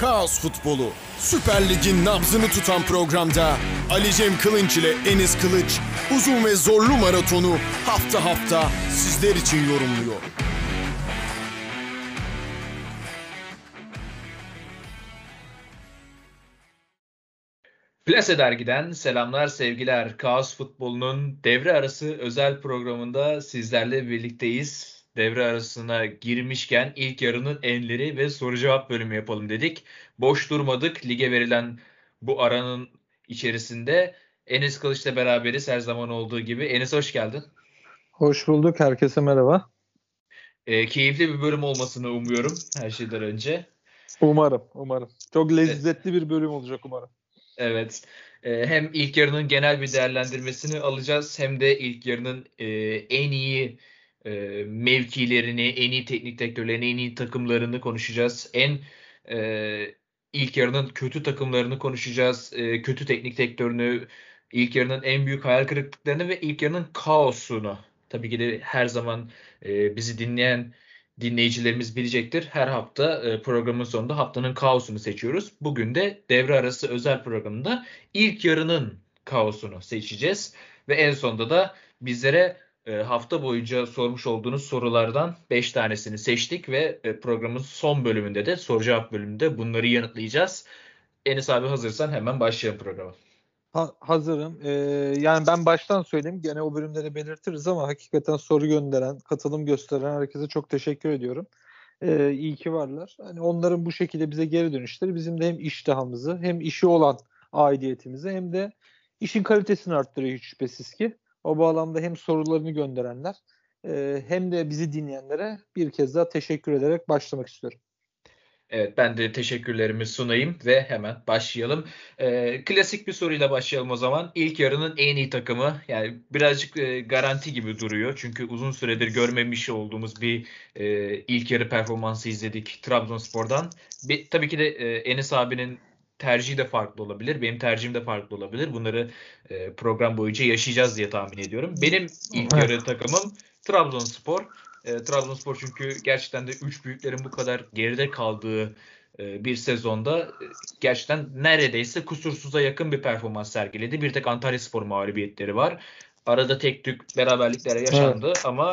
Kaos Futbolu. Süper Lig'in nabzını tutan programda Ali Cem Kılınç ile Enis Kılıç uzun ve zorlu maratonu hafta hafta sizler için yorumluyor. Plase Dergi'den selamlar, sevgiler. Kaos Futbolu'nun devre arası özel programında sizlerle birlikteyiz. Devre arasına girmişken ilk yarının enleri ve soru cevap bölümü yapalım dedik. Boş durmadık. Lige verilen bu aranın içerisinde Enes Kılıç'la beraberiz her zaman olduğu gibi. Enes hoş geldin. Hoş bulduk. Herkese merhaba. E, keyifli bir bölüm olmasını umuyorum her şeyden önce. Umarım, umarım. Çok lezzetli bir bölüm olacak umarım. Evet. E, hem ilk yarının genel bir değerlendirmesini alacağız hem de ilk yarının e, en iyi e, mevkilerini, en iyi teknik direktörlerini, en iyi takımlarını konuşacağız. En e, ilk yarının kötü takımlarını konuşacağız. E, kötü teknik direktörünü, ilk yarının en büyük hayal kırıklıklarını ve ilk yarının kaosunu. Tabii ki de her zaman e, bizi dinleyen dinleyicilerimiz bilecektir. Her hafta e, programın sonunda haftanın kaosunu seçiyoruz. Bugün de devre arası özel programında ilk yarının kaosunu seçeceğiz. Ve en sonunda da bizlere hafta boyunca sormuş olduğunuz sorulardan 5 tanesini seçtik ve e, programın son bölümünde de soru cevap bölümünde bunları yanıtlayacağız. Enis abi hazırsan hemen başlayalım programa. Ha, hazırım. Ee, yani ben baştan söyleyeyim. Gene o bölümleri belirtiriz ama hakikaten soru gönderen, katılım gösteren herkese çok teşekkür ediyorum. Ee, iyi ki varlar. Hani onların bu şekilde bize geri dönüşleri bizim de hem iştahımızı hem işi olan aidiyetimizi hem de işin kalitesini arttırıyor hiç şüphesiz ki. O bağlamda hem sorularını gönderenler e, hem de bizi dinleyenlere bir kez daha teşekkür ederek başlamak istiyorum. Evet ben de teşekkürlerimi sunayım ve hemen başlayalım. Ee, klasik bir soruyla başlayalım o zaman. İlk yarının en iyi takımı yani birazcık e, garanti gibi duruyor. Çünkü uzun süredir görmemiş olduğumuz bir e, ilk yarı performansı izledik Trabzonspor'dan. Bir, tabii ki de e, Enes abinin tercihi de farklı olabilir. Benim tercihim de farklı olabilir. Bunları e, program boyunca yaşayacağız diye tahmin ediyorum. Benim ilk yarı takımım Trabzonspor. E, Trabzonspor çünkü gerçekten de üç büyüklerin bu kadar geride kaldığı e, bir sezonda e, gerçekten neredeyse kusursuza yakın bir performans sergiledi. Bir tek Antalya Spor mağlubiyetleri var. Arada tek tük beraberlikler yaşandı evet. ama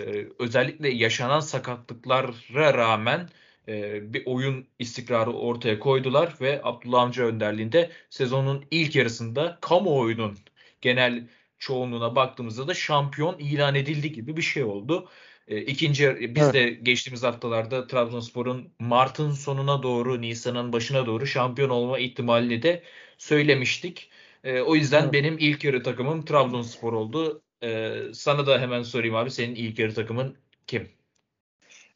e, özellikle yaşanan sakatlıklara rağmen e, bir oyun istikrarı ortaya koydular ve Abdullah Amca önderliğinde sezonun ilk yarısında kamuoyunun genel çoğunluğuna baktığımızda da şampiyon ilan edildi gibi bir şey oldu. E, ikinci biz evet. de geçtiğimiz haftalarda Trabzonspor'un Mart'ın sonuna doğru, Nisan'ın başına doğru şampiyon olma ihtimalini de söylemiştik. E, o yüzden evet. benim ilk yarı takımım Trabzonspor oldu. E, sana da hemen sorayım abi senin ilk yarı takımın kim?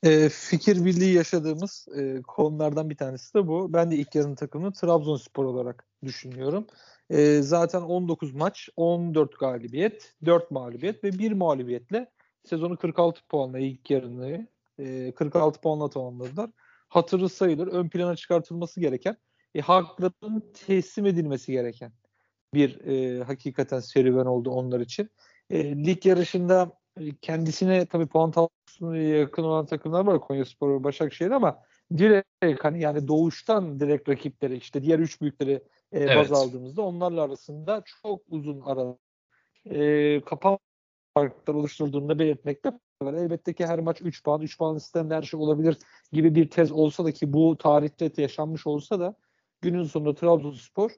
E, fikir birliği yaşadığımız e, konulardan bir tanesi de bu. Ben de ilk yarın takımını Trabzonspor olarak düşünüyorum. E, zaten 19 maç, 14 galibiyet, 4 mağlubiyet ve 1 mağlubiyetle sezonu 46 puanla ilk yarını e, 46 puanla tamamladılar. Hatırı sayılır. Ön plana çıkartılması gereken, e, hakların teslim edilmesi gereken bir e, hakikaten serüven oldu onlar için. E, lig yarışında kendisine tabii puan tablosuna yakın olan takımlar var Konya Spor ve Başakşehir ama direkt hani yani doğuştan direkt rakipleri işte diğer üç büyükleri e, evet. baz aldığımızda onlarla arasında çok uzun ara e, kapan farklar oluşturduğunu da belirtmekte var. Elbette ki her maç 3 puan, 3 puan sistemde her şey olabilir gibi bir tez olsa da ki bu tarihte yaşanmış olsa da günün sonunda Trabzonspor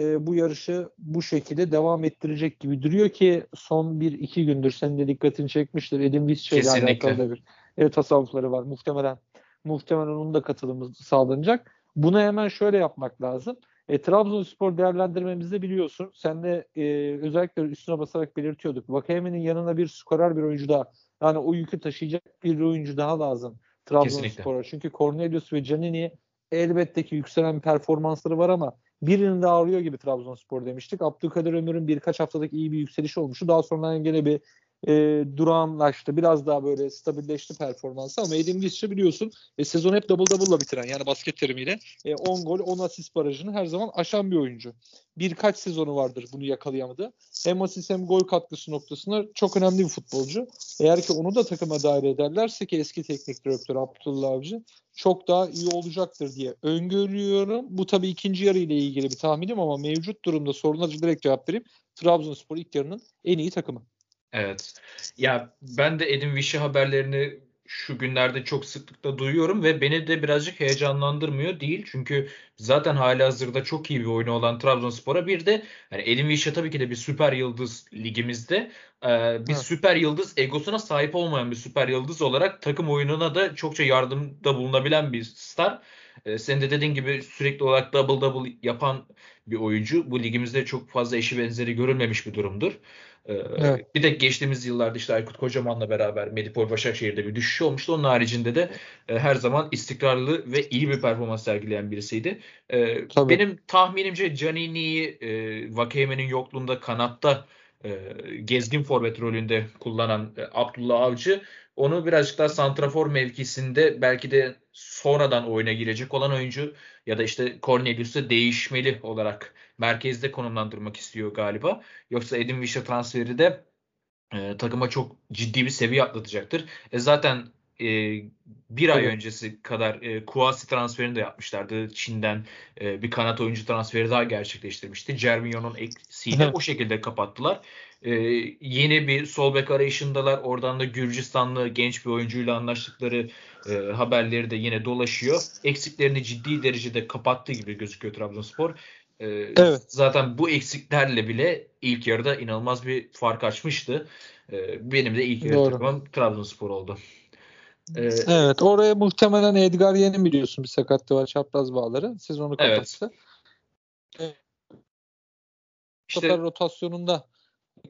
e, bu yarışı bu şekilde devam ettirecek gibi duruyor ki son bir iki gündür senin de dikkatini çekmiştir. Edin Visca ile alakalı da bir e, tasavvufları var. Muhtemelen muhtemelen onun da katılımı sağlanacak. Bunu hemen şöyle yapmak lazım. E, Trabzonspor değerlendirmemizde biliyorsun. Sen de e, özellikle üstüne basarak belirtiyorduk. Vakayeme'nin yanına bir skorer bir oyuncu daha. Yani o yükü taşıyacak bir oyuncu daha lazım Trabzonspor'a. Çünkü Cornelius ve Canini elbette ki yükselen performansları var ama birinin de ağrıyor gibi Trabzonspor demiştik. Abdülkadir Ömür'ün birkaç haftalık iyi bir yükseliş olmuştu. Daha sonra gene bir e, durağanlaştı. Biraz daha böyle stabilleşti performansı ama Edin Visca biliyorsun e, sezon hep double double'la bitiren yani basket terimiyle e, 10 gol 10 asist barajını her zaman aşan bir oyuncu. Birkaç sezonu vardır bunu yakalayamadı. Hem asist hem gol katkısı noktasında çok önemli bir futbolcu. Eğer ki onu da takıma dahil ederlerse ki eski teknik direktör Abdullah Avcı çok daha iyi olacaktır diye öngörüyorum. Bu tabii ikinci yarı ile ilgili bir tahminim ama mevcut durumda soruna direkt cevap vereyim. Trabzonspor ilk yarının en iyi takımı. Evet. Ya ben de Edin Vişi haberlerini şu günlerde çok sıklıkla duyuyorum ve beni de birazcık heyecanlandırmıyor değil. Çünkü zaten hali hazırda çok iyi bir oyunu olan Trabzonspor'a bir de yani Edin Vişya tabii ki de bir süper yıldız ligimizde e, bir evet. süper yıldız egosuna sahip olmayan bir süper yıldız olarak takım oyununa da çokça yardımda bulunabilen bir star. E, senin de dediğin gibi sürekli olarak double double yapan bir oyuncu. Bu ligimizde çok fazla eşi benzeri görülmemiş bir durumdur. Ee, evet. Bir de geçtiğimiz yıllarda işte Aykut Kocaman'la beraber Medipol Başakşehir'de bir düşüş olmuştu. Onun haricinde de e, her zaman istikrarlı ve iyi bir performans sergileyen birisiydi. E, benim tahminimce Canini'yi e, yokluğunda kanatta e, gezgin forvet rolünde kullanan e, Abdullah Avcı onu birazcık daha santrafor mevkisinde belki de sonradan oyuna girecek olan oyuncu ya da işte Cornelius'u değişmeli olarak merkezde konumlandırmak istiyor galiba. Yoksa Edin Visca transferi de e, takıma çok ciddi bir seviye atlatacaktır. E zaten e, bir ay evet. öncesi kadar e, Kuasi transferini de yapmışlardı. Çin'den e, bir kanat oyuncu transferi daha gerçekleştirmişti. Cervinho'nun eksiğini o şekilde kapattılar. E, yeni bir sol bek arayışındalar. Oradan da Gürcistanlı genç bir oyuncuyla anlaştıkları e, haberleri de yine dolaşıyor. Eksiklerini ciddi derecede kapattığı gibi gözüküyor Trabzonspor. E, evet. Zaten bu eksiklerle bile ilk yarıda inanılmaz bir fark açmıştı. E, benim de ilk yarı takımım Trabzonspor oldu. Ee, evet oraya muhtemelen Edgar Yeni biliyorsun bir sakatlığı var çapraz bağları. Sezonu kapattı. Evet. İşte, rotasyonunda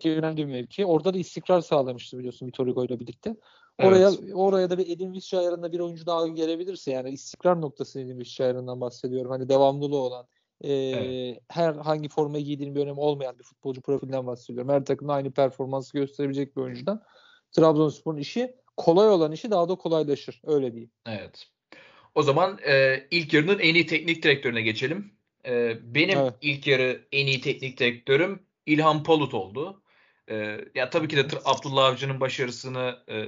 önemli bir mevki. Orada da istikrar sağlamıştı biliyorsun Vitor Hugo ile birlikte. Oraya evet. oraya da bir Edin Visca ayarında bir oyuncu daha gelebilirse yani istikrar noktası Edin Visca ayarından bahsediyorum. Hani devamlılığı olan e, evet. her hangi formayı giydiğinin bir önemi olmayan bir futbolcu profilinden bahsediyorum. Her takımda aynı performansı gösterebilecek bir oyuncudan. Trabzonspor'un işi kolay olan işi daha da kolaylaşır. Öyle diyeyim. Evet. O zaman e, ilk yarının en iyi teknik direktörüne geçelim. E, benim evet. ilk yarı en iyi teknik direktörüm İlhan Palut oldu. E, ya tabii ki de Abdullah Avcı'nın başarısını e,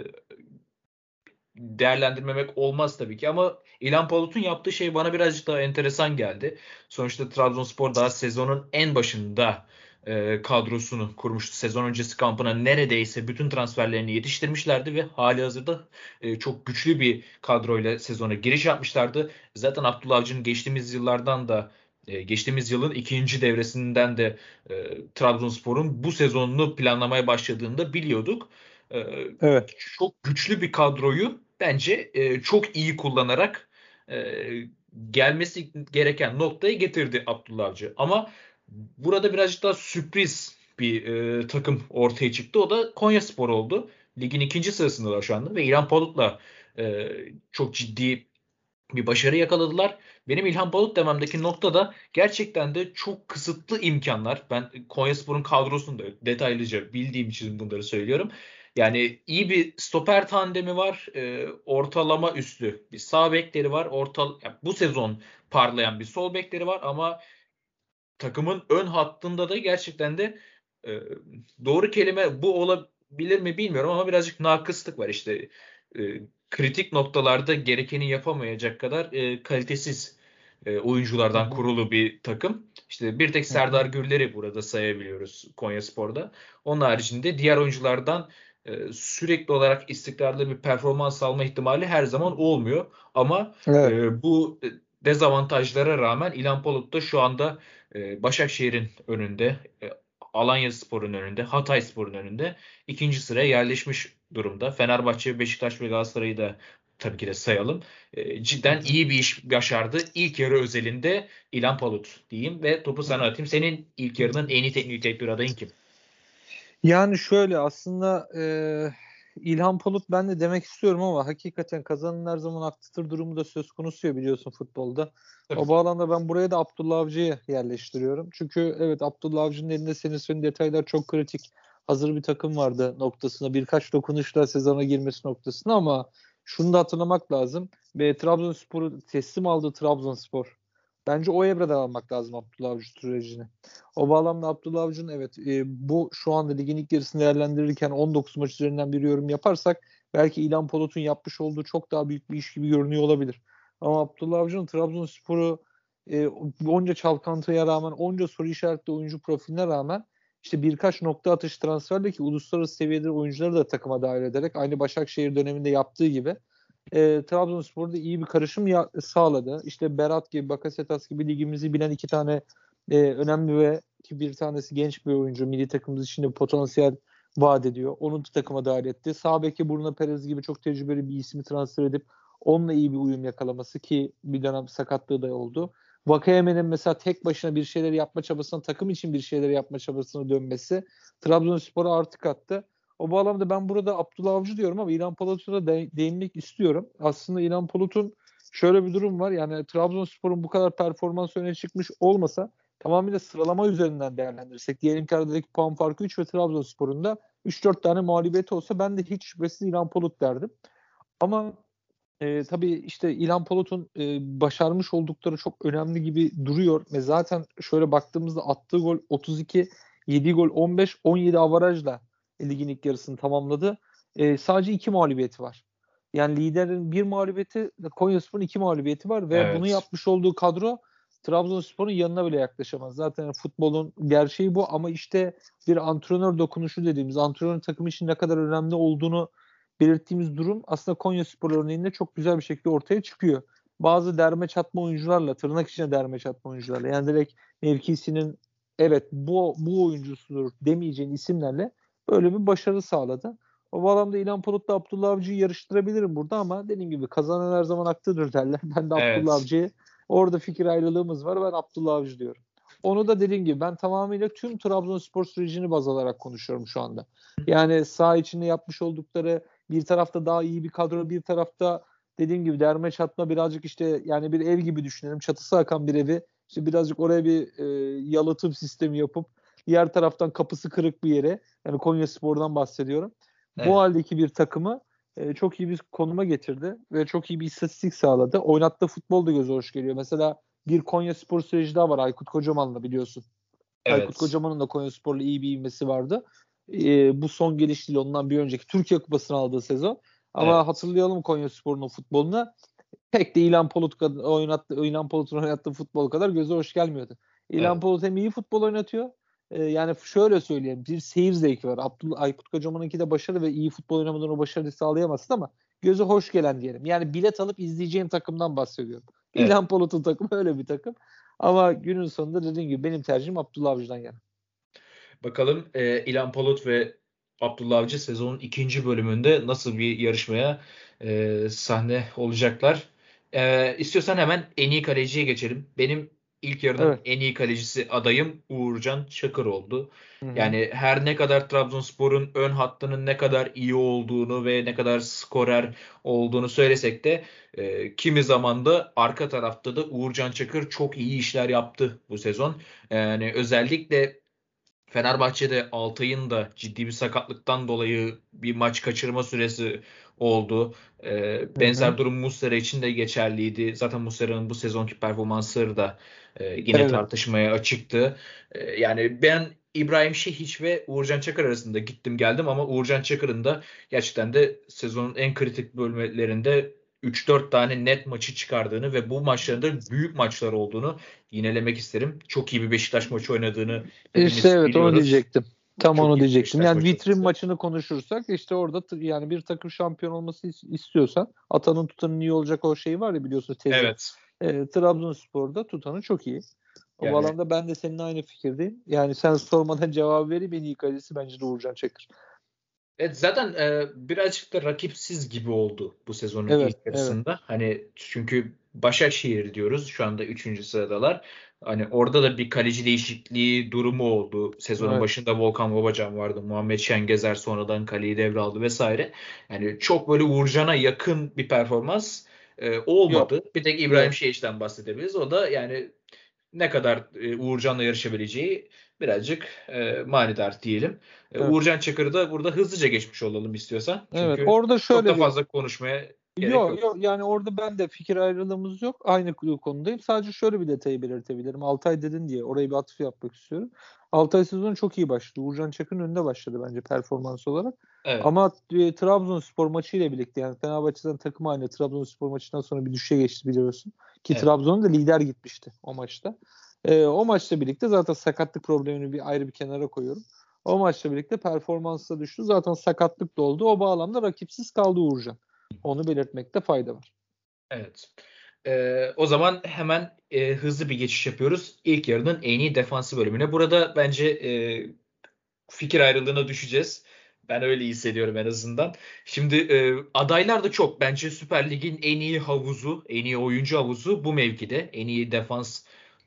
değerlendirmemek olmaz tabii ki ama İlhan Palut'un yaptığı şey bana birazcık daha enteresan geldi. Sonuçta Trabzonspor daha sezonun en başında e, kadrosunu kurmuştu. Sezon öncesi kampına neredeyse bütün transferlerini yetiştirmişlerdi ve hali hazırda e, çok güçlü bir kadroyla sezona giriş yapmışlardı. Zaten Abdullah Avcı'nın geçtiğimiz yıllardan da e, geçtiğimiz yılın ikinci devresinden de e, Trabzonspor'un bu sezonunu planlamaya başladığında biliyorduk. E, evet. Çok güçlü bir kadroyu bence e, çok iyi kullanarak e, gelmesi gereken noktaya getirdi Abdullah Avcı. Ama burada birazcık daha sürpriz bir e, takım ortaya çıktı. O da Konya Spor oldu. Ligin ikinci sırasındalar şu anda ve İlhan Palut'la e, çok ciddi bir başarı yakaladılar. Benim İlhan Palut dememdeki nokta da gerçekten de çok kısıtlı imkanlar. Ben Konya Spor'un kadrosunu da detaylıca bildiğim için bunları söylüyorum. Yani iyi bir stoper tandemi var. E, ortalama üstü bir sağ bekleri var. Ortal yani bu sezon parlayan bir sol bekleri var ama takımın ön hattında da gerçekten de e, doğru kelime bu olabilir mi bilmiyorum ama birazcık nakıslık var işte. E, kritik noktalarda gerekeni yapamayacak kadar e, kalitesiz e, oyunculardan kurulu bir takım. İşte bir tek Serdar Gürler'i burada sayabiliyoruz Konya Spor'da. Onun haricinde diğer oyunculardan e, sürekli olarak istikrarlı bir performans alma ihtimali her zaman olmuyor. Ama evet. e, bu dezavantajlara rağmen İlhan Polut da şu anda e, Başakşehir'in önünde, e, Alanya Spor'un önünde, Hatay Spor'un önünde ikinci sıraya yerleşmiş durumda. Fenerbahçe, Beşiktaş ve Galatasaray'ı da tabii ki de sayalım. E, cidden iyi bir iş başardı. İlk yarı özelinde İlhan Palut diyeyim ve topu sana atayım. Senin ilk yarının en iyi teknik direktör adayın kim? Yani şöyle aslında e, İlhan Palut ben de demek istiyorum ama hakikaten kazanın her zaman aktıtır durumu da söz konusu ya biliyorsun futbolda. Evet. O bağlamda ben buraya da Abdullah Avcı'yı yerleştiriyorum. Çünkü evet Abdullah Avcı'nın elinde senin söylediğin detaylar çok kritik. hazır bir takım vardı noktasına birkaç dokunuşla sezona girmesi noktasına ama şunu da hatırlamak lazım. Ve Trabzonspor'u teslim aldı Trabzonspor. Bence o evreden almak lazım Abdullah Avcı sürecini. O bağlamda Abdullah Avcı'nın evet e, bu şu anda ligin ilk yarısını değerlendirirken 19 maç üzerinden bir yorum yaparsak belki İlhan Polot'un yapmış olduğu çok daha büyük bir iş gibi görünüyor olabilir. Ama Abdullah Avcı'nın Trabzonspor'u e, onca çalkantıya rağmen, onca soru işaretli oyuncu profiline rağmen işte birkaç nokta atış transferle ki uluslararası seviyede oyuncuları da takıma dahil ederek aynı Başakşehir döneminde yaptığı gibi e, Trabzonspor'da iyi bir karışım ya- sağladı. İşte Berat gibi, Bakasetas gibi ligimizi bilen iki tane e, önemli ve ki bir tanesi genç bir oyuncu. Milli takımımız için de potansiyel vaat ediyor. Onu takıma dahil etti. Sağ beki Bruno Perez gibi çok tecrübeli bir ismi transfer edip onunla iyi bir uyum yakalaması ki bir dönem sakatlığı da oldu. Vakayeme'nin mesela tek başına bir şeyler yapma çabasına, takım için bir şeyler yapma çabasına dönmesi Trabzonspor'a artık attı. O bağlamda ben burada Abdullah Avcı diyorum ama İlhan Palut'a de- değinmek istiyorum. Aslında İlhan Palut'un şöyle bir durum var. Yani Trabzonspor'un bu kadar performans öne çıkmış olmasa tamamıyla sıralama üzerinden değerlendirirsek diyelim ki aradaki puan farkı 3 ve Trabzonspor'un da 3-4 tane mağlubiyeti olsa ben de hiç şüphesiz İlhan Polut derdim. Ama e, tabii işte İlhan Polut'un e, başarmış oldukları çok önemli gibi duruyor ve zaten şöyle baktığımızda attığı gol 32, 7 gol 15, 17 avarajla ligin ilk yarısını tamamladı. E, sadece iki mağlubiyeti var. Yani liderin bir mağlubiyeti, Konyaspor'un iki mağlubiyeti var ve Evet. bunu yapmış olduğu kadro Trabzonspor'un yanına bile yaklaşamaz. Zaten futbolun gerçeği bu ama işte bir antrenör dokunuşu dediğimiz antrenör takım için ne kadar önemli olduğunu belirttiğimiz durum aslında Konya Spor örneğinde çok güzel bir şekilde ortaya çıkıyor. Bazı derme çatma oyuncularla, tırnak içine derme çatma oyuncularla yani direkt mevkisinin evet bu, bu oyuncusudur demeyeceğin isimlerle böyle bir başarı sağladı. O bağlamda İlhan Polut'la Abdullah Avcı'yı yarıştırabilirim burada ama dediğim gibi kazanan her zaman haklıdır derler. Ben de Evet. Abdullah Avcı'yı orada fikir ayrılığımız var. Ben Abdullah Avcı diyorum. Onu da dediğim gibi ben tamamıyla tüm Trabzonspor sürecini baz alarak konuşuyorum şu anda. Yani saha içinde yapmış oldukları bir tarafta daha iyi bir kadro, bir tarafta dediğim gibi derme çatma birazcık işte yani bir ev gibi düşünelim. Çatısı akan bir evi. İşte birazcık oraya bir e, yalıtım sistemi yapıp diğer taraftan kapısı kırık bir yere yani Konya Spor'dan bahsediyorum. Evet. Bu haldeki bir takımı e, çok iyi bir konuma getirdi ve çok iyi bir istatistik sağladı. Oynattığı futbol da göze hoş geliyor. Mesela bir Konya Spor süreci daha var Aykut Kocaman'la biliyorsun. Evet. Aykut Kocaman'ın da Konya Spor'la iyi bir ivmesi vardı. E, bu son geliş değil ondan bir önceki Türkiye Kupası'nı aldığı sezon. Ama Evet. hatırlayalım Konya Spor'un futboluna. Pek de İlhan Polut kadar oynattı, İlhan Polut'un oynattığı futbol kadar göze hoş gelmiyordu. İlhan Evet. Polut hem iyi futbol oynatıyor. E, yani şöyle söyleyeyim. Bir seyir zevki var. Abdullah Aykut Kocaman'ınki de başarı ve iyi futbol oynamadan o başarıyı sağlayamazsın ama göze hoş gelen diyelim. Yani bilet alıp izleyeceğim takımdan bahsediyorum. Evet. İlhan Polut'un takımı öyle bir takım. Ama günün sonunda dediğim gibi benim tercihim Abdullah Avcı'dan yana. Bakalım e, İlhan Polut ve Abdullah Avcı sezonun ikinci bölümünde nasıl bir yarışmaya e, sahne olacaklar. E, istiyorsan hemen en iyi kaleciye geçelim. Benim ilk yarının Evet. en iyi kalecisi adayım Uğurcan Çakır oldu. Hı hı. Yani her ne kadar Trabzonspor'un ön hattının ne kadar iyi olduğunu ve ne kadar skorer olduğunu söylesek de e, kimi zaman da arka tarafta da Uğurcan Çakır çok iyi işler yaptı bu sezon. Yani özellikle Fenerbahçe'de Altay'ın da ciddi bir sakatlıktan dolayı bir maç kaçırma süresi oldu. Ee, benzer durum Muslera için de geçerliydi. Zaten Muslera'nın bu sezonki performansları da e, yine Evet. tartışmaya açıktı. Ee, yani ben İbrahim Şehiç ve Uğurcan Çakır arasında gittim geldim ama Uğurcan Çakır'ın da gerçekten de sezonun en kritik bölümlerinde 3-4 tane net maçı çıkardığını ve bu maçların da büyük maçlar olduğunu yinelemek isterim. Çok iyi bir Beşiktaş maçı oynadığını İşte evet biliyoruz. onu diyecektim. Tam Çok onu diyecektim. Beşiktaş Yani maçı vitrin oldu. maçını konuşursak işte orada yani bir takım şampiyon olması is- istiyorsan atanın tutanın iyi olacak o şey var ya biliyorsun tezi. Evet. E, Trabzonspor'da tutanı çok iyi. O Yani- bağlamda ben de seninle aynı fikirdeyim. Yani sen sormadan cevap vereyim en iyi kalecisi bence de Uğurcan Çakır. Evet zaten e, birazcık da rakipsiz gibi oldu bu sezonun Evet, ilk yarısında. Hani çünkü Başakşehir diyoruz. Şu anda 3. sıradalar. Hani orada da bir kaleci değişikliği durumu oldu. Sezonun Evet. başında Volkan Babacan vardı. Muhammed Şengezer sonradan kaleyi devraldı vesaire. Yani çok böyle Uğurcan'a yakın bir performans e, olmadı. Bir tek İbrahim Evet. Şehiç'ten bahsedebiliriz. O da yani ne kadar e, Uğurcan'la yarışabileceği birazcık e, manidar diyelim. E, Evet. Uğurcan Çakır'ı da burada hızlıca geçmiş olalım istiyorsan. Çünkü Evet orada çok şöyle da bir- fazla konuşmaya gerek Yok yok. yok yani orada ben de fikir ayrılığımız yok. Aynı konudayım. Sadece şöyle bir detayı belirtebilirim. Altay dedin diye oraya bir atıf yapmak istiyorum. Altay sezonu çok iyi başladı. Uğurcan Çakır'ın önünde başladı bence performans olarak. Evet. Ama e, Trabzonspor maçıyla birlikte yani Fenerbahçe'den takım haline Trabzonspor maçından sonra bir düşüşe geçti biliyorsun. Ki Evet. Trabzon da lider gitmişti o maçta. E, o maçla birlikte zaten sakatlık problemini bir ayrı bir kenara koyuyorum. O maçla birlikte performansa düştü. Zaten sakatlık da oldu. O bağlamda rakipsiz kaldı Uğurcan. Onu belirtmekte fayda var. Evet. Ee, o zaman hemen e, hızlı bir geçiş yapıyoruz. İlk yarının en iyi defansı bölümüne. Burada bence e, fikir ayrılığına düşeceğiz. Ben öyle hissediyorum en azından. Şimdi e, adaylar da çok. Bence Süper Lig'in en iyi havuzu, en iyi oyuncu havuzu bu mevkide. En iyi defans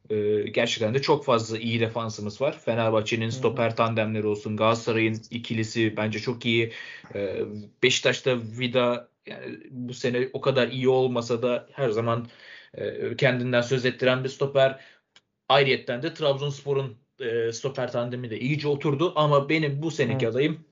e, gerçekten de çok fazla iyi defansımız var. Fenerbahçe'nin stoper tandemleri olsun. Galatasaray'ın ikilisi bence çok iyi. E, Beşiktaş'ta Vida yani bu sene o kadar iyi olmasa da her zaman e, kendinden söz ettiren bir stoper. Ayrıyetten de Trabzonspor'un e, stoper tandemi de iyice oturdu ama benim bu seneki adayım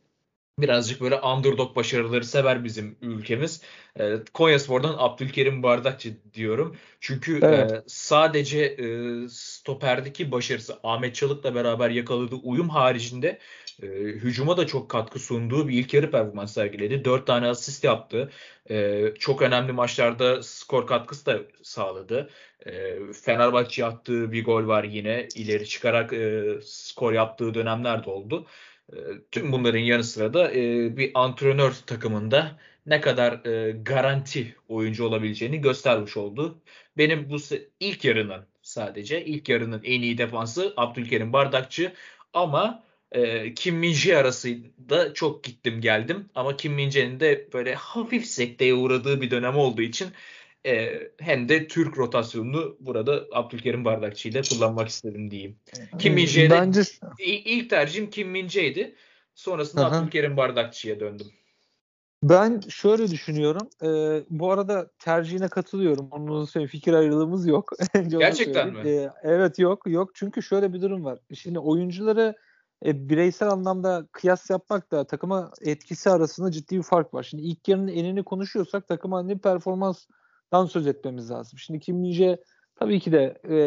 birazcık böyle underdog başarıları sever bizim ülkemiz. E, Konyaspor'dan Abdülkerim Bardakçı diyorum. Çünkü Evet. e, sadece e, stoperdeki başarısı Ahmet Çalık'la beraber yakaladığı uyum haricinde e, hücuma da çok katkı sunduğu bir ilk yarı performans sergiledi. 4 tane asist yaptı. E, çok önemli maçlarda skor katkısı da sağladı. E, Fenerbahçe attığı bir gol var yine. ileri çıkarak e, skor yaptığı dönemler de oldu. E, tüm bunların yanı sıra da e, bir antrenör takımında ne kadar e, garanti oyuncu olabileceğini göstermiş oldu. Benim bu ilk yarının sadece ilk yarının en iyi defansı Abdülkerim Bardakçı ama e, Kim Min-jae arasında çok gittim geldim ama Kim Min-jae'nin de böyle hafif sekteye uğradığı bir dönem olduğu için e, hem de Türk rotasyonunu burada Abdülkerim Bardakçı ile kullanmak istedim diyeyim. Kim Min-jae'de Bence ilk tercihim Kim Min-jae'ydi. Sonrasında Aha. Abdülkerim Bardakçı'ya döndüm. Ben şöyle düşünüyorum. Ee, bu arada tercihine katılıyorum. Onun söyleyeyim fikir ayrılığımız yok. Gerçekten söyleyeyim. Ee, evet yok yok. Çünkü şöyle bir durum var. Şimdi oyuncuları e, bireysel anlamda kıyas yapmak da takıma etkisi arasında ciddi bir fark var. Şimdi ilk yarının enini konuşuyorsak takım halinde bir performanstan söz etmemiz lazım. Şimdi Kim Min-jae tabii ki de e,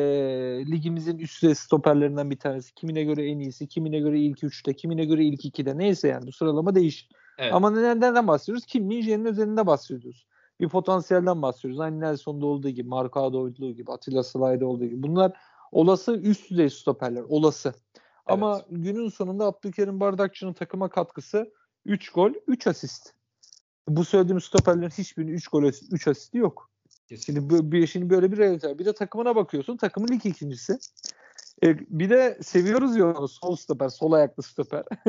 ligimizin üst düzey stoperlerinden bir tanesi. Kimine göre en iyisi, kimine göre ilk üçte, kimine göre ilk ikide. Neyse yani bu sıralama değişir. Evet. Ama nereden bahsediyoruz? Kim Min-jae'nin üzerinde bahsediyoruz. Bir potansiyelden bahsediyoruz. Aynı Nelson'da olduğu gibi, Marcao'da olduğu gibi, Atilla Slay'da olduğu gibi. Bunlar olası üst düzey stoperler. Olası. Ama günün sonunda Abdülkerim Bardakçı'nın takıma katkısı 3 gol, 3 asist. Bu söylediğim stoperlerin hiçbirinin 3 gol, 3 asisti yok. Kesinlikle. Şimdi, bir, şimdi böyle bir realite. Bir de takımına bakıyorsun. Takımın lig ikincisi. E, bir de seviyoruz ya onu sol stoper, sol ayaklı stoper.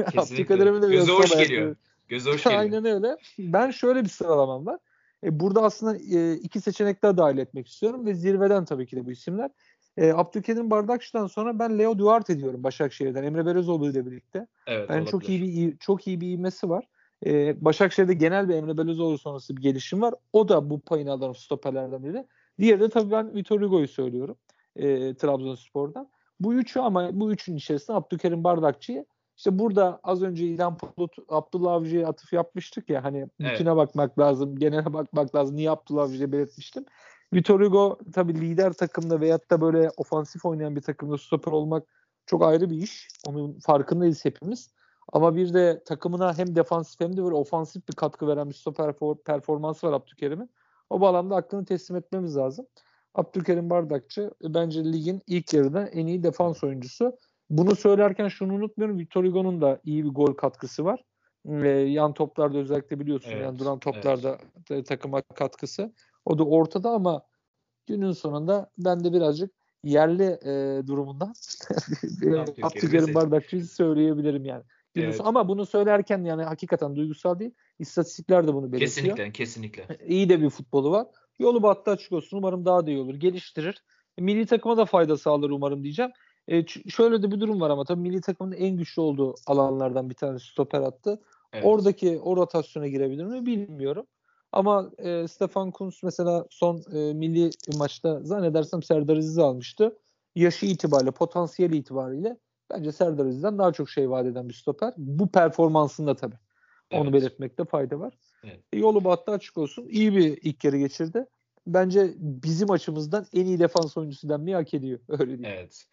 De Göze hoş geliyor. Göze hoş geliyor. Aynen öyle. Ben şöyle bir sıralamam var. E, burada aslında e, iki seçenek daha dahil etmek istiyorum ve zirveden tabii ki de bu isimler. E, Abdülkerim Bardakçı'dan sonra ben Leo Duarte diyorum Başakşehir'den Emre Belözoğlu ile birlikte. Evet, Ben çok iyi bir çok iyi bir ivmesi var. E, Başakşehir'de genel bir Emre Belözoğlu sonrası bir gelişim var. O da bu payını alan stoperlerden biri. Diğeri de tabii ben Vitor Hugo'yu söylüyorum. E, Trabzonspor'dan. Bu üçü ama bu üçün içerisinde Abdülkerim Bardakçı'yı işte burada az önce İlhan Bulut, Abdullah Avcı'ya atıf yapmıştık ya hani Evet. bütüne bakmak lazım, genele bakmak lazım. Niye Abdullah Avcı'ya belirtmiştim. Vitor Hugo tabii lider takımda veyahut da böyle ofansif oynayan bir takımda stoper olmak çok ayrı bir iş. Onun farkındayız hepimiz. Ama bir de takımına hem defansif hem de böyle ofansif bir katkı veren bir stoper for- performansı var Abdülkerim'in. O bağlamda aklını teslim etmemiz lazım. Abdülkerim Bardakçı e, bence ligin ilk yarıda en iyi defans oyuncusu. Bunu söylerken şunu unutmuyorum. Victor Hugo'nun da iyi bir gol katkısı var. Ve yan toplarda özellikle biliyorsun Evet, yani duran toplarda da takıma katkısı. O da ortada ama günün sonunda ben de birazcık yerli e, durumundan Abdülkerim. Bardakçı'yı söyleyebilirim yani. Evet. Ama bunu söylerken yani hakikaten duygusal değil. İstatistikler de bunu belirtiyor. Kesinlikle, kesinlikle. İyi de bir futbolu var. Yolu battı açık olsun. Umarım daha da iyi olur. Geliştirir. Milli takıma da fayda sağlar umarım diyeceğim. E, şöyle de bir durum var ama tabii milli takımın en güçlü olduğu alanlardan bir tanesi stoper attı. Evet. Oradaki o rotasyona girebilir mi bilmiyorum. Ama e, Stefan Kuntz mesela son e, milli maçta zannedersem Serdar Aziz'i almıştı. yaşı itibariyle, potansiyeli itibariyle bence Serdar Aziz'den daha çok şey vaat eden bir stoper. Bu performansında tabii. Evet. Onu belirtmekte fayda var. Evet. E, yolu battı açık olsun. İyi bir ilk yarı geçirdi. Bence bizim açımızdan en iyi defans oyuncusu denmeyi hak ediyor. Öyle değil. Evet.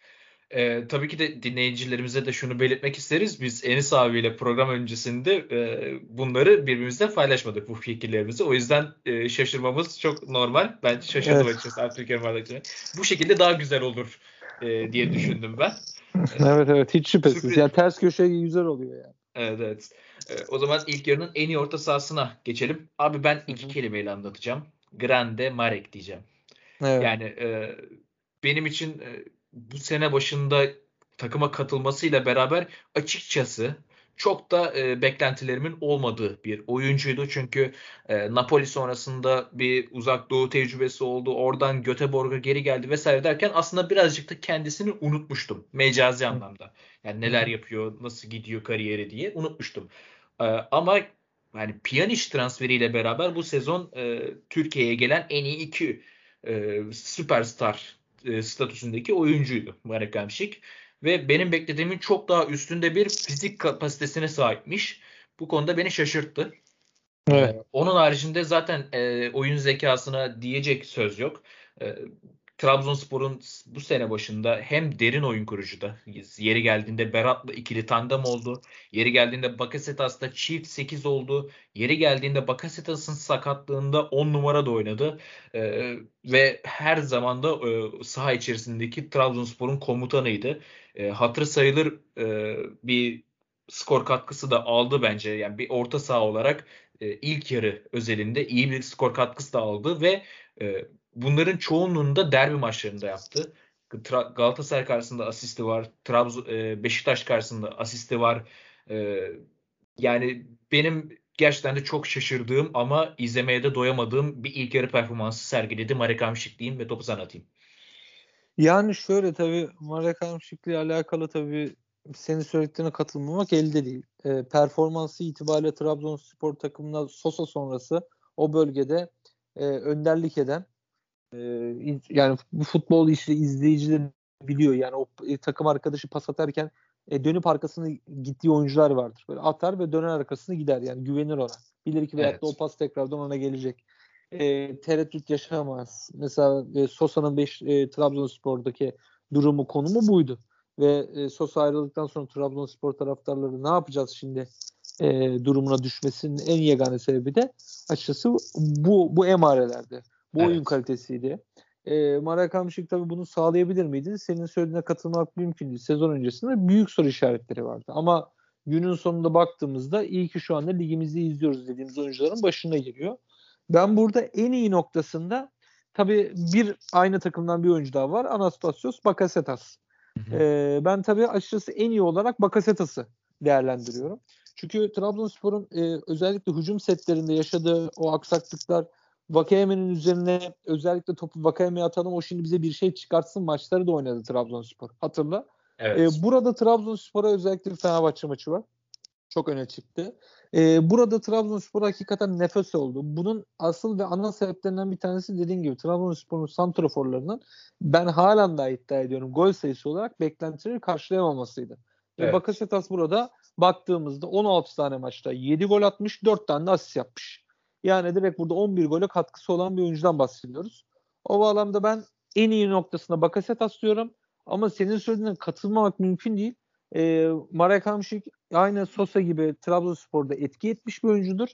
Ee, tabii ki de dinleyicilerimize de şunu belirtmek isteriz. Biz Enis abiyle program öncesinde e, bunları birbirimizle paylaşmadık bu fikirlerimizi. O yüzden e, şaşırmamız çok normal. Ben şaşırdım evet. açıkçası Abdülkerim Bu şekilde daha güzel olur e, diye düşündüm ben. evet evet hiç şüphesiz. Sürpriz. Yani ters köşe güzel oluyor yani. Evet evet. E, o zaman ilk yarının en iyi orta sahasına geçelim. Abi ben iki Hı-hı. kelimeyle anlatacağım. Grande Marek diyeceğim. Evet. Yani e, benim için e, bu sene başında takıma katılmasıyla beraber açıkçası çok da e, beklentilerimin olmadığı bir oyuncuydu. Çünkü e, Napoli sonrasında bir uzak doğu tecrübesi oldu. Oradan Göteborg'a geri geldi vesaire derken aslında birazcık da kendisini unutmuştum. Mecazi anlamda. Yani neler yapıyor, nasıl gidiyor kariyeri diye unutmuştum. E, ama yani Pjanic transferiyle beraber bu sezon e, Türkiye'ye gelen en iyi iki e, süperstar e, statüsündeki oyuncuydu Marek Hamšík ve benim beklediğimin çok daha üstünde bir fizik kapasitesine sahipmiş. Bu konuda beni şaşırttı. Evet. Ee, onun haricinde zaten e, oyun zekasına diyecek söz yok. E, Trabzonspor'un bu sene başında hem derin oyun kurucuda yeri geldiğinde Berat'la ikili tandem oldu. Yeri geldiğinde Bakasetas'ta çift 8 oldu. Yeri geldiğinde Bakasetas'ın sakatlığında 10 numara da oynadı. Ee, ve her zaman da e, saha içerisindeki Trabzonspor'un komutanıydı. E, hatırı sayılır e, bir skor katkısı da aldı bence. Yani bir orta saha olarak e, ilk yarı özelinde iyi bir skor katkısı da aldı ve e, bunların çoğunluğunu da derbi maçlarında yaptı. Galatasaray karşısında asisti var. Trabzon e, Beşiktaş karşısında asisti var. E, yani benim gerçekten de çok şaşırdığım ama izlemeye de doyamadığım bir ilk yarı performansı sergiledi. Marek Hamşik diyeyim ve topu sana atayım. Yani şöyle tabii Marek Hamşik'le alakalı tabii senin söylediklerine katılmamak elde değil. E, performansı itibariyle Trabzonspor takımına Sosa sonrası o bölgede e, önderlik eden yani bu futbol işi izleyiciler biliyor. Yani o e, takım arkadaşı pas atarken e, dönüp arkasını gittiği oyuncular vardır. Böyle atar ve döner arkasını gider. Yani güvenir ona. Bilir ki evet. o pas tekrardan ona gelecek. E, tereddüt yaşamaz. Mesela e, Sosa'nın 5 e, Trabzonspor'daki durumu konumu buydu. Ve e, Sosa ayrıldıktan sonra Trabzonspor taraftarları ne yapacağız şimdi e, durumuna düşmesinin en yegane sebebi de açıkçası bu bu emarelerde. Bu evet. oyun kalitesiydi. E, Marakamşik tabii bunu sağlayabilir miydi? Senin söylediğine katılmak mümkün değil. Sezon öncesinde büyük soru işaretleri vardı. Ama günün sonunda baktığımızda iyi ki şu anda ligimizde izliyoruz dediğimiz oyuncuların başına geliyor. Ben burada en iyi noktasında tabii bir aynı takımdan bir oyuncu daha var. Anastasios Bakasetas. Ee, ben tabii açıkçası en iyi olarak Bakasetas'ı değerlendiriyorum. Çünkü Trabzonspor'un e, özellikle hücum setlerinde yaşadığı o aksaklıklar Vakayeme'nin üzerine özellikle topu Vakayeme'ye atalım o şimdi bize bir şey çıkartsın maçları da oynadı Trabzonspor. Hatırla. Evet. Ee, burada Trabzonspor'a özellikle bir Fenerbahçe maçı var. Çok öne çıktı. Ee, burada Trabzonspor hakikaten nefes oldu. Bunun asıl ve ana sebeplerinden bir tanesi dediğim gibi Trabzonspor'un santraforlarının ben halen daha iddia ediyorum gol sayısı olarak beklentileri karşılayamamasıydı. Evet. Ve Bakasetas burada baktığımızda 16 tane maçta 7 gol atmış 4 tane de asist yapmış. Yani direkt burada 11 gole katkısı olan bir oyuncudan bahsediyoruz. O bağlamda ben en iyi noktasına Bakasetas diyorum. Ama senin söylediğine katılmamak mümkün değil. E, Marek Hamşik aynı Sosa gibi Trabzonspor'da etki etmiş bir oyuncudur.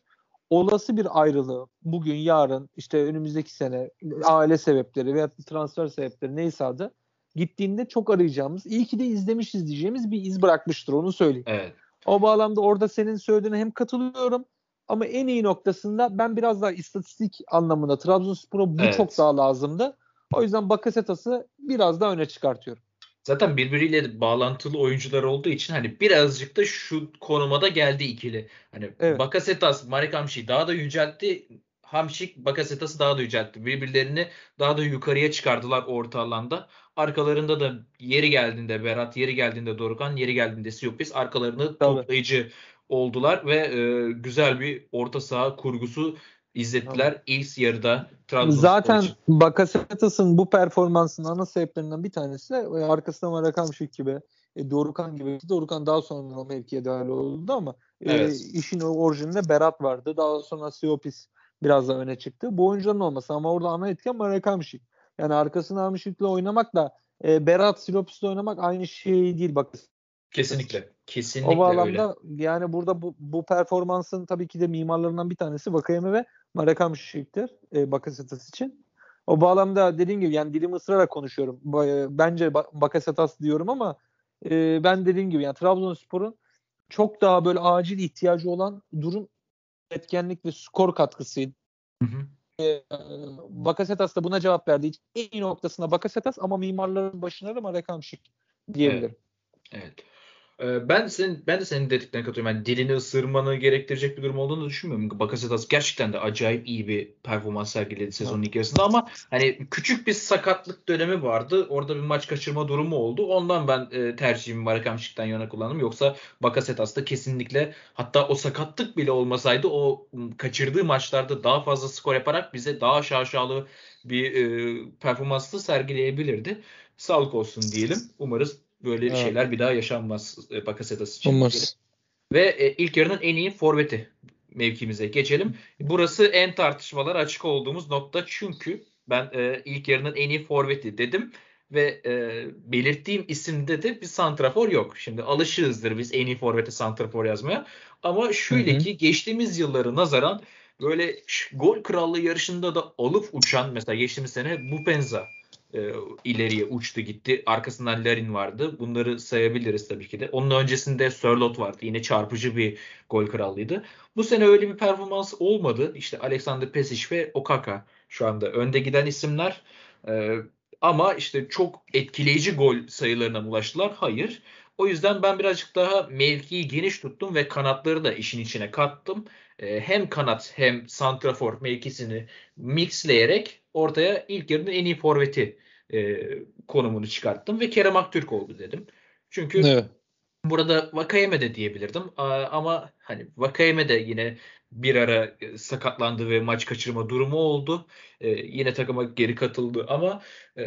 Olası bir ayrılığı bugün, yarın, işte önümüzdeki sene aile sebepleri veya transfer sebepleri neyse adı gittiğinde çok arayacağımız, iyi ki de izlemişiz diyeceğimiz bir iz bırakmıştır onu söyleyeyim. Evet. O bağlamda orada senin söylediğine hem katılıyorum ama en iyi noktasında ben biraz daha istatistik anlamında Trabzonspor'a bu evet. çok daha lazımdı. O yüzden Bakasetas'ı biraz daha öne çıkartıyorum. Zaten birbiriyle bağlantılı oyuncular olduğu için hani birazcık da şu konuma da geldi ikili. Hani evet. Bakasetas, Marek Hamşik daha da yüceltti. Hamşik, Bakasetas'ı daha da yüceltti. Birbirlerini daha da yukarıya çıkardılar orta alanda. Arkalarında da yeri geldiğinde Berat, yeri geldiğinde Dorukan, yeri geldiğinde Siyopis arkalarında Tabii. toplayıcı oldular ve e, güzel bir orta saha kurgusu izlettiler ilk yarıda Trabzonspor Zaten. Bakasetas'ın bu performansının ana sebeplerinden bir tanesi de e, arkasında Marakamşik gibi e, Dorukan gibi. Dorukan daha sonra o mevkiye dahil oldu ama e, evet. e, işin orijininde Berat vardı. Daha sonra Siopis biraz da öne çıktı. Bu oyuncuların olması ama orada ana etken Marakamşik. Yani arkasında Amşik'le oynamak da e, Berat Silopis'le oynamak aynı şey değil bak. Kesinlikle. Kesinlikle o bağlamda öyle. yani burada bu, bu performansın tabii ki de mimarlarından bir tanesi Vakayeme ve Marakam Şişik'tir e, Bakasetas için. O bağlamda dediğim gibi yani dilimi ısırarak konuşuyorum. Bence Bakasetas diyorum ama e, ben dediğim gibi yani Trabzonspor'un çok daha böyle acil ihtiyacı olan durum etkenlik ve skor katkısıydı. Hı hı. E, Bakasetas da buna cevap verdiği için en iyi noktasında Bakasetas ama mimarların başına da Marakam Şik diyebilirim. Evet. evet. Ee, ben senin ben de senin dediklerine katılıyorum. Yani dilini ısırmanı gerektirecek bir durum olduğunu düşünmüyorum. Bakasetas gerçekten de acayip iyi bir performans sergiledi sezonun ilk yarısında ama hani küçük bir sakatlık dönemi vardı. Orada bir maç kaçırma durumu oldu. Ondan ben e, tercihimi Marakamşik'ten yana kullandım. Yoksa Bakasetas da kesinlikle hatta o sakatlık bile olmasaydı o kaçırdığı maçlarda daha fazla skor yaparak bize daha şaşalı bir e, performanslı sergileyebilirdi. Sağlık olsun diyelim. Umarız böyle evet. şeyler bir daha yaşanmaz e, Bakasetas için. Olmaz. Ve e, ilk yarının en iyi forveti mevkimize geçelim. Burası en tartışmalar açık olduğumuz nokta çünkü ben e, ilk yarının en iyi forveti dedim ve e, belirttiğim isimde de bir santrafor yok. Şimdi alışığızdır biz en iyi forvete santrafor yazmaya. Ama şöyle hı hı. ki geçtiğimiz yılları nazaran böyle gol krallığı yarışında da alıp uçan mesela geçtiğimiz sene Bupenza e, ileriye uçtu gitti. Arkasından Larin vardı. Bunları sayabiliriz tabii ki de. Onun öncesinde Sörlot vardı. Yine çarpıcı bir gol krallıydı. Bu sene öyle bir performans olmadı. İşte Alexander Pesic ve Okaka şu anda önde giden isimler. E, ama işte çok etkileyici gol sayılarına ulaştılar. Hayır. O yüzden ben birazcık daha mevkiyi geniş tuttum ve kanatları da işin içine kattım. E, hem kanat hem santrafor mevkisini mixleyerek ortaya ilk yarının en iyi forveti e, konumunu çıkarttım ve Kerem Aktürk oldu dedim. Çünkü evet. burada Vakayeme de diyebilirdim ama hani Vakayeme de yine bir ara e, sakatlandı ve maç kaçırma durumu oldu. E, yine takıma geri katıldı ama e,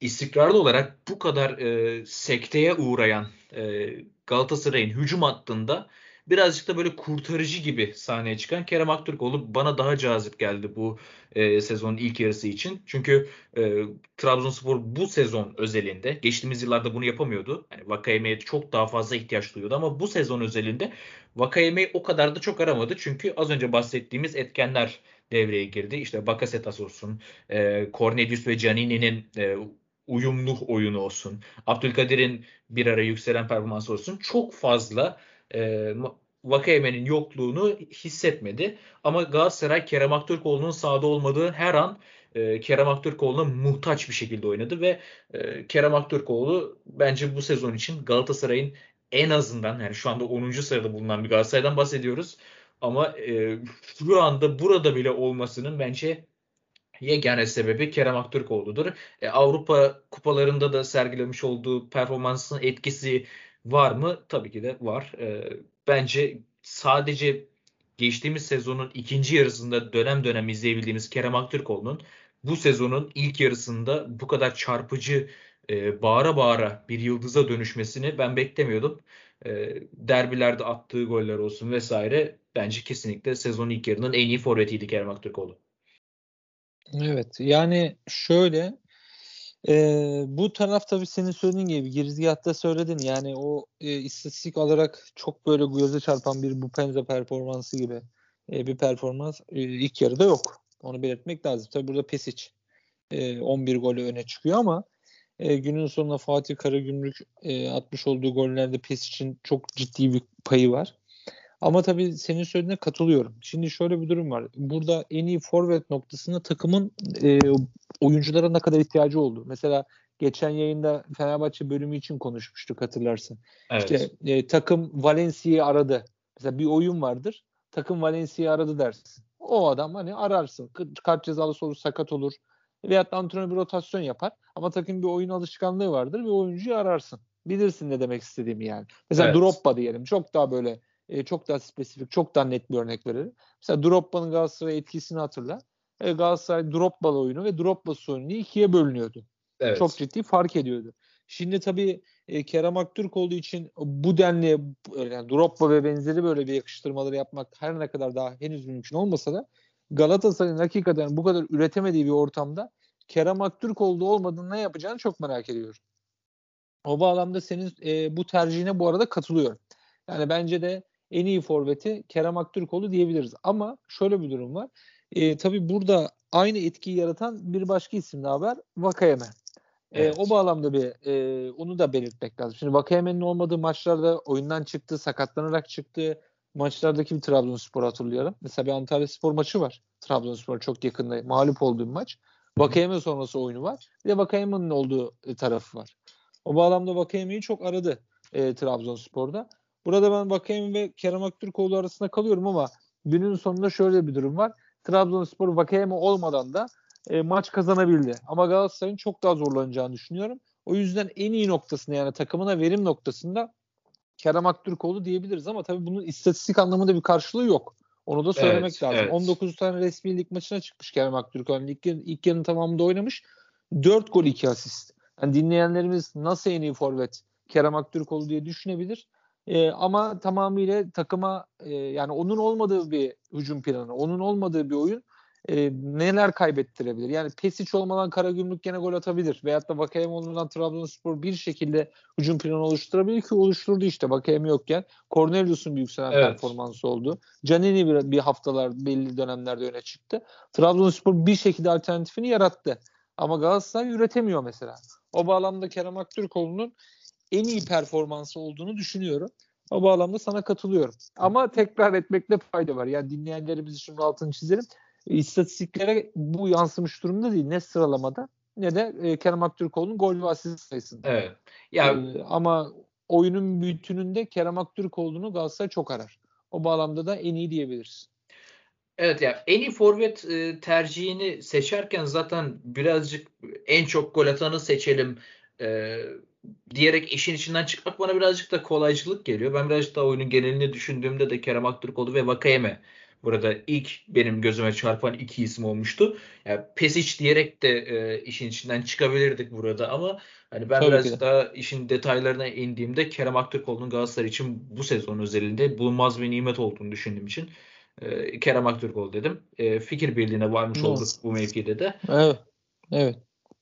istikrarlı olarak bu kadar e, sekteye uğrayan e, Galatasaray'ın hücum hattında birazcık da böyle kurtarıcı gibi sahneye çıkan Kerem Aktürkoğlu bana daha cazip geldi bu e, sezonun ilk yarısı için. Çünkü e, Trabzonspor bu sezon özelinde geçtiğimiz yıllarda bunu yapamıyordu. Yani Vakayeme'ye çok daha fazla ihtiyaç duyuyordu ama bu sezon özelinde Vakayeme'yi o kadar da çok aramadı. Çünkü az önce bahsettiğimiz etkenler devreye girdi. İşte Bakasetas olsun, e, Cornelius ve Canini'nin e, uyumlu oyunu olsun. Abdülkadir'in bir ara yükselen performansı olsun. Çok fazla e, Vakayeme'nin yokluğunu hissetmedi. Ama Galatasaray Kerem Aktürkoğlu'nun sahada olmadığı her an e, Kerem Aktürkoğlu'na muhtaç bir şekilde oynadı ve e, Kerem Aktürkoğlu bence bu sezon için Galatasaray'ın en azından yani şu anda 10. sırada bulunan bir Galatasaray'dan bahsediyoruz. Ama e, şu anda burada bile olmasının bence yegane sebebi Kerem Aktürkoğlu'dur. E, Avrupa kupalarında da sergilemiş olduğu performansın etkisi Var mı? Tabii ki de var. E, bence sadece geçtiğimiz sezonun ikinci yarısında dönem dönem izleyebildiğimiz Kerem Aktürkoğlu'nun bu sezonun ilk yarısında bu kadar çarpıcı e, bağıra bağıra bir yıldıza dönüşmesini ben beklemiyordum. E, derbilerde attığı goller olsun vesaire bence kesinlikle sezonun ilk yarının en iyi forvetiydi Kerem Aktürkoğlu. Evet yani şöyle ee, bu taraf tabii senin söylediğin gibi girizgahta söyledin yani o e, istatistik olarak çok böyle göze çarpan bir bu penza performansı gibi e, bir performans e, ilk yarıda yok. Onu belirtmek lazım. Tabii burada Pesic e, 11 golü öne çıkıyor ama e, günün sonunda Fatih Karagümrük e, atmış olduğu gollerde Pesic'in çok ciddi bir payı var. Ama tabii senin söylediğine katılıyorum. Şimdi şöyle bir durum var. Burada en iyi forvet noktasında takımın e, oyunculara ne kadar ihtiyacı oldu. Mesela geçen yayında Fenerbahçe bölümü için konuşmuştuk hatırlarsın. Evet. İşte e, takım Valencia'yı aradı. Mesela bir oyun vardır. Takım Valencia'yı aradı dersin. O adam hani ararsın. Kart cezalı olur, sakat olur. Veyahut da antrenör bir rotasyon yapar. Ama takım bir oyun alışkanlığı vardır ve oyuncuyu ararsın. Bilirsin ne demek istediğimi yani. Mesela evet. Droppa diyelim. Çok daha böyle e, çok daha spesifik, çok daha net bir örnek verelim. Mesela Drogba'nın Galatasaray etkisini hatırla. E, Galatasaray Drogba'lı oyunu ve Drogba'sı oyunu ikiye bölünüyordu. Evet. Çok ciddi fark ediyordu. Şimdi tabii e, Kerem Aktürk olduğu için bu denli yani Drogba ve benzeri böyle bir yakıştırmaları yapmak her ne kadar daha henüz mümkün olmasa da Galatasaray'ın hakikaten bu kadar üretemediği bir ortamda Kerem Aktürk olduğu olmadığını ne yapacağını çok merak ediyorum. O bağlamda senin e, bu tercihine bu arada katılıyorum. Yani bence de en iyi forveti Kerem Aktürkoğlu diyebiliriz. Ama şöyle bir durum var. E, tabii burada aynı etkiyi yaratan bir başka isim daha var. Vakayeme. Evet. E, o bağlamda bir e, onu da belirtmek lazım. Şimdi Vakayeme'nin olmadığı maçlarda oyundan çıktı, sakatlanarak çıktı. Maçlardaki bir Trabzonspor hatırlayalım. Mesela bir Antalya Spor maçı var. Trabzonspor çok yakında mağlup olduğu bir maç. Vakayeme sonrası oyunu var. Bir de Vakayeme'nin olduğu e, tarafı var. O bağlamda Vakayeme'yi çok aradı e, Trabzonspor'da. Burada ben Vakayeme ve Kerem Aktürkoğlu arasında kalıyorum ama günün sonunda şöyle bir durum var. Trabzonspor Vakayeme olmadan da e, maç kazanabildi. Ama Galatasaray'ın çok daha zorlanacağını düşünüyorum. O yüzden en iyi noktasında yani takımına verim noktasında Kerem Aktürkoğlu diyebiliriz ama tabii bunun istatistik anlamında bir karşılığı yok. Onu da söylemek evet, lazım. Evet. 19 tane resmi lig maçına çıkmış Kerem Aktürkoğlu. İlk, ilk yarının tamamında oynamış. 4 gol 2 asist. Yani dinleyenlerimiz nasıl en iyi forvet Kerem Aktürkoğlu diye düşünebilir. E, ama tamamıyla takıma e, yani onun olmadığı bir hücum planı, onun olmadığı bir oyun e, neler kaybettirebilir? Yani Pesic olmadan Karagümrük gene gol atabilir. Veyahut da Vakayem olmadan Trabzonspor bir şekilde hücum planı oluşturabilir ki oluşturdu işte Vakayem yokken. Cornelius'un bir yükselen evet. performansı oldu. Canini bir, bir haftalar belli dönemlerde öne çıktı. Trabzonspor bir şekilde alternatifini yarattı. Ama Galatasaray üretemiyor mesela. O bağlamda Kerem Aktürkoğlu'nun en iyi performansı olduğunu düşünüyorum. O bağlamda sana katılıyorum. Ama tekrar etmekte fayda var. Yani dinleyenlerimiz için altını çizelim. İstatistiklere bu yansımış durumda değil. Ne sıralamada ne de e, Kerem Aktürkoğlu'nun gol ve asist sayısında. Evet. Ya ee, ama oyunun bütününde Kerem Aktürkoğlu'nu Galatasaray çok arar. O bağlamda da en iyi diyebiliriz. Evet ya yani en iyi forvet e, tercihini seçerken zaten birazcık en çok gol atanı seçelim e, diyerek işin içinden çıkmak bana birazcık da kolaycılık geliyor. Ben birazcık daha oyunun genelini düşündüğümde de Kerem Aktürkoğlu ve Vakayeme burada ilk benim gözüme çarpan iki isim olmuştu. Yani Pesic diyerek de e, işin içinden çıkabilirdik burada ama hani ben Tabii birazcık daha işin detaylarına indiğimde Kerem Aktürkoğlu'nun Galatasaray için bu sezon özelinde bulunmaz bir nimet olduğunu düşündüğüm için e, Kerem Aktürkoğlu dedim. E, fikir birliğine varmış evet. olduk bu mevkide de. Evet. Evet.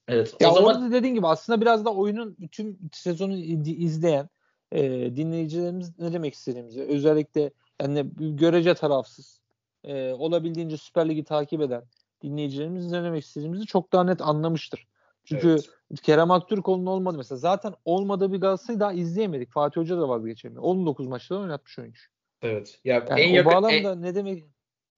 Evet. Ya o zaman orada dediğin gibi aslında biraz da oyunun bütün sezonu izleyen e, dinleyicilerimiz ne demek istediğimizi özellikle yani görece tarafsız e, olabildiğince Süper Lig'i takip eden dinleyicilerimiz ne demek istediğimizi çok daha net anlamıştır. Çünkü evet. Kerem Aktürkoğlu'nun olmadı mesela. Zaten olmadığı bir Galatasaray'ı daha izleyemedik. Fatih Hoca da vazgeçemiyor. 19 maçta oynatmış oyuncu. Evet. Ya yani en yakın, bağlamda en, ne demek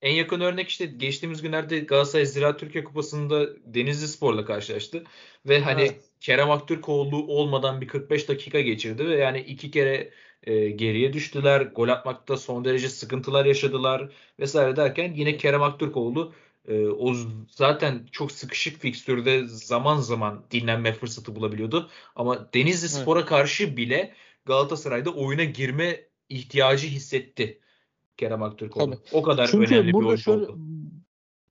en yakın örnek işte geçtiğimiz günlerde Galatasaray Ziraat Türkiye Kupası'nda Denizli Spor'la karşılaştı. Ve hani evet. Kerem Aktürkoğlu olmadan bir 45 dakika geçirdi ve yani iki kere e, geriye düştüler. Gol atmakta son derece sıkıntılar yaşadılar vesaire derken yine Kerem Aktürkoğlu e, o zaten çok sıkışık fikstürde zaman zaman dinlenme fırsatı bulabiliyordu. Ama Denizli Spor'a evet. karşı bile Galatasaray'da oyuna girme ihtiyacı hissetti. Kerem Aktürkoğlu. Tabii. O kadar Çünkü önemli burada bir oyuncu şöyle, oldu.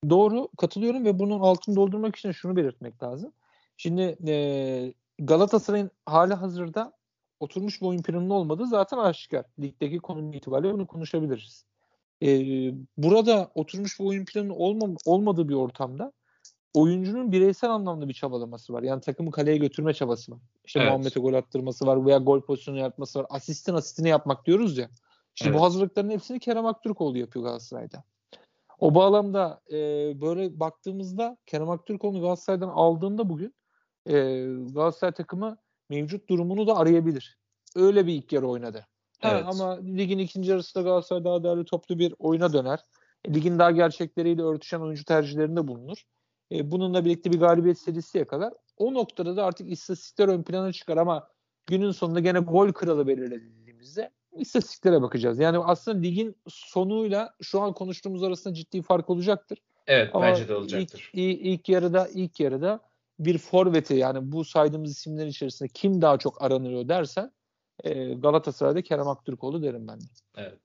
Doğru katılıyorum ve bunun altını doldurmak için şunu belirtmek lazım. Şimdi e, Galatasaray'ın hali hazırda oturmuş bir oyun planının olmadığı zaten aşikar. Ligdeki konum itibariyle bunu konuşabiliriz. E, burada oturmuş bir oyun planı olmam, olmadığı bir ortamda oyuncunun bireysel anlamda bir çabalaması var. Yani takımı kaleye götürme çabası var. İşte evet. Muhammed'e gol attırması var veya gol pozisyonu yapması var. Asistin asistini yapmak diyoruz ya. Şimdi evet. bu hazırlıkların hepsini Kerem Aktürkoğlu yapıyor Galatasaray'da. O bağlamda e, böyle baktığımızda Kerem Aktürkoğlu Galatasaray'dan aldığında bugün e, Galatasaray takımı mevcut durumunu da arayabilir. Öyle bir ilk yarı oynadı. Evet. Ama ligin ikinci yarısında Galatasaray daha değerli toplu bir oyuna döner. E, ligin daha gerçekleriyle örtüşen oyuncu tercihlerinde bulunur. E, bununla birlikte bir galibiyet serisi yakalar. O noktada da artık istatistikler ön plana çıkar ama günün sonunda gene gol kralı belirlediğimizde istatistiklere bakacağız. Yani aslında ligin sonuyla şu an konuştuğumuz arasında ciddi fark olacaktır. Evet Ama bence de olacaktır. Ilk, ilk yarıda ilk yarıda bir forveti yani bu saydığımız isimler içerisinde kim daha çok aranıyor dersen e, Galatasaray'da Kerem Aktürkoğlu derim ben de. Evet.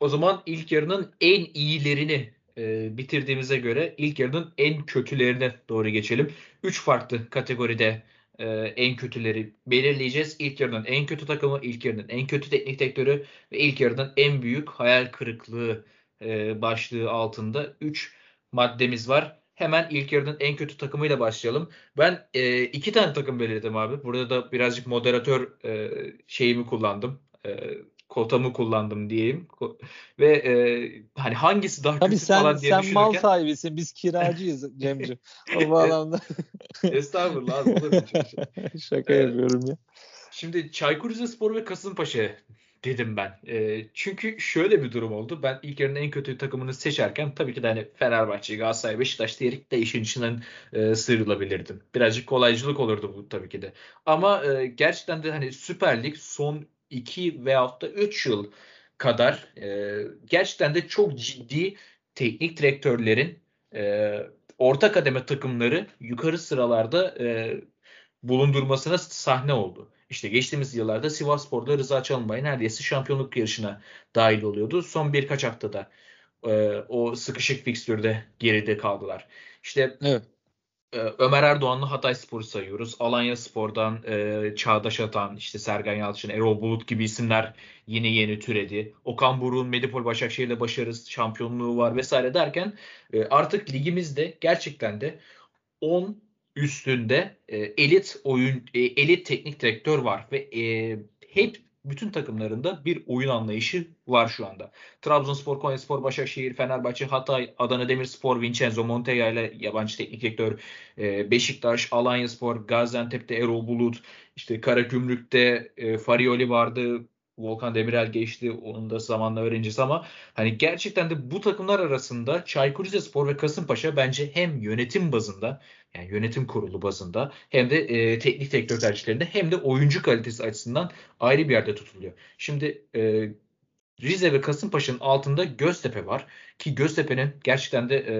O zaman ilk yarının en iyilerini e, bitirdiğimize göre ilk yarının en kötülerine doğru geçelim. Üç farklı kategoride e, en kötüleri belirleyeceğiz. İlk yarının en kötü takımı, ilk yarının en kötü teknik direktörü ve ilk yarının en büyük hayal kırıklığı e, başlığı altında 3 maddemiz var. Hemen ilk yarının en kötü takımıyla başlayalım. Ben e, iki tane takım belirledim abi. Burada da birazcık moderatör e, şeyimi kullandım. E, kotamı kullandım diyeyim. Ve e, hani hangisi daha Tabii kötü sen, falan diye sen düşünürken. mal sahibisin. Biz kiracıyız Cemciğim. O bağlamda. Estağfurullah abi olur mu hiçbir? Şaka Evet. yapıyorum ya. Şimdi Çaykur Rizespor ve Kasımpaşa dedim ben. E, çünkü şöyle bir durum oldu. Ben ilk yarının en kötü takımını seçerken tabii ki de hani Fenerbahçe, Galatasaray, Beşiktaş diyerek de işin içinden e, sıyrılabilirdim. Birazcık kolaycılık olurdu bu tabii ki de. Ama e, gerçekten de hani Süper Lig son 2 veyahut da 3 yıl kadar e, gerçekten de çok ciddi teknik direktörlerin e, orta kademe takımları yukarı sıralarda e, bulundurmasına sahne oldu. İşte geçtiğimiz yıllarda Sivasspor'da Rıza Çalınbay neredeyse şampiyonluk yarışına dahil oluyordu. Son birkaç haftada e, o sıkışık fikstürde geride kaldılar. İşte Evet. E, Ömer Erdoğan'la Hatay Spor'u sayıyoruz. Alanya Spor'dan e, Çağdaş Atan, işte Sergen Yalçın, Erol Bulut gibi isimler yeni yeni türedi. Okan Buruk'un Medipol Başakşehir'le başarısı, şampiyonluğu var vesaire derken e, artık ligimizde gerçekten de 10 üstünde e, elit oyun e, elit teknik direktör var ve e, hep bütün takımlarında bir oyun anlayışı var şu anda. Trabzonspor, Konyaspor, Başakşehir, Fenerbahçe, Hatay, Adana Demirspor, Vincenzo Montella ile yabancı teknik direktör, e, Beşiktaş, Alanyaspor, Gaziantep'te Erol Bulut, işte Karagümrük'te e, Farioli vardı, Volkan Demirel geçti. Onun da zamanla öğreneceğiz ama hani gerçekten de bu takımlar arasında Çaykur Rizespor ve Kasımpaşa bence hem yönetim bazında yani yönetim kurulu bazında hem de e, teknik direktör tercihlerinde hem de oyuncu kalitesi açısından ayrı bir yerde tutuluyor. Şimdi e, Rize ve Kasımpaşa'nın altında Göztepe var ki Göztepe'nin gerçekten de e,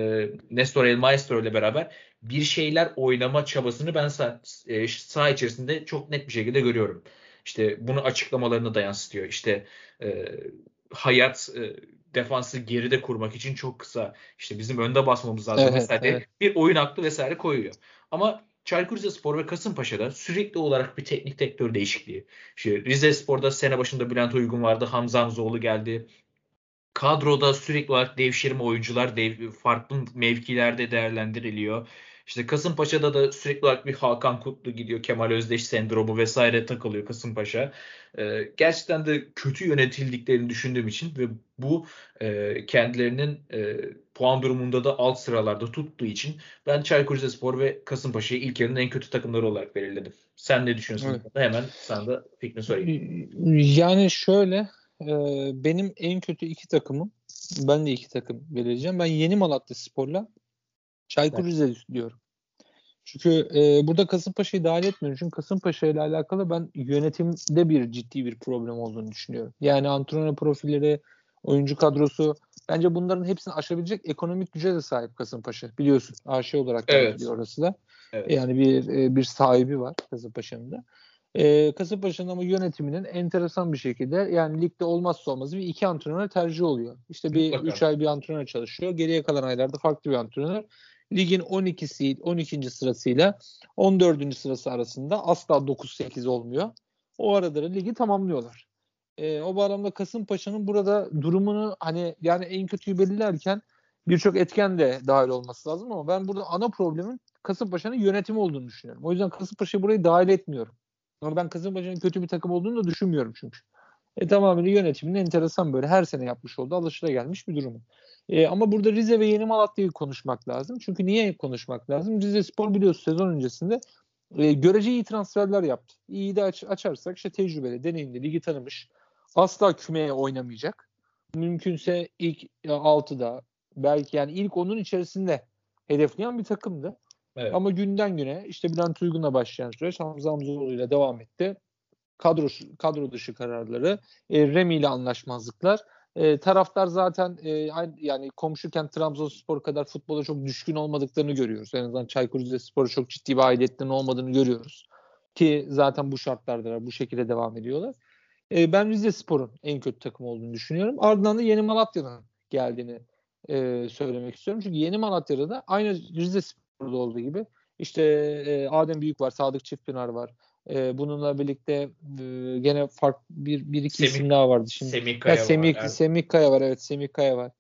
Nestor El Maestro ile beraber bir şeyler oynama çabasını ben sah, e, saha içerisinde çok net bir şekilde görüyorum. İşte bunu açıklamalarını da yansıtıyor. İşte e, hayat e, defansı geride kurmak için çok kısa. İşte bizim önde basmamız lazım Evet, vesaire. evet. Bir oyun aklı vesaire koyuyor. Ama Çaykur Rizespor ve Kasımpaşa'da sürekli olarak bir teknik direktör değişikliği. İşte Rizespor'da sene başında Bülent Uygun vardı. Hamza Hamzoğlu geldi. Kadroda sürekli olarak devşirme oyuncular dev, farklı mevkilerde değerlendiriliyor. İşte Kasımpaşa'da da sürekli olarak bir Hakan Kutlu gidiyor. Kemal Özdeş sendromu vesaire takılıyor Kasımpaşa. Ee, gerçekten de kötü yönetildiklerini düşündüğüm için ve bu e, kendilerinin e, puan durumunda da alt sıralarda tuttuğu için ben Çaykur Rizespor ve Kasımpaşa'yı ilk yarının en kötü takımları olarak belirledim. Sen ne düşünüyorsun? Evet. Hemen sana da fikrini sorayım. Yani şöyle e, benim en kötü iki takımım ben de iki takım belirleyeceğim. Ben Yeni Malatya Spor'la Çaykur Rize diyorum. Çünkü e, burada Kasımpaşa'yı dahil etmiyorum. Çünkü Kasımpaşa ile alakalı ben yönetimde bir ciddi bir problem olduğunu düşünüyorum. Yani antrenör profilleri, oyuncu kadrosu bence bunların hepsini aşabilecek ekonomik güce de sahip Kasımpaşa. Biliyorsun AŞ olarak Evet. orası da. Evet. Yani bir e, bir sahibi var Kasımpaşa'nın da. E, Kasımpaşa'nın ama yönetiminin enteresan bir şekilde yani ligde olmazsa olmazı bir iki antrenör tercih oluyor. İşte bir Mutlaka. 3 ay bir antrenör çalışıyor. Geriye kalan aylarda farklı bir antrenör. Ligin 12'si 12. sırasıyla 14. sırası arasında asla 9-8 olmuyor. O arada da ligi tamamlıyorlar. E, o bağlamda Kasımpaşa'nın burada durumunu hani yani en kötüyü belirlerken birçok etken de dahil olması lazım ama ben burada ana problemin Kasımpaşa'nın yönetimi olduğunu düşünüyorum. O yüzden Kasımpaşa'yı burayı dahil etmiyorum. Ama ben Kasımpaşa'nın kötü bir takım olduğunu da düşünmüyorum çünkü. E, tamamen yönetiminin enteresan böyle her sene yapmış olduğu alışılagelmiş bir durumu. E, ama burada Rize ve Yeni Malatya'yı konuşmak lazım. Çünkü niye konuşmak lazım? Rize Spor biliyorsun sezon öncesinde e, görece iyi transferler yaptı. İyi de aç, açarsak işte tecrübeli, deneyimli, ligi tanımış. Asla kümeye oynamayacak. Mümkünse ilk 6'da belki yani ilk onun içerisinde hedefleyen bir takımdı. Evet. Ama günden güne işte Bülent Uygun'la başlayan süreç Hamza Hamzoğlu ile devam etti. Kadro, kadro dışı kararları, e, Remi ile anlaşmazlıklar. E, taraftar zaten e, yani komşuken Trabzonspor kadar futbola çok düşkün olmadıklarını görüyoruz. En azından Çaykur Rizespor'a çok ciddi bir aidiyetlerinin olmadığını görüyoruz. Ki zaten bu şartlarda bu şekilde devam ediyorlar. e, ben Rize Spor'un en kötü takım olduğunu düşünüyorum. Ardından da Yeni Malatya'nın geldiğini e, söylemek istiyorum. Çünkü Yeni Malatya'da da aynı Rize Spor'da olduğu gibi işte e, Adem Büyük var, Sadık Çiftpınar var. E, bununla birlikte e, gene farklı bir, bir iki Semih, isim daha vardı şimdi. Semih Kaya ya, Semih, var. Semih Kaya var evet Semih Kaya var.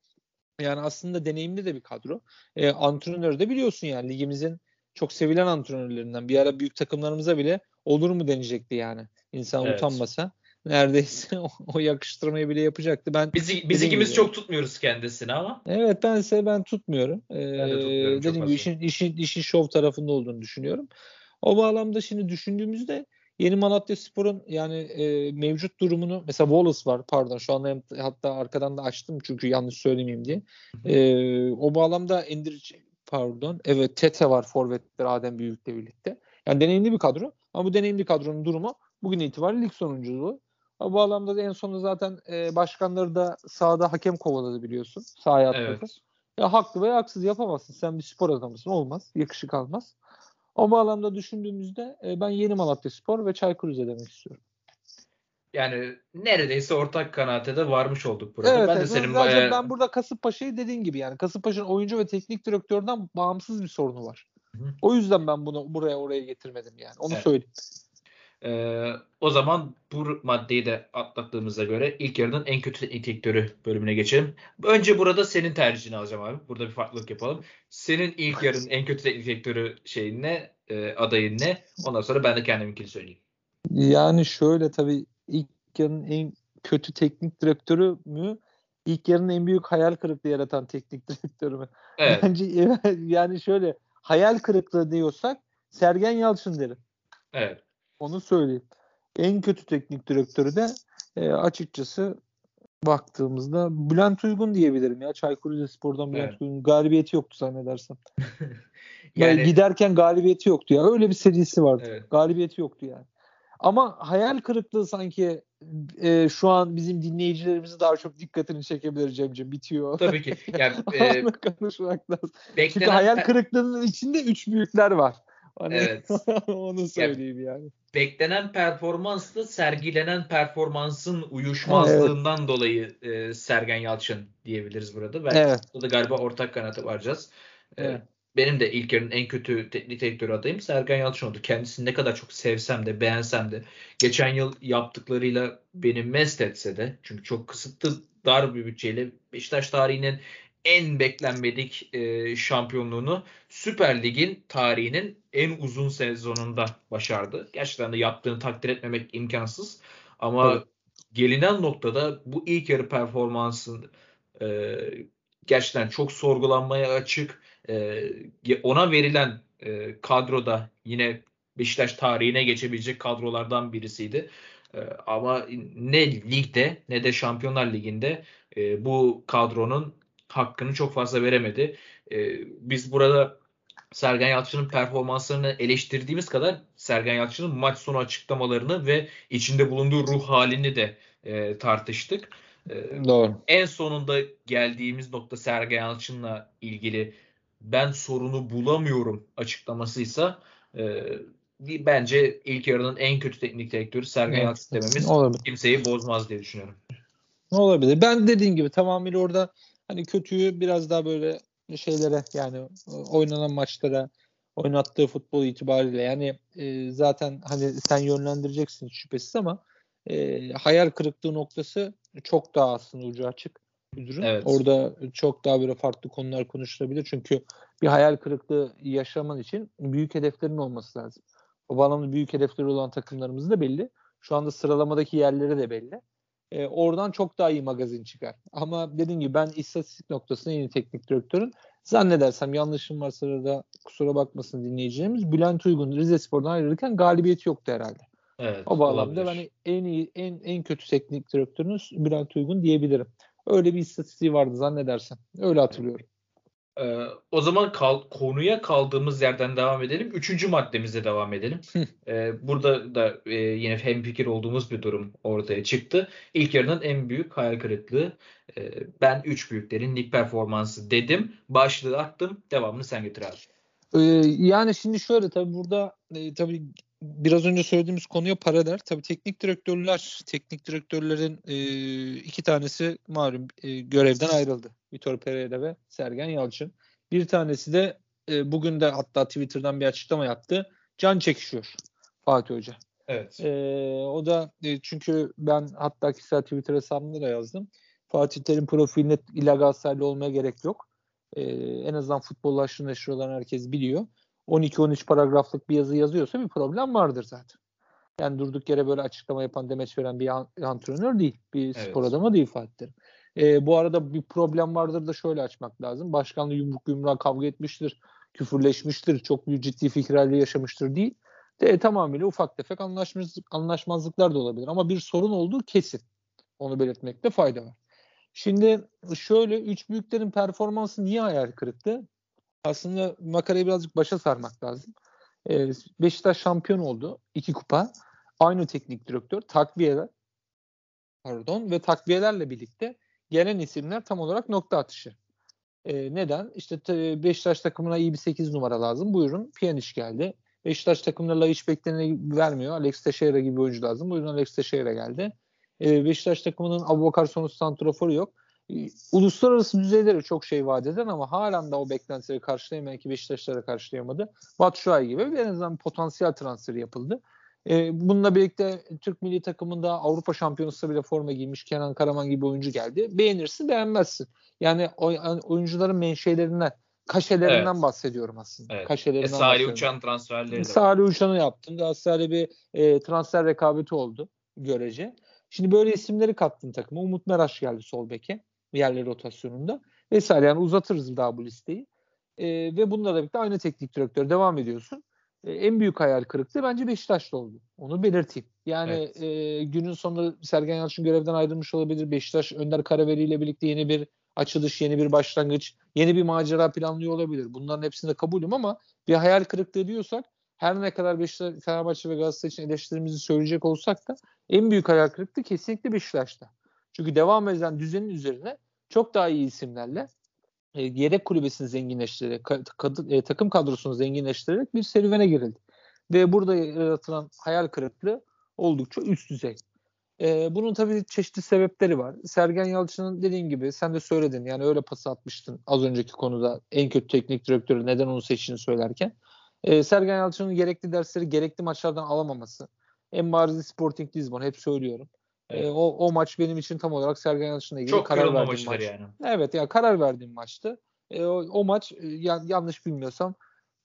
Yani aslında deneyimli de bir kadro. E, antrenörü de biliyorsun yani ligimizin çok sevilen antrenörlerinden. Bir ara büyük takımlarımıza bile olur mu deneyecekti yani. İnsan evet. utanmasa neredeyse o, o yakıştırmayı bile yapacaktı. Ben biz, biz ikimiz gibi, çok tutmuyoruz kendisini ama. Evet ben ise ben tutmuyorum. Ee, ben de tutmuyorum. Dediğim gibi işin, işin, işin şov tarafında olduğunu düşünüyorum. O bağlamda şimdi düşündüğümüzde Yeni Malatya Spor'un yani e, mevcut durumunu mesela Wallace var pardon şu anda hatta arkadan da açtım çünkü yanlış söylemeyeyim diye. E, o bağlamda Endir pardon evet Tete var forvetler Adem Büyük'le birlikte. Yani deneyimli bir kadro ama bu deneyimli kadronun durumu bugün itibariyle lig sonunculuğu. Bu bağlamda da en sonunda zaten e, başkanları da sahada hakem kovaladı biliyorsun. Sahaya atladı. Evet. Ya haklı veya haksız yapamazsın. Sen bir spor adamısın. Olmaz. Yakışık almaz. O bağlamda düşündüğümüzde e, ben Yeni Malatya Spor ve Çaykur Rize demek istiyorum. Yani neredeyse ortak kanaate de varmış olduk burada. Evet, ben evet. de senin bayağı... ben burada Kasımpaşa'yı dediğin gibi yani Kasımpaşa'nın oyuncu ve teknik direktörden bağımsız bir sorunu var. Hı. O yüzden ben bunu buraya oraya getirmedim yani. Onu evet. söyleyeyim. Ee, o zaman bu maddeyi de atlattığımıza göre ilk yarının en kötü teknik direktörü bölümüne geçelim. Önce burada senin tercihini alacağım abi. Burada bir farklılık yapalım. Senin ilk yarının en kötü teknik direktörü şeyin ne? E, adayın ne? Ondan sonra ben de kendiminkini söyleyeyim. Yani şöyle tabii ilk yarının en kötü teknik direktörü mü? İlk yarının en büyük hayal kırıklığı yaratan teknik direktörü mü? Evet. Bence yani şöyle hayal kırıklığı diyorsak Sergen Yalçın derim. Evet. Onu söyleyeyim. En kötü teknik direktörü de e, açıkçası baktığımızda Bülent Uygun diyebilirim ya. Çaykur Rizespor'dan Bülent evet. Uygun galibiyeti yoktu zannedersem. yani, yani giderken galibiyeti yoktu ya. Öyle bir serisi vardı. Evet. Galibiyeti yoktu yani. Ama hayal kırıklığı sanki e, şu an bizim dinleyicilerimizi daha çok dikkatini çekebilir Cemciğim. Bitiyor. Tabii ki. Yani, e, konuşmak lazım. Çünkü hayal kırıklığının içinde üç büyükler var. Hani evet. onu söyleyeyim yani. yani. Beklenen performansla sergilenen performansın uyuşmazlığından evet. dolayı e, Sergen Yalçın diyebiliriz burada. Belki evet. burada galiba ortak kanata varacağız. E, evet. Benim de ilk yarının en kötü teknik direktörü adayım Sergen Yalçın oldu. Kendisini ne kadar çok sevsem de beğensem de geçen yıl yaptıklarıyla beni mest etse de çünkü çok kısıtlı dar bir bütçeyle Beşiktaş tarihinin en beklenmedik e, şampiyonluğunu Süper Lig'in tarihinin en uzun sezonunda başardı. Gerçekten de yaptığını takdir etmemek imkansız. Ama evet. gelinen noktada bu ilk yarı performansın e, gerçekten çok sorgulanmaya açık. E, ona verilen e, kadroda yine Beşiktaş tarihine geçebilecek kadrolardan birisiydi. E, ama ne ligde ne de Şampiyonlar Ligi'nde e, bu kadronun hakkını çok fazla veremedi. E, biz burada Sergen Yalçın'ın performanslarını eleştirdiğimiz kadar Sergen Yalçın'ın maç sonu açıklamalarını ve içinde bulunduğu ruh halini de e, tartıştık. E, Doğru. En sonunda geldiğimiz nokta Sergen Yalçın'la ilgili ben sorunu bulamıyorum açıklamasıysa e, bence ilk yarının en kötü teknik direktörü Sergen evet. Yalçın dememiz Olabilir. kimseyi bozmaz diye düşünüyorum. Olabilir. Ben dediğim gibi tamamıyla orada hani kötüyü biraz daha böyle şeylere yani oynanan maçlara oynattığı futbol itibariyle yani e, zaten hani sen yönlendireceksin şüphesiz ama e, hayal kırıklığı noktası çok daha aslında ucu açık müdürün. Evet. Orada çok daha böyle farklı konular konuşulabilir. Çünkü bir hayal kırıklığı yaşaman için büyük hedeflerin olması lazım. O bağlamda büyük hedefleri olan takımlarımız da belli. Şu anda sıralamadaki yerleri de belli e, oradan çok daha iyi magazin çıkar. Ama dediğim gibi ben istatistik noktasında yeni teknik direktörün zannedersem yanlışım varsa da kusura bakmasın dinleyeceğimiz Bülent Uygun Rize Spor'dan ayrılırken galibiyeti yoktu herhalde. Evet, o bağlamda ben en iyi en en kötü teknik direktörünüz Bülent Uygun diyebilirim. Öyle bir istatistiği vardı zannedersem. Öyle hatırlıyorum. Ee, o zaman kal, konuya kaldığımız yerden devam edelim. Üçüncü maddemize devam edelim. ee, burada da e, yine hemfikir olduğumuz bir durum ortaya çıktı. İlk yarının en büyük hayal kırıklığı. E, ben üç büyüklerin lig performansı dedim. Başlığı attım. Devamını sen getir abi. Ee, yani şimdi şöyle tabii burada e, tabii biraz önce söylediğimiz konuya paralel. Tabii teknik direktörler, teknik direktörlerin e, iki tanesi malum e, görevden ayrıldı. Vitor Pereira ve Sergen Yalçın. Bir tanesi de e, bugün de hatta Twitter'dan bir açıklama yaptı. Can çekişiyor Fatih Hoca. Evet. E, o da e, çünkü ben hatta kişisel Twitter hesabımda da yazdım. Fatih Terim profiline illa Galatasaraylı olmaya gerek yok. E, en azından futbolla aşırı neşir olan herkes biliyor. 12-13 paragraflık bir yazı yazıyorsa bir problem vardır zaten. Yani durduk yere böyle açıklama yapan, demeç veren bir antrenör değil. Bir evet. spor adamı değil Fatih Terim. E, bu arada bir problem vardır da şöyle açmak lazım. Başkanla yumruk yumruğa kavga etmiştir, küfürleşmiştir, çok büyük ciddi fikirlerle yaşamıştır değil. De, tamamıyla ufak tefek anlaşmazlık, anlaşmazlıklar da olabilir. Ama bir sorun olduğu kesin. Onu belirtmekte fayda var. Şimdi şöyle üç büyüklerin performansı niye hayal kırıktı? Aslında makarayı birazcık başa sarmak lazım. Ee, Beşiktaş şampiyon oldu. iki kupa. Aynı teknik direktör. Takviyeler pardon ve takviyelerle birlikte gelen isimler tam olarak nokta atışı. Ee, neden? İşte Beşiktaş takımına iyi bir 8 numara lazım. Buyurun Pjanic geldi. Beşiktaş takımına Laiç bekleneni vermiyor. Alex Teixeira gibi bir oyuncu lazım. Buyurun Alex Teixeira geldi. Ee, Beşiktaş takımının Abubakar Sonus santraforu yok. Uluslararası düzeyleri çok şey vaat eden ama halen de o beklentileri karşılayamayan ki Beşiktaşlara karşılayamadı. Batshuayi gibi en azından potansiyel transferi yapıldı. E, bununla birlikte Türk milli takımında Avrupa Şampiyonası bile forma giymiş Kenan Karaman gibi oyuncu geldi. Beğenirsin beğenmezsin. Yani oyuncuların menşelerinden, kaşelerinden evet. bahsediyorum aslında. Evet. Kaşelerinden e, Salih Uçan transferleri de Salih Uçan'ı yaptın. Galatasaray'da bir e, transfer rekabeti oldu görece. Şimdi böyle isimleri kattın takıma. Umut Meraş geldi sol beke yerli rotasyonunda vesaire yani uzatırız daha bu listeyi. E, ve bununla birlikte aynı teknik direktör devam ediyorsun. E, en büyük hayal kırıklığı bence Beşiktaş'ta oldu. Onu belirteyim. Yani evet. e, günün sonunda Sergen Yalçın görevden ayrılmış olabilir. Beşiktaş Önder Karaveli ile birlikte yeni bir açılış, yeni bir başlangıç, yeni bir macera planlıyor olabilir. Bunların hepsinde kabulüm ama bir hayal kırıklığı diyorsak her ne kadar Beşiktaş, Fenerbahçe ve Galatasaray için eleştirimizi söyleyecek olsak da en büyük hayal kırıklığı kesinlikle Beşiktaş'ta. Çünkü devam eden düzenin üzerine çok daha iyi isimlerle e, yedek kulübesini zenginleştirerek, kad- e, takım kadrosunu zenginleştirerek bir serüvene girildi. Ve burada yaratılan hayal kırıklığı oldukça üst düzey. E, bunun tabii çeşitli sebepleri var. Sergen Yalçın'ın dediğin gibi sen de söyledin yani öyle pas atmıştın az önceki konuda en kötü teknik direktörü neden onu seçtiğini söylerken. E, Sergen Yalçın'ın gerekli dersleri gerekli maçlardan alamaması. En barizi Sporting Lisbon hep söylüyorum. E, o, o maç benim için tam olarak Sergen Yalçın'la ilgili Çok karar verdiğim maç. yani. Evet ya yani karar verdiğim maçtı. E, o, o maç e, ya, yanlış bilmiyorsam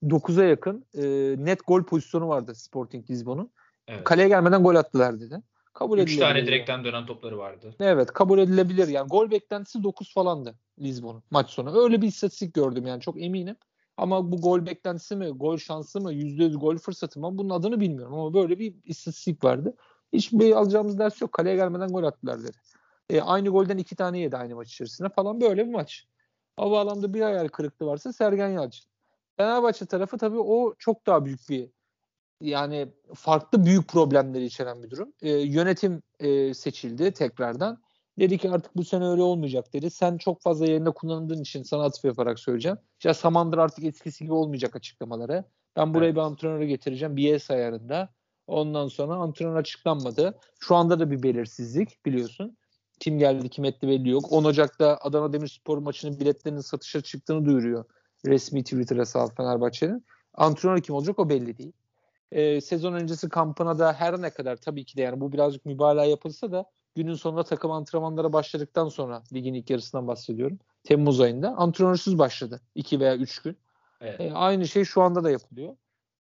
9'a yakın e, net gol pozisyonu vardı Sporting Lisbon'un. Evet. Kaleye gelmeden gol attılar dedi. Kabul 3 tane direkten dönen topları vardı. Evet kabul edilebilir. Yani gol beklentisi 9 falandı Lisbon'un maç sonu. Öyle bir istatistik gördüm yani çok eminim. Ama bu gol beklentisi mi, gol şansı mı, %100 gol fırsatı mı bunun adını bilmiyorum ama böyle bir istatistik vardı. Hiçbir alacağımız ders yok. Kaleye gelmeden gol attılar dedi. E, aynı golden iki tane yedi aynı maç içerisinde falan böyle bir maç. O bağlamda bir hayal kırıklığı varsa Sergen Yalçın. Fenerbahçe tarafı tabii o çok daha büyük bir yani farklı büyük problemleri içeren bir durum. E, yönetim e, seçildi tekrardan. Dedi ki artık bu sene öyle olmayacak dedi. Sen çok fazla yerinde kullanıldığın için sana atıf yaparak söyleyeceğim. Ya Samandır artık eskisi gibi olmayacak açıklamaları. Ben buraya evet. bir antrenörü getireceğim. BS ayarında. Ondan sonra antrenör açıklanmadı. Şu anda da bir belirsizlik biliyorsun. Kim geldi kim etti belli yok. 10 Ocak'ta Adana Demirspor maçının biletlerinin satışa çıktığını duyuruyor. Resmi Twitter hesabı Fenerbahçe'nin. Antrenör kim olacak o belli değil. Ee, sezon öncesi kampına da her ne kadar tabii ki de yani bu birazcık mübalağa yapılsa da günün sonunda takım antrenmanlara başladıktan sonra ligin ilk yarısından bahsediyorum. Temmuz ayında antrenörsüz başladı. 2 veya 3 gün. Evet. E, aynı şey şu anda da yapılıyor.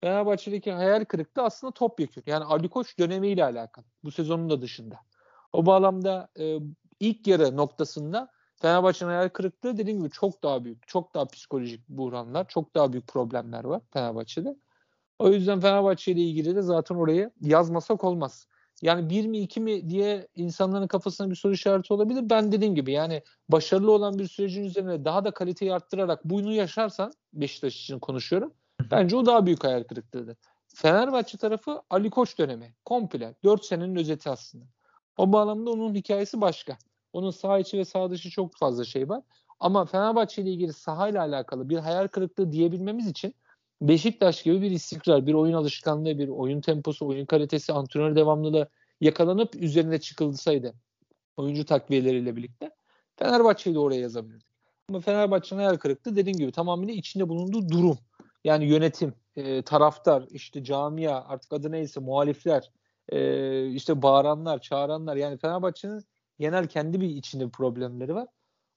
Fenerbahçe'deki hayal kırıklığı aslında topyekun. Yani Ali Koç dönemiyle alakalı. Bu sezonun da dışında. O bağlamda e, ilk yarı noktasında Fenerbahçe'nin hayal kırıklığı dediğim gibi çok daha büyük. Çok daha psikolojik buhranlar, çok daha büyük problemler var Fenerbahçe'de. O yüzden Fenerbahçe ile ilgili de zaten orayı yazmasak olmaz. Yani bir mi iki mi diye insanların kafasına bir soru işareti olabilir. Ben dediğim gibi yani başarılı olan bir sürecin üzerine daha da kaliteyi arttırarak bunu yaşarsan Beşiktaş için konuşuyorum. Bence o daha büyük hayal kırıklığıdır. Fenerbahçe tarafı Ali Koç dönemi. Komple. 4 senenin özeti aslında. O bağlamda onun hikayesi başka. Onun sağ içi ve sağ dışı çok fazla şey var. Ama Fenerbahçe ile ilgili sahayla alakalı bir hayal kırıklığı diyebilmemiz için Beşiktaş gibi bir istikrar, bir oyun alışkanlığı, bir oyun temposu, oyun kalitesi, antrenör devamlılığı yakalanıp üzerine çıkılsaydı oyuncu takviyeleriyle birlikte Fenerbahçe'yi de oraya yazabilirdik. Ama Fenerbahçe'nin hayal kırıklığı dediğim gibi tamamıyla içinde bulunduğu durum. Yani yönetim, e, taraftar, işte camia artık adı neyse muhalifler, e, işte bağıranlar, çağıranlar yani Fenerbahçe'nin genel kendi bir içinde problemleri var.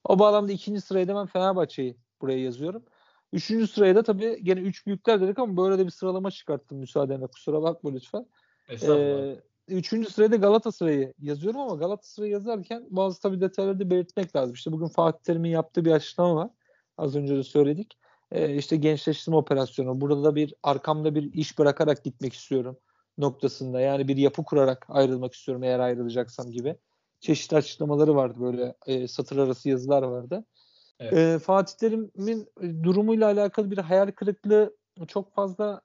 O bağlamda ikinci sırayı da ben Fenerbahçe'yi buraya yazıyorum. Üçüncü sıraya da tabii gene üç büyükler dedik ama böyle de bir sıralama çıkarttım müsaadenle. Kusura bakma lütfen. Ee, üçüncü sırada Galatasaray'ı yazıyorum ama Galatasaray'ı yazarken bazı tabii detayları da belirtmek lazım. İşte bugün Fatih Terim'in yaptığı bir açıklama var. Az önce de söyledik. Ee, işte gençleştirme operasyonu. Burada da bir arkamda bir iş bırakarak gitmek istiyorum noktasında. Yani bir yapı kurarak ayrılmak istiyorum eğer ayrılacaksam gibi. Çeşitli açıklamaları vardı böyle e, satır arası yazılar vardı. Evet. E, Fatih Terim'in durumuyla alakalı bir hayal kırıklığı çok fazla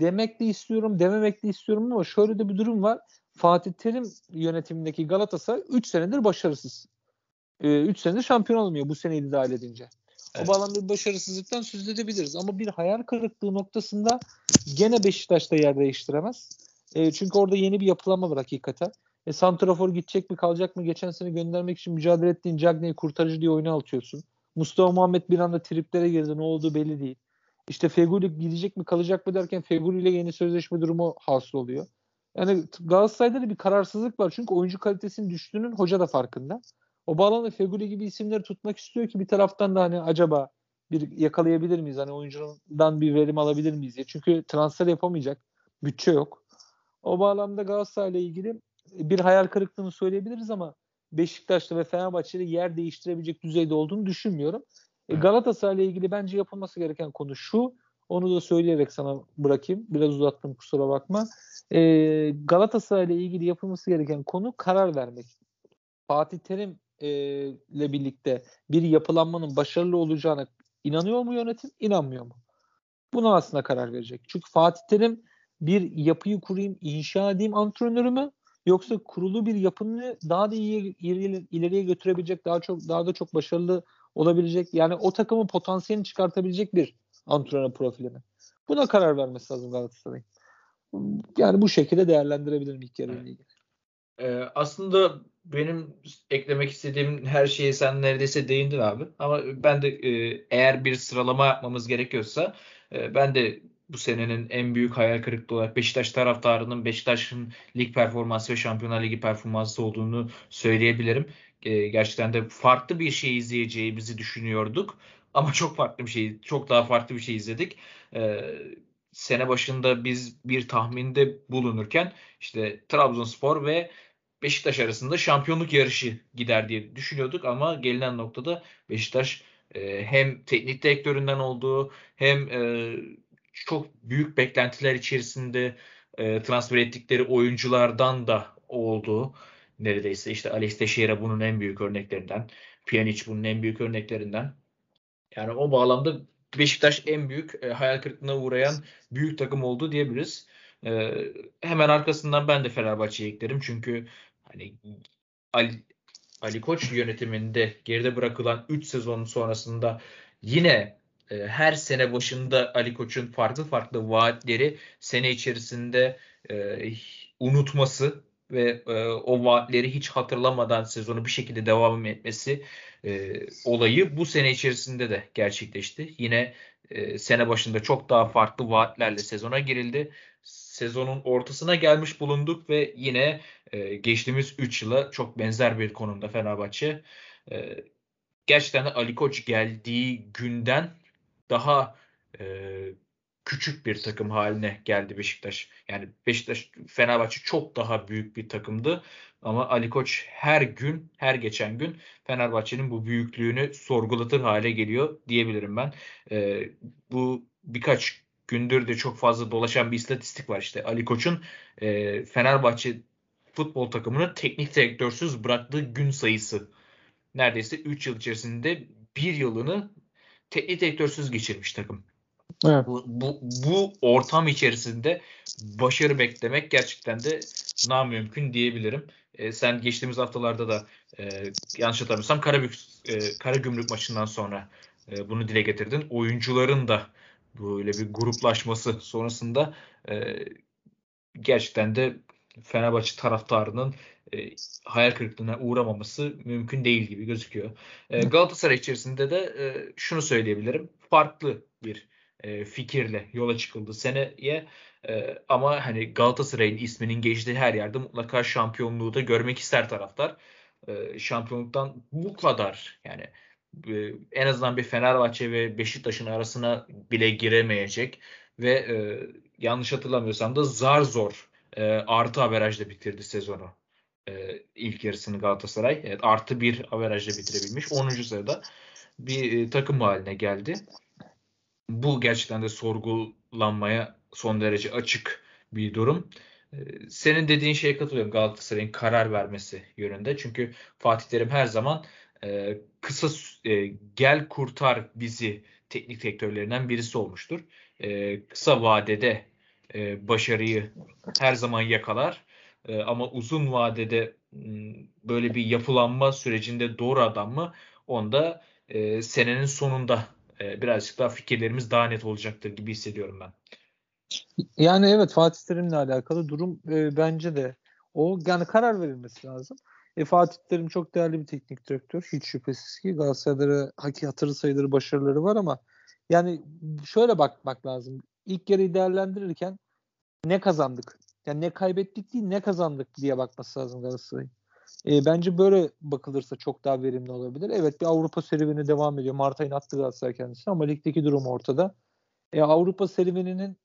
demek de istiyorum, dememek de istiyorum ama şöyle de bir durum var. Fatih Terim yönetimindeki Galatasaray 3 senedir başarısız. 3 e, senedir şampiyon olmuyor bu seneyi de dahil edince. Evet. O bağlamda bir başarısızlıktan söz edebiliriz. Ama bir hayal kırıklığı noktasında gene Beşiktaş'ta yer değiştiremez. E, çünkü orada yeni bir yapılanma var hakikaten. E, Santrafor gidecek mi kalacak mı? Geçen sene göndermek için mücadele ettiğin Cagney'i kurtarıcı diye oyuna atıyorsun. Mustafa Muhammed bir anda triplere girdi. Ne olduğu belli değil. İşte Feguli gidecek mi kalacak mı derken Feguli ile yeni sözleşme durumu hasıl oluyor. Yani Galatasaray'da da bir kararsızlık var. Çünkü oyuncu kalitesinin düştüğünün hoca da farkında. O bağlamda Feguli gibi isimleri tutmak istiyor ki bir taraftan da hani acaba bir yakalayabilir miyiz? Hani oyuncudan bir verim alabilir miyiz diye. Çünkü transfer yapamayacak. Bütçe yok. O bağlamda Galatasaray'la ilgili bir hayal kırıklığını söyleyebiliriz ama Beşiktaş'ta ve Fenerbahçe'de yer değiştirebilecek düzeyde olduğunu düşünmüyorum. E, Galatasaray'la ilgili bence yapılması gereken konu şu. Onu da söyleyerek sana bırakayım. Biraz uzattım kusura bakma. E, Galatasaray'la ilgili yapılması gereken konu karar vermek. Fatih Terim e, ile birlikte bir yapılanmanın başarılı olacağına inanıyor mu yönetim? İnanmıyor mu? Buna aslında karar verecek. Çünkü Fatih Terim bir yapıyı kurayım, inşa edeyim antrenörü mü? Yoksa kurulu bir yapını daha da iyi ileriye götürebilecek, daha çok daha da çok başarılı olabilecek yani o takımın potansiyelini çıkartabilecek bir antrenör profili mi? Buna karar vermesi lazım Galatasaray'ın. Yani bu şekilde değerlendirebilirim ilk yarıyla ilgili. Ee, aslında benim eklemek istediğim her şeye sen neredeyse değindin abi. Ama ben de e, eğer bir sıralama yapmamız gerekiyorsa e, ben de bu senenin en büyük hayal kırıklığı olarak Beşiktaş taraftarının Beşiktaş'ın lig performansı ve Şampiyonlar Ligi performansı olduğunu söyleyebilirim. E, gerçekten de farklı bir şey izleyeceğimizi düşünüyorduk. Ama çok farklı bir şey, çok daha farklı bir şey izledik. Sene başında biz bir tahminde bulunurken işte Trabzonspor ve Beşiktaş arasında şampiyonluk yarışı gider diye düşünüyorduk ama gelinen noktada Beşiktaş e, hem teknik direktöründen olduğu hem e, çok büyük beklentiler içerisinde e, transfer ettikleri oyunculardan da olduğu neredeyse işte Alex Teixeira bunun en büyük örneklerinden. Pjanic bunun en büyük örneklerinden. Yani o bağlamda Beşiktaş en büyük e, hayal kırıklığına uğrayan büyük takım oldu diyebiliriz. E, hemen arkasından ben de Fenerbahçe'yi eklerim. Çünkü hani Ali, Ali Koç yönetiminde geride bırakılan 3 sezonun sonrasında yine e, her sene başında Ali Koç'un farklı farklı vaatleri sene içerisinde e, unutması ve e, o vaatleri hiç hatırlamadan sezonu bir şekilde devam etmesi e, olayı bu sene içerisinde de gerçekleşti. Yine e, sene başında çok daha farklı vaatlerle sezona girildi. Sezonun ortasına gelmiş bulunduk ve yine e, geçtiğimiz 3 yıla çok benzer bir konumda Fenerbahçe. E, gerçekten de Ali Koç geldiği günden daha e, küçük bir takım haline geldi Beşiktaş. Yani Beşiktaş Fenerbahçe çok daha büyük bir takımdı ama Ali Koç her gün her geçen gün Fenerbahçe'nin bu büyüklüğünü sorgulatır hale geliyor diyebilirim ben. Ee, bu birkaç gündür de çok fazla dolaşan bir istatistik var işte Ali Koç'un e, Fenerbahçe futbol takımını teknik direktörsüz bıraktığı gün sayısı neredeyse 3 yıl içerisinde bir yılını teknik direktörsüz geçirmiş takım. Evet. Bu, bu, bu ortam içerisinde başarı beklemek gerçekten de namümkün diyebilirim. E, sen geçtiğimiz haftalarda da e, yanlış hatırlamıyorsam Karabük, e, Karagümrük maçından sonra e, bunu dile getirdin. Oyuncuların da böyle bir gruplaşması sonrasında e, gerçekten de Fenerbahçe taraftarının e, hayal kırıklığına uğramaması mümkün değil gibi gözüküyor. E, Galatasaray içerisinde de e, şunu söyleyebilirim. Farklı bir e, fikirle yola çıkıldı seneye. E, ama hani Galatasaray'ın isminin geçtiği her yerde mutlaka şampiyonluğu da görmek ister taraftar. E, şampiyonluktan bu kadar yani en azından bir Fenerbahçe ve Beşiktaş'ın arasına bile giremeyecek ve e, yanlış hatırlamıyorsam da zar zor e, artı averajla bitirdi sezonu. E, ilk yarısını Galatasaray. Evet, artı bir averajla bitirebilmiş. 10. sırada bir e, takım haline geldi. Bu gerçekten de sorgulanmaya son derece açık bir durum. E, senin dediğin şeye katılıyorum Galatasaray'ın karar vermesi yönünde. Çünkü Fatih Terim her zaman e, kısa e, gel kurtar bizi teknik direktörlerinden birisi olmuştur. E, kısa vadede e, başarıyı her zaman yakalar. E, ama uzun vadede böyle bir yapılanma sürecinde doğru adam mı? Onda e, senenin sonunda e, birazcık daha fikirlerimiz daha net olacaktır gibi hissediyorum ben. Yani evet Fatih Terim'le alakalı durum e, bence de o yani karar verilmesi lazım. E, Fatih Terim çok değerli bir teknik direktör. Hiç şüphesiz ki Galatasaray'da hatırı sayılır başarıları var ama yani şöyle bakmak lazım. İlk yarıyı değerlendirirken ne kazandık? Yani ne kaybettik değil ne kazandık diye bakması lazım Galatasaray'ın. E, bence böyle bakılırsa çok daha verimli olabilir. Evet bir Avrupa serüveni devam ediyor. Mart ayını attı Galatasaray kendisi ama ligdeki durum ortada. E, Avrupa serüveninin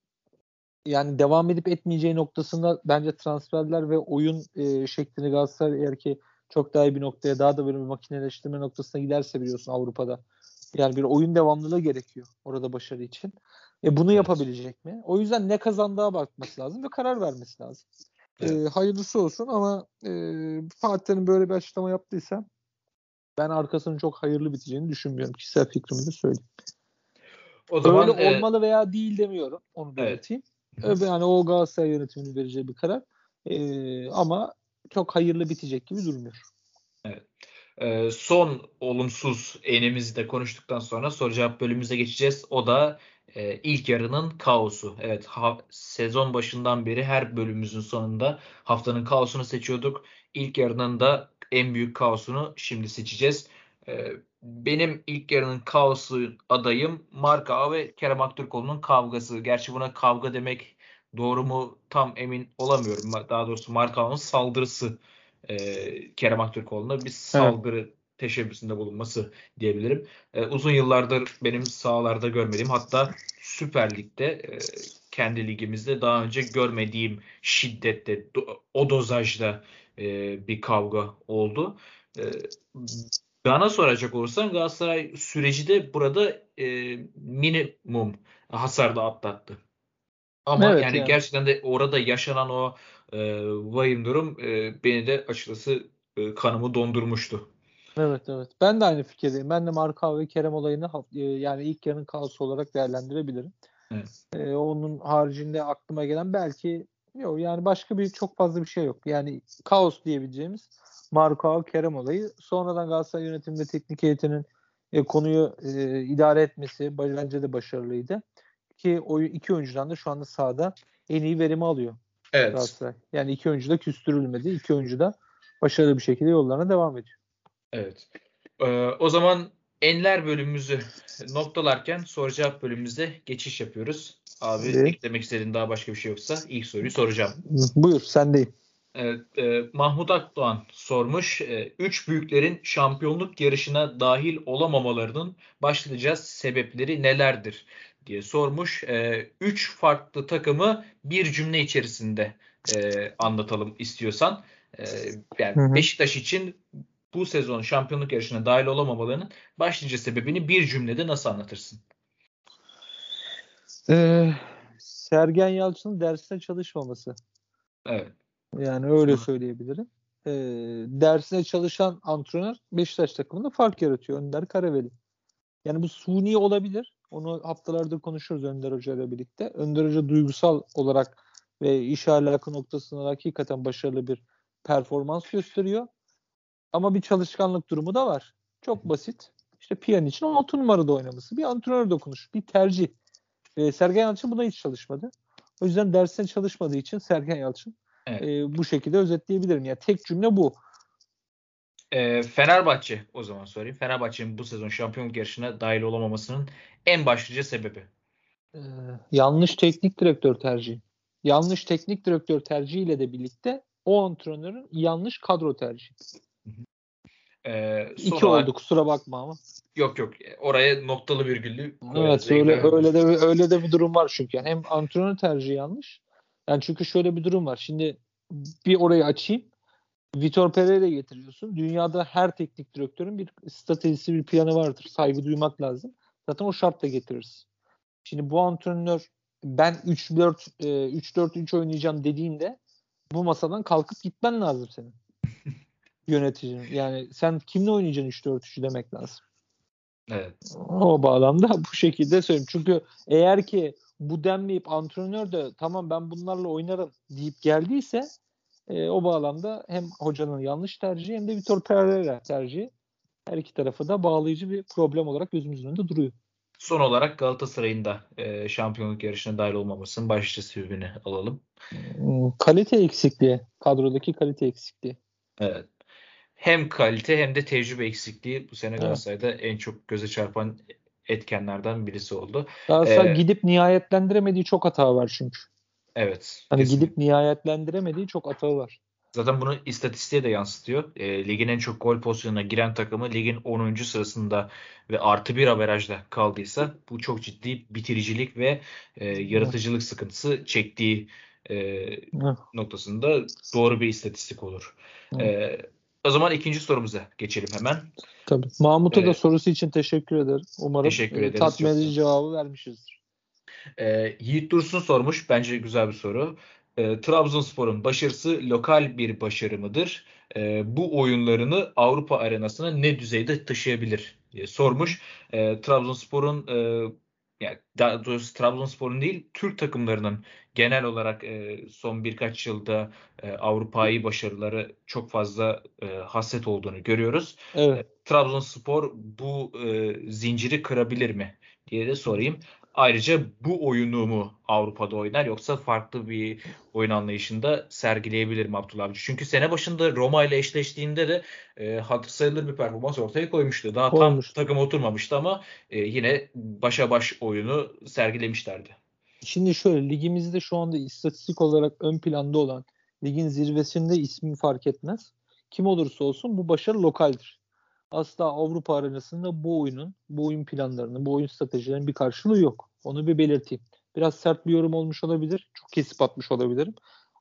yani devam edip etmeyeceği noktasında bence transferler ve oyun e, şeklini Galatasaray eğer ki çok daha iyi bir noktaya daha da böyle bir makineleştirme noktasına giderse biliyorsun Avrupa'da. Yani bir oyun devamlılığı gerekiyor orada başarı için. E bunu evet. yapabilecek mi? O yüzden ne kazandığa bakması lazım ve karar vermesi lazım. E, evet. E, hayırlısı olsun ama e, Fatih'in böyle bir açıklama yaptıysa ben arkasının çok hayırlı biteceğini düşünmüyorum. Kişisel fikrimi de söyleyeyim. O zaman Öyle e, olmalı veya değil demiyorum. Onu belirteyim. Evet. Yani o Galatasaray yönetiminin vereceği bir karar. E, ama çok hayırlı bitecek gibi durmuyor. Evet. Ee, son olumsuz enimizi de konuştuktan sonra soru cevap bölümümüze geçeceğiz. O da e, ilk yarının kaosu. Evet ha, sezon başından beri her bölümümüzün sonunda haftanın kaosunu seçiyorduk. İlk yarının da en büyük kaosunu şimdi seçeceğiz. E, benim ilk yarının kaosu adayım Marka ve Kerem Aktürkoğlu'nun kavgası. Gerçi buna kavga demek doğru mu tam emin olamıyorum. Daha doğrusu Markao'nun saldırısı e, Kerem Aktürkoğlu'na bir saldırı evet. teşebbüsünde bulunması diyebilirim. E, uzun yıllardır benim sahalarda görmediğim hatta Süper Lig'de e, kendi ligimizde daha önce görmediğim şiddette o dozajda e, bir kavga oldu. E, bana soracak olursan Galatasaray süreci de burada e, minimum hasarla atlattı. Ama evet, yani, yani gerçekten de orada yaşanan o e, vahim durum e, beni de açıkçası e, kanımı dondurmuştu. Evet evet. Ben de aynı fikirdeyim. Ben de Marka ve Kerem olayını e, yani ilk yarının kaosu olarak değerlendirebilirim. Evet. E, onun haricinde aklıma gelen belki yok yani başka bir çok fazla bir şey yok. Yani kaos diyebileceğimiz Marka Kerem olayı. Sonradan Galatasaray yönetiminde teknik heyetinin e, konuyu e, idare etmesi bence de başarılıydı. Ki o iki oyuncudan da şu anda sahada en iyi verimi alıyor. Evet. Galatasaray. Yani iki oyuncu da küstürülmedi. İki oyuncu da başarılı bir şekilde yollarına devam ediyor. Evet. Ee, o zaman enler bölümümüzü noktalarken soru cevap bölümümüze geçiş yapıyoruz. Abi evet. eklemek istediğin daha başka bir şey yoksa ilk soruyu soracağım. Buyur sendeyim. Evet, e, Mahmut Akdoğan sormuş. E, üç büyüklerin şampiyonluk yarışına dahil olamamalarının başlıca sebepleri nelerdir diye sormuş. E, üç farklı takımı bir cümle içerisinde e, anlatalım istiyorsan. E, yani hı hı. Beşiktaş için bu sezon şampiyonluk yarışına dahil olamamalarının başlıca sebebini bir cümlede nasıl anlatırsın? Ee, Sergen Yalçın'ın dersine çalışmaması. Evet. Yani öyle söyleyebilirim. Ee, dersine çalışan antrenör Beşiktaş takımında fark yaratıyor. Önder Karaveli. Yani bu suni olabilir. Onu haftalardır konuşuyoruz Önder Hoca ile birlikte. Önder Hoca duygusal olarak ve iş alaka noktasında hakikaten başarılı bir performans gösteriyor. Ama bir çalışkanlık durumu da var. Çok basit. İşte Piyan için 6 numarada oynaması. Bir antrenör dokunuş. Bir tercih. E, Sergen Yalçın buna hiç çalışmadı. O yüzden dersine çalışmadığı için Sergen Yalçın evet. e, bu şekilde özetleyebilirim. Yani tek cümle bu. E, Fenerbahçe o zaman sorayım. Fenerbahçe'nin bu sezon şampiyonluk yarışına dahil olamamasının en başlıca sebebi? E, yanlış teknik direktör tercihi. Yanlış teknik direktör tercihiyle de birlikte o antrenörün yanlış kadro tercihi. Ee, İki olarak, oldu kusura bakma ama. Yok yok oraya noktalı virgüllü. Evet öyle öyle de öyle de bir durum var çünkü. Yani hem antrenör tercihi yanlış. Yani çünkü şöyle bir durum var. Şimdi bir orayı açayım. Vitor Pereira getiriyorsun. Dünyada her teknik direktörün bir stratejisi, bir planı vardır. Saygı duymak lazım. Zaten o şartla getiririz. Şimdi bu antrenör ben 3-4 3-4-3 e, oynayacağım dediğinde bu masadan kalkıp gitmen lazım senin. Yöneticinin. Yani sen kimle oynayacaksın 3-4-3'ü demek lazım. Evet. O bağlamda bu şekilde söyleyeyim. Çünkü eğer ki bu denmeyip antrenör de tamam ben bunlarla oynarım deyip geldiyse e, o bağlamda hem hocanın yanlış tercihi hem de Vitor Pereira tercihi her iki tarafı da bağlayıcı bir problem olarak gözümüzün önünde duruyor. Son olarak Galatasaray'ın da e, şampiyonluk yarışına dahil olmamasının başlıca sebebini alalım. Kalite eksikliği. Kadrodaki kalite eksikliği. Evet. Hem kalite hem de tecrübe eksikliği bu sene evet. Galatasaray'da en çok göze çarpan etkenlerden birisi oldu. Galatasaray ee, gidip nihayetlendiremediği çok hata var çünkü. Evet. Hani kesinlikle. gidip nihayetlendiremediği çok hata var. Zaten bunu istatistiğe de yansıtıyor. E, ligin en çok gol pozisyonuna giren takımı ligin 10. sırasında ve artı bir averajda kaldıysa bu çok ciddi bitiricilik ve e, yaratıcılık sıkıntısı çektiği e, noktasında doğru bir istatistik olur. E, o zaman ikinci sorumuza geçelim hemen. Tabii. Mahmut'a evet. da sorusu için teşekkür ederim. Umarım teşekkür ederiz, tatmin edici cevabı vermişizdir. E, Yiğit Dursun sormuş. Bence güzel bir soru. E, Trabzonspor'un başarısı lokal bir başarı mıdır? E, bu oyunlarını Avrupa arenasına ne düzeyde taşıyabilir diye sormuş. E, Trabzonspor'un e, yani daha doğrusu Trabzonspor'un değil Türk takımlarının genel olarak e, son birkaç yılda e, Avrupa'yı başarıları çok fazla e, hasret olduğunu görüyoruz. Evet. E, Trabzonspor bu e, zinciri kırabilir mi diye de sorayım. Ayrıca bu oyunu mu Avrupa'da oynar yoksa farklı bir oyun anlayışında sergileyebilir mi Abdullah Avcı? Çünkü sene başında Roma ile eşleştiğinde de e, hatır sayılır bir performans ortaya koymuştu. Daha Koymuş. tam takım oturmamıştı ama e, yine başa baş oyunu sergilemişlerdi. Şimdi şöyle ligimizde şu anda istatistik olarak ön planda olan ligin zirvesinde ismi fark etmez. Kim olursa olsun bu başarı lokaldir asla Avrupa arenasında bu oyunun, bu oyun planlarının, bu oyun stratejilerinin bir karşılığı yok. Onu bir belirteyim. Biraz sert bir yorum olmuş olabilir. Çok kesip atmış olabilirim.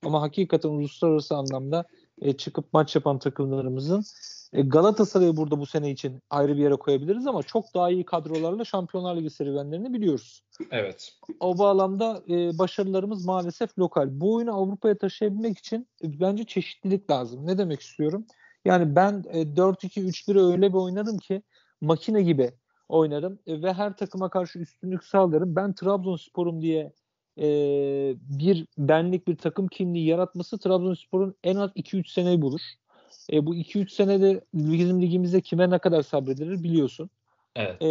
Ama hakikaten uluslararası anlamda e, çıkıp maç yapan takımlarımızın e, Galatasaray'ı burada bu sene için ayrı bir yere koyabiliriz ama çok daha iyi kadrolarla Şampiyonlar Ligi serüvenlerini biliyoruz. Evet. O bağlamda e, başarılarımız maalesef lokal. Bu oyunu Avrupa'ya taşıyabilmek için e, bence çeşitlilik lazım. Ne demek istiyorum? Yani ben e, 4-2-3-1'i öyle bir oynarım ki makine gibi oynarım e, ve her takıma karşı üstünlük sağlarım. Ben Trabzonspor'um diye e, bir benlik bir takım kimliği yaratması Trabzonspor'un en az 2-3 seneyi bulur. E, bu 2-3 senede bizim ligimizde kime ne kadar sabredilir biliyorsun. Evet. E,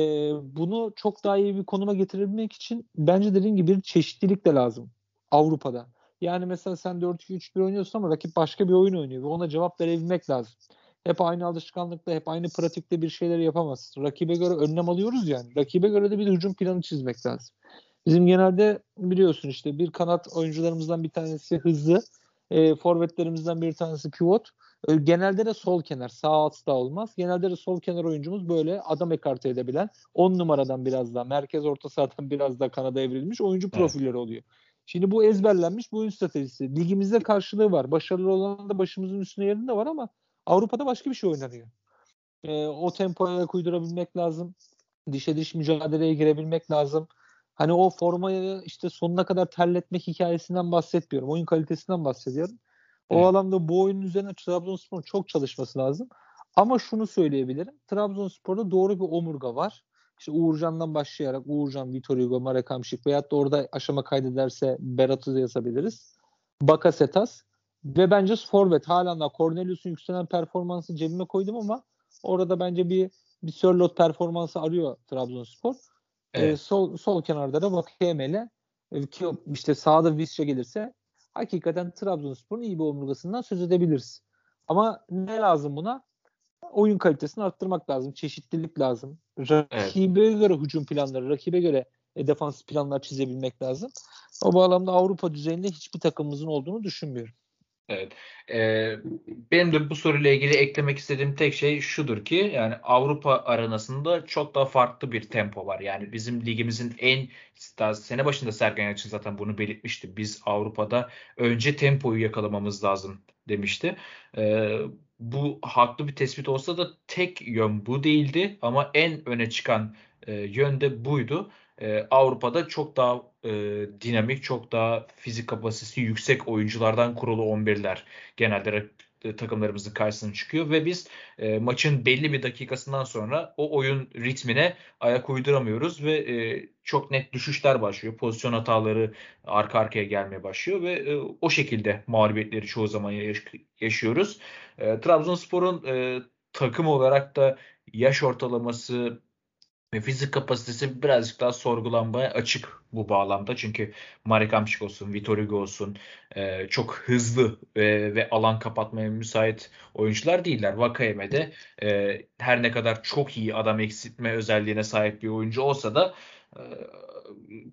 bunu çok daha iyi bir konuma getirebilmek için bence dediğim gibi bir çeşitlilik de lazım Avrupa'da. Yani mesela sen 4-2-3-1 oynuyorsun ama rakip başka bir oyun oynuyor ve ona cevap verebilmek lazım. Hep aynı alışkanlıkla, hep aynı pratikte bir şeyler yapamazsın. Rakibe göre önlem alıyoruz yani. Rakibe göre de bir hücum planı çizmek lazım. Bizim genelde biliyorsun işte bir kanat oyuncularımızdan bir tanesi hızlı. E, forvetlerimizden bir tanesi pivot. E, genelde de sol kenar. Sağ asla olmaz. Genelde de sol kenar oyuncumuz böyle adam ekarte edebilen 10 numaradan biraz daha merkez orta sahadan biraz daha kanada evrilmiş oyuncu profilleri evet. oluyor. Şimdi bu ezberlenmiş bu oyun stratejisi. Ligimizde karşılığı var. Başarılı olan da başımızın üstüne yerinde var ama Avrupa'da başka bir şey oynanıyor. E, o tempoya uydurabilmek lazım. Dişe diş mücadeleye girebilmek lazım. Hani o formayı işte sonuna kadar terletmek hikayesinden bahsetmiyorum. Oyun kalitesinden bahsediyorum. O evet. alanda bu oyunun üzerine Trabzonspor'un çok çalışması lazım. Ama şunu söyleyebilirim. Trabzonspor'da doğru bir omurga var. İşte Uğurcan'dan başlayarak Uğurcan, Vitor Hugo, Marek Hamşik veyahut da orada aşama kaydederse Berat'ı yazabiliriz. Bakasetas ve bence forvet halen daha Cornelius'un yükselen performansı cebime koydum ama orada bence bir bir Sörlot performansı arıyor Trabzonspor. Evet. E, sol sol kenarda da Vakayeme ile e, ki işte sağda Visca gelirse hakikaten Trabzonspor'un iyi bir omurgasından söz edebiliriz. Ama ne lazım buna? Oyun kalitesini arttırmak lazım. Çeşitlilik lazım. Rakibe evet. göre hücum planları, rakibe göre e, defans planlar çizebilmek lazım. O bağlamda Avrupa düzeyinde hiçbir takımımızın olduğunu düşünmüyorum. Evet. Ee, benim de bu soruyla ilgili eklemek istediğim tek şey şudur ki yani Avrupa arenasında çok daha farklı bir tempo var. Yani bizim ligimizin en sene başında Sergen Yalçın zaten bunu belirtmişti. Biz Avrupa'da önce tempoyu yakalamamız lazım demişti. Ee, bu haklı bir tespit olsa da tek yön bu değildi ama en öne çıkan e, yön de buydu e, Avrupa'da çok daha e, dinamik, çok daha fizik kapasitesi yüksek oyunculardan kurulu 11'ler genelde e, takımlarımızın karşısına çıkıyor ve biz e, maçın belli bir dakikasından sonra o oyun ritmine ayak uyduramıyoruz ve e, çok net düşüşler başlıyor. Pozisyon hataları arka arkaya gelmeye başlıyor ve e, o şekilde mağlubiyetleri çoğu zaman yaş- yaşıyoruz. E, Trabzonspor'un e, takım olarak da yaş ortalaması ve fizik kapasitesi birazcık daha sorgulanmaya açık bu bağlamda. Çünkü Marek Hamšík olsun, Vitor Hugo olsun e, çok hızlı e, ve alan kapatmaya müsait oyuncular değiller. Vakayeme de e, her ne kadar çok iyi adam eksiltme özelliğine sahip bir oyuncu olsa da e,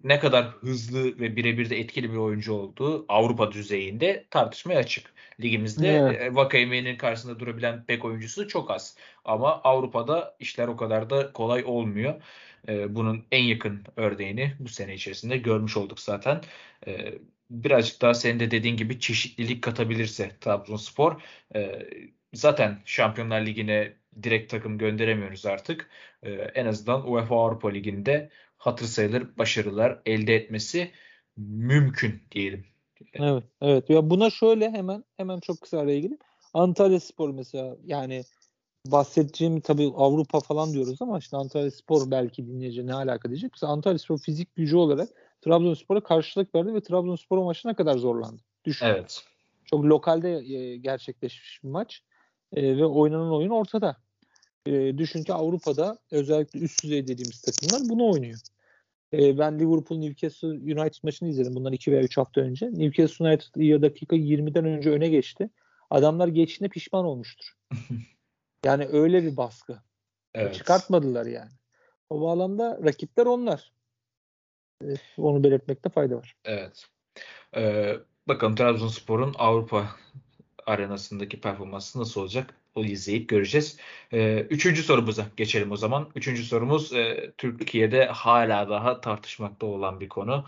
ne kadar hızlı ve birebir de etkili bir oyuncu olduğu Avrupa düzeyinde tartışmaya açık. Ligimizde evet. E, Vakayeme'nin karşısında durabilen bek oyuncusu çok az. Ama Avrupa'da işler o kadar da kolay olmuyor. E, bunun en yakın örneğini bu sene içerisinde görmüş olduk zaten. E, birazcık daha senin de dediğin gibi çeşitlilik katabilirse Trabzonspor zaten Şampiyonlar Ligi'ne direkt takım gönderemiyoruz artık. En azından UEFA Avrupa Ligi'nde hatır sayılır başarılar elde etmesi mümkün diyelim. Evet, evet. Ya buna şöyle hemen hemen çok kısa araya gireyim. Antalya Spor mesela yani bahsedeceğim tabii Avrupa falan diyoruz ama işte Antalya Spor belki dinleyici ne alaka diyecek. Mesela Antalya Spor fizik gücü olarak Trabzonspor'a karşılık verdi ve Trabzonspor o maçına kadar zorlandı. Düşün. Evet. Çok lokalde e, gerçekleşmiş bir maç e, ve oynanan oyun ortada. E, düşün ki Avrupa'da özellikle üst düzey dediğimiz takımlar bunu oynuyor. E, ben Liverpool Newcastle United maçını izledim bundan 2 veya 3 hafta önce. Newcastle United ya dakika 20'den önce öne geçti. Adamlar geçtiğinde pişman olmuştur. yani öyle bir baskı. Evet. Çıkartmadılar yani. O bağlamda rakipler onlar. E, onu belirtmekte fayda var. Evet. Ee, bakalım Trabzonspor'un Avrupa arenasındaki performansı nasıl olacak? İzleyip göreceğiz. Ee, üçüncü sorumuza geçelim o zaman. Üçüncü sorumuz e, Türkiye'de hala daha tartışmakta olan bir konu.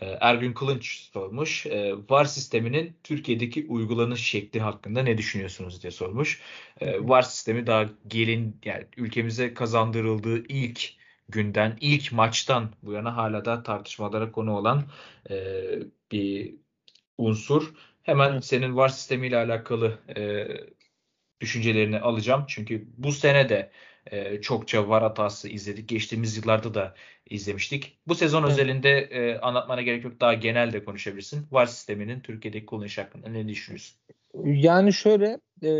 E, Ergün Kılınç sormuş. E, VAR sisteminin Türkiye'deki uygulanış şekli hakkında ne düşünüyorsunuz diye sormuş. VAR sistemi daha gelin yani ülkemize kazandırıldığı ilk günden, ilk maçtan bu yana hala da tartışmalara konu olan e, bir unsur. Hemen senin VAR sistemiyle alakalı e, düşüncelerini alacağım. Çünkü bu sene de e, çokça VAR hatası izledik. Geçtiğimiz yıllarda da izlemiştik. Bu sezon evet. özelinde e, anlatmana gerek yok. Daha genel de konuşabilirsin. VAR sisteminin Türkiye'deki kullanış hakkında ne düşünüyorsun? Yani şöyle e,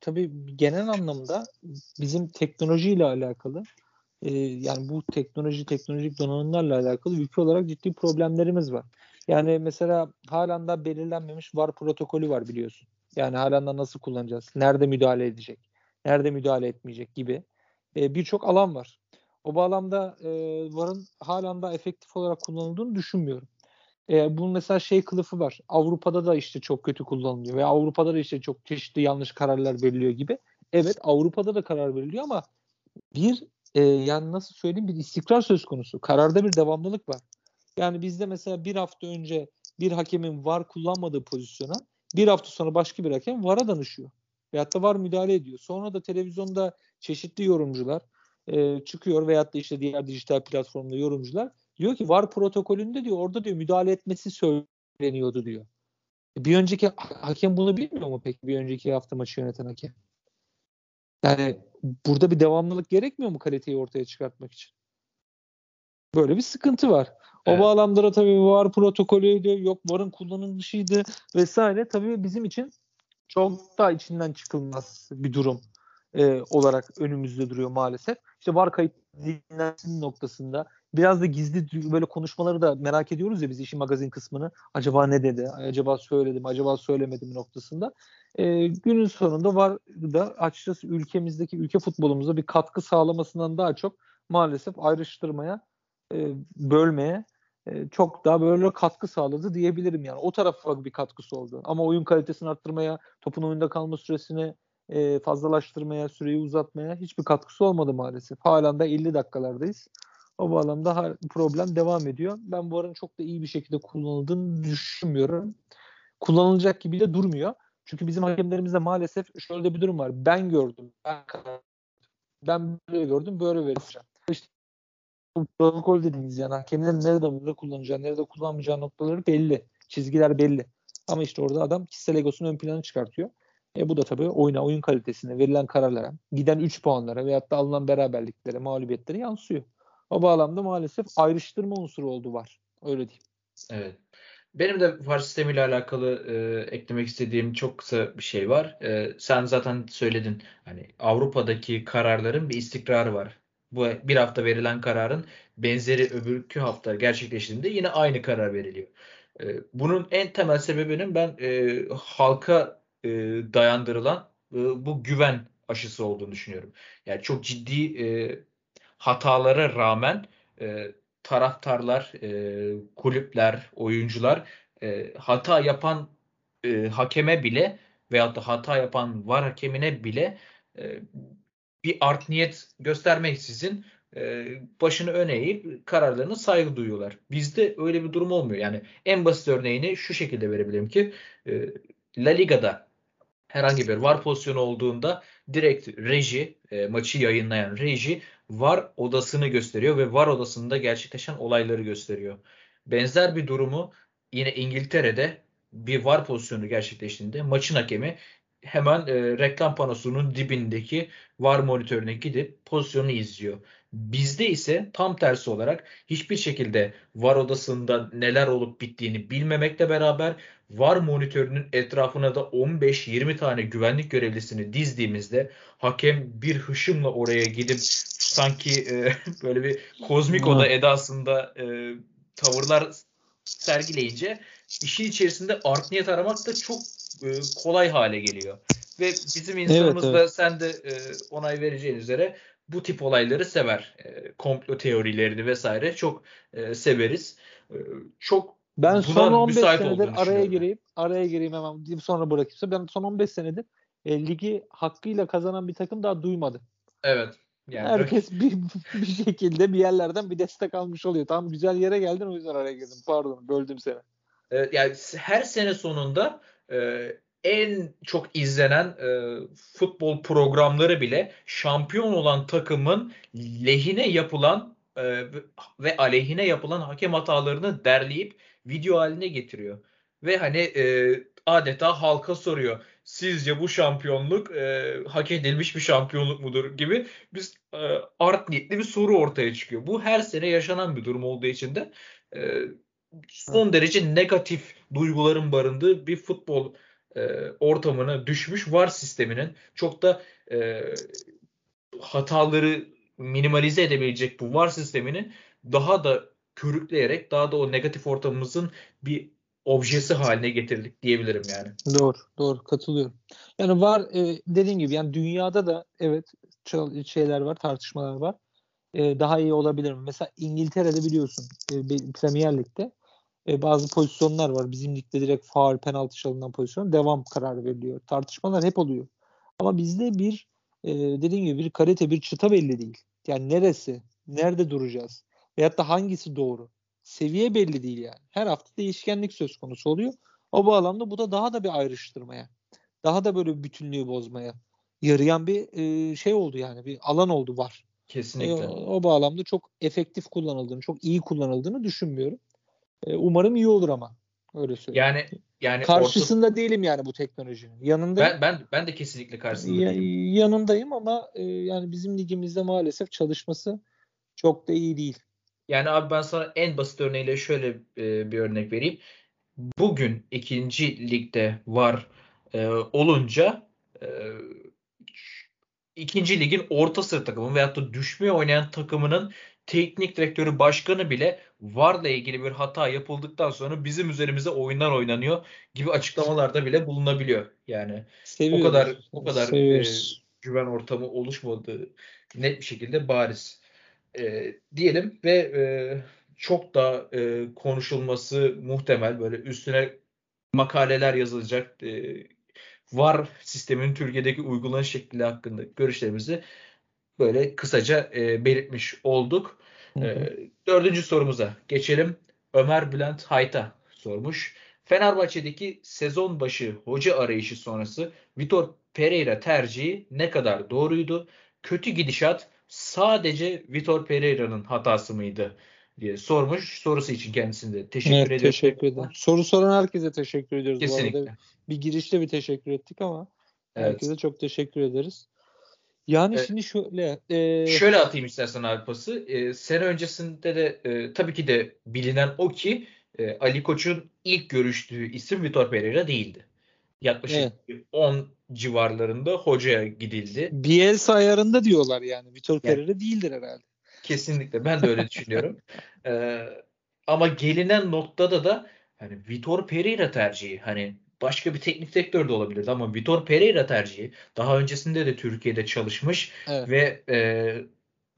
tabii genel anlamda bizim teknolojiyle alakalı e, yani bu teknoloji teknolojik donanımlarla alakalı ülke olarak ciddi problemlerimiz var. Yani mesela halen daha belirlenmemiş VAR protokolü var biliyorsun. Yani halen daha nasıl kullanacağız? Nerede müdahale edecek? Nerede müdahale etmeyecek gibi e, birçok alan var. O bağlamda e, VAR'ın halen efektif olarak kullanıldığını düşünmüyorum. E, bunun mesela şey kılıfı var. Avrupa'da da işte çok kötü kullanılıyor ve Avrupa'da da işte çok çeşitli yanlış kararlar veriliyor gibi. Evet Avrupa'da da karar veriliyor ama bir e, yani nasıl söyleyeyim bir istikrar söz konusu. Kararda bir devamlılık var. Yani bizde mesela bir hafta önce bir hakemin var kullanmadığı pozisyona bir hafta sonra başka bir hakem VAR'a danışıyor. Veyahut da VAR müdahale ediyor. Sonra da televizyonda çeşitli yorumcular e, çıkıyor veyahut da işte diğer dijital platformda yorumcular diyor ki VAR protokolünde diyor orada diyor müdahale etmesi söyleniyordu diyor. Bir önceki hakem bunu bilmiyor mu peki? Bir önceki hafta maçı yöneten hakem. Yani burada bir devamlılık gerekmiyor mu kaliteyi ortaya çıkartmak için? Böyle bir sıkıntı var. O evet. bağlamda tabii var protokolüydü, yok varın kullanılışıydı vesaire. Tabii bizim için çok daha içinden çıkılmaz bir durum e, olarak önümüzde duruyor maalesef. İşte var kayıt dinlensin noktasında biraz da gizli böyle konuşmaları da merak ediyoruz ya biz işin magazin kısmını. Acaba ne dedi? Acaba söyledim? Acaba söylemedim noktasında. E, günün sonunda var da açıkçası ülkemizdeki ülke futbolumuza bir katkı sağlamasından daha çok maalesef ayrıştırmaya, e, bölmeye e, çok daha böyle katkı sağladı diyebilirim yani. O tarafa bir katkısı oldu. Ama oyun kalitesini arttırmaya, topun oyunda kalma süresini e, fazlalaştırmaya, süreyi uzatmaya hiçbir katkısı olmadı maalesef. Halen de 50 dakikalardayız. O bağlamda problem devam ediyor. Ben bu aranın çok da iyi bir şekilde kullanıldığını düşünmüyorum. Kullanılacak gibi de durmuyor. Çünkü bizim hakemlerimizde maalesef şöyle bir durum var. Ben gördüm. Ben, ben böyle gördüm. Böyle vereceğim. İşte protokol dediğimiz yani hakemlerin nerede nerede kullanacağı, nerede kullanmayacağı noktaları belli. Çizgiler belli. Ama işte orada adam kişisel egosunu ön plana çıkartıyor. E bu da tabii oyuna, oyun kalitesine, verilen kararlara, giden 3 puanlara veyahut da alınan beraberliklere, mağlubiyetlere yansıyor. O bağlamda maalesef ayrıştırma unsuru oldu var. Öyle diyeyim. Evet. Benim de VAR sistemiyle alakalı e, eklemek istediğim çok kısa bir şey var. E, sen zaten söyledin. Hani Avrupa'daki kararların bir istikrarı var. Bu bir hafta verilen kararın benzeri öbürkü hafta gerçekleştiğinde yine aynı karar veriliyor. E, bunun en temel sebebinin ben e, halka e, dayandırılan e, bu güven aşısı olduğunu düşünüyorum. Yani çok ciddi e, hatalara rağmen e, taraftarlar, e, kulüpler, oyuncular e, hata yapan e, hakeme bile veyahut da hata yapan var hakemine bile e, bir art niyet göstermeksizin e, başını öne eğip kararlarına saygı duyuyorlar. Bizde öyle bir durum olmuyor. Yani en basit örneğini şu şekilde verebilirim ki e, La Liga'da herhangi bir var pozisyonu olduğunda direkt reji, e, maçı yayınlayan reji var odasını gösteriyor ve var odasında gerçekleşen olayları gösteriyor. Benzer bir durumu yine İngiltere'de bir var pozisyonu gerçekleştiğinde maçın hakemi hemen e, reklam panosunun dibindeki var monitörüne gidip pozisyonu izliyor. Bizde ise tam tersi olarak hiçbir şekilde var odasında neler olup bittiğini bilmemekle beraber var monitörünün etrafına da 15-20 tane güvenlik görevlisini dizdiğimizde hakem bir hışımla oraya gidip sanki e, böyle bir kozmik oda edasında e, tavırlar sergileyince işin içerisinde art niyet aramak da çok e, kolay hale geliyor. Ve bizim insanımız evet, evet. da sen de e, onay vereceğin üzere bu tip olayları sever. E, komplo teorilerini vesaire çok e, severiz. E, çok ben son 15 senedir araya gireyim. Araya gireyim hemen sonra bırakayım. Ben son 15 senedir e, ligi hakkıyla kazanan bir takım daha duymadı. Evet. Yani Herkes bir, bir şekilde bir yerlerden bir destek almış oluyor. Tam güzel yere geldin o yüzden araya girdim. Pardon böldüm seni. Evet, yani her sene sonunda e, en çok izlenen e, futbol programları bile şampiyon olan takımın lehine yapılan e, ve aleyhine yapılan hakem hatalarını derleyip video haline getiriyor. Ve hani e, adeta halka soruyor. Sizce bu şampiyonluk e, hak edilmiş bir şampiyonluk mudur gibi biz e, art niyetli bir soru ortaya çıkıyor. Bu her sene yaşanan bir durum olduğu için de e, son derece negatif duyguların barındığı bir futbol e, ortamına düşmüş var sisteminin çok da e, hataları minimalize edebilecek bu var sistemini daha da körükleyerek daha da o negatif ortamımızın bir objesi haline getirdik diyebilirim yani. Doğru, doğru katılıyorum. Yani var e, dediğim gibi yani dünyada da evet şeyler var, tartışmalar var. E, daha iyi olabilir mi? Mesela İngiltere'de biliyorsun e, Premier Lig'de e, bazı pozisyonlar var. Bizim ligde direkt faal penaltı çalınan pozisyon devam kararı veriliyor. Tartışmalar hep oluyor. Ama bizde bir e, dediğim gibi bir karite bir çıta belli değil. Yani neresi? Nerede duracağız? Veyahut da hangisi doğru? Seviye belli değil yani. Her hafta değişkenlik söz konusu oluyor. O bağlamda bu da daha da bir ayrıştırmaya, daha da böyle bütünlüğü bozmaya yarayan bir e, şey oldu yani. Bir alan oldu var. Kesinlikle. E, o, o bağlamda çok efektif kullanıldığını, çok iyi kullanıldığını düşünmüyorum. E, umarım iyi olur ama. Öyle söyleyeyim. Yani yani karşısında orta... değilim yani bu teknolojinin. Yanındayım. Ben ben ben de kesinlikle karşısında ya, değilim. Yanındayım ama e, yani bizim ligimizde maalesef çalışması çok da iyi değil. Yani abi ben sana en basit örneğiyle şöyle e, bir örnek vereyim. Bugün ikinci ligde var e, olunca e, ikinci ligin orta sıra takımı veyahut da düşmeye oynayan takımının teknik direktörü başkanı bile VAR'la ilgili bir hata yapıldıktan sonra bizim üzerimize oyunlar oynanıyor gibi açıklamalarda bile bulunabiliyor. Yani Seviyoruz. o kadar o kadar e, güven ortamı oluşmadığı net bir şekilde bariz. E, diyelim ve e, çok da e, konuşulması muhtemel böyle üstüne makaleler yazılacak e, var sistemin Türkiye'deki uygulanış şekli hakkında görüşlerimizi böyle kısaca e, belirtmiş olduk. E, dördüncü sorumuza geçelim. Ömer Bülent Hayta sormuş. Fenerbahçe'deki sezon başı hoca arayışı sonrası Vitor Pereira tercihi ne kadar doğruydu? Kötü gidişat sadece Vitor Pereira'nın hatası mıydı? diye sormuş. Sorusu için kendisine de teşekkür evet, ediyorum. Teşekkür ederim. Soru soran herkese teşekkür ediyoruz. Kesinlikle. Bu arada bir girişte bir teşekkür ettik ama evet. herkese çok teşekkür ederiz. Yani ee, şimdi şöyle e... şöyle atayım istersen abi pası. E, sene öncesinde de e, tabii ki de bilinen o ki e, Ali Koç'un ilk görüştüğü isim Vitor Pereira değildi. Yaklaşık evet. 10 civarlarında hocaya gidildi. Bielsa ayarında diyorlar yani. Vitor yani, Pereira değildir herhalde. Kesinlikle ben de öyle düşünüyorum. Ee, ama gelinen noktada da hani Vitor Pereira tercihi hani başka bir teknik direktör de olabilirdi ama Vitor Pereira tercihi daha öncesinde de Türkiye'de çalışmış evet. ve e,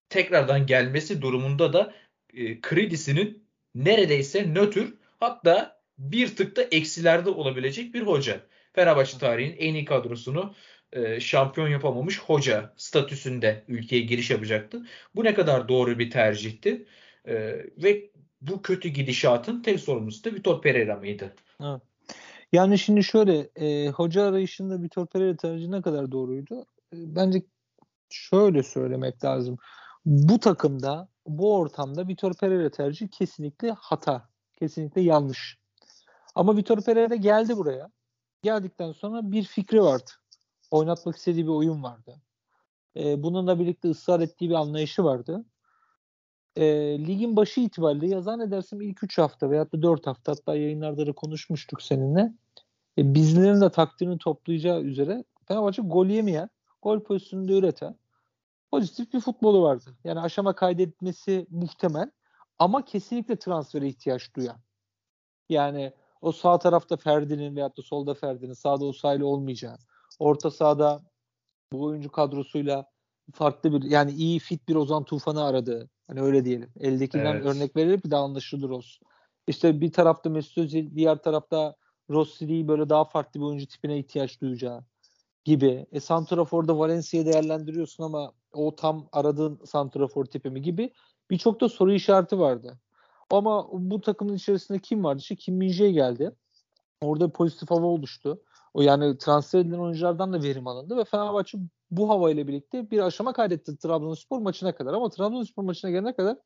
tekrardan gelmesi durumunda da e, kredisinin neredeyse nötr hatta bir tık da eksilerde olabilecek bir hoca. Fenerbahçe tarihinin en iyi kadrosunu e, şampiyon yapamamış hoca statüsünde ülkeye giriş yapacaktı. Bu ne kadar doğru bir tercihti? E, ve bu kötü gidişatın tek sorumlusu da Vitor Pereira mıydı? Evet. Yani şimdi şöyle e, hoca arayışında Vitor Pereira tercihi ne kadar doğruydu? E, bence şöyle söylemek lazım. Bu takımda, bu ortamda Vitor Pereira tercihi kesinlikle hata. Kesinlikle yanlış. Ama Vitor Pereira geldi buraya. Geldikten sonra bir fikri vardı oynatmak istediği bir oyun vardı. E, bununla birlikte ısrar ettiği bir anlayışı vardı. E, ligin başı itibariyle ya zannedersem ilk 3 hafta veyahut da 4 hafta hatta yayınlarda da konuşmuştuk seninle. E, bizlerin de takdirini toplayacağı üzere Fenerbahçe gol yemeyen, gol pozisyonunda üreten pozitif bir futbolu vardı. Yani aşama kaydetmesi muhtemel ama kesinlikle transfere ihtiyaç duyan. Yani o sağ tarafta Ferdi'nin veyahut da solda Ferdi'nin sağda Usaylı olmayacağı, orta sahada bu oyuncu kadrosuyla farklı bir yani iyi fit bir Ozan Tufan'ı aradı. Hani öyle diyelim. Eldekinden evet. örnek verir bir daha anlaşılır olsun. İşte bir tarafta Mesut Özil, diğer tarafta Rossi'yi böyle daha farklı bir oyuncu tipine ihtiyaç duyacağı gibi. E Santrafor'da Valencia'yı değerlendiriyorsun ama o tam aradığın Santrafor tipi mi gibi birçok da soru işareti vardı. Ama bu takımın içerisinde kim vardı? İşte Kim Min geldi. Orada pozitif hava oluştu. O yani transfer edilen oyunculardan da verim alındı ve Fenerbahçe bu havayla birlikte bir aşama kaydetti Trabzonspor maçına kadar. Ama Trabzonspor maçına gelene kadar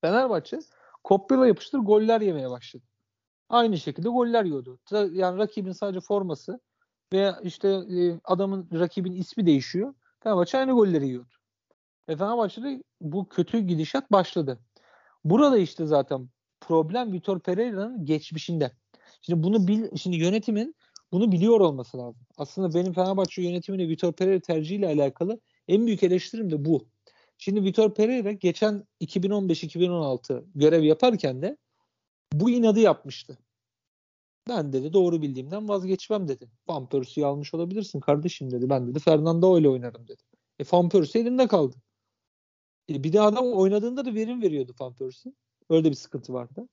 Fenerbahçe kopyala yapıştır goller yemeye başladı. Aynı şekilde goller yiyordu. Yani rakibin sadece forması veya işte e, adamın rakibin ismi değişiyor. Fenerbahçe aynı golleri yiyordu. Ve Fenerbahçe'de bu kötü gidişat başladı. Burada işte zaten problem Vitor Pereira'nın geçmişinde. Şimdi bunu bil, şimdi yönetimin bunu biliyor olması lazım. Aslında benim Fenerbahçe yönetimine Vitor Pereira tercihiyle alakalı en büyük eleştirim de bu. Şimdi Vitor Pereira geçen 2015-2016 görev yaparken de bu inadı yapmıştı. Ben dedi doğru bildiğimden vazgeçmem dedi. Van Persie'yi almış olabilirsin kardeşim dedi. Ben dedi Fernando ile oynarım dedi. E Van Persie elinde kaldı. E, bir de adam oynadığında da verim veriyordu Van Persie. Öyle bir sıkıntı vardı.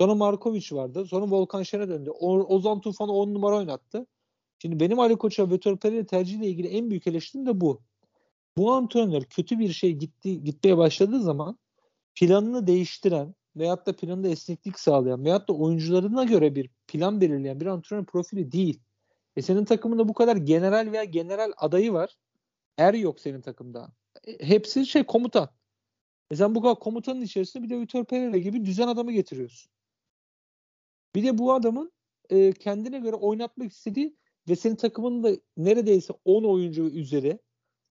Sonra Markovic vardı. Sonra Volkan Şen'e döndü. O, Ozan Tufan'ı 10 numara oynattı. Şimdi benim Ali Koç'a Vitor Pereira tercihiyle ilgili en büyük eleştirim de bu. Bu antrenör kötü bir şey gitti gitmeye başladığı zaman planını değiştiren veyahut da planında esneklik sağlayan veyahut da oyuncularına göre bir plan belirleyen bir antrenör profili değil. E senin takımında bu kadar general veya general adayı var. Er yok senin takımda. E, hepsi şey komutan. E sen bu kadar komutanın içerisinde bir de Vitor Pereira gibi düzen adamı getiriyorsun. Bir de bu adamın e, kendine göre oynatmak istediği ve senin takımın da neredeyse 10 oyuncu üzeri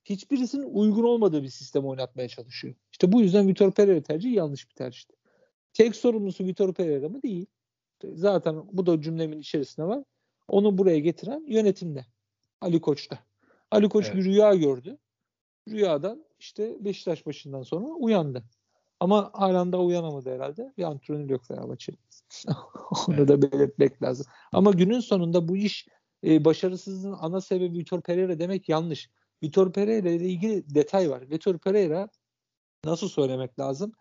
hiçbirisinin uygun olmadığı bir sistem oynatmaya çalışıyor. İşte bu yüzden Vitor Pereira tercihi yanlış bir tercihti. Tek sorumlusu Vitor Pereira mı? Değil. Zaten bu da cümlemin içerisinde var. Onu buraya getiren yönetimde. Ali Koç'ta. Ali Koç evet. bir rüya gördü. Rüyadan işte Beşiktaş başından sonra uyandı. Ama halen daha uyanamadı herhalde. Bir antrenör yok Fenerbahçe. Onu evet. da belirtmek lazım. Ama günün sonunda bu iş e, başarısızlığın ana sebebi Vitor Pereira demek yanlış. Vitor Pereira ile ilgili detay var. Vitor Pereira nasıl söylemek lazım?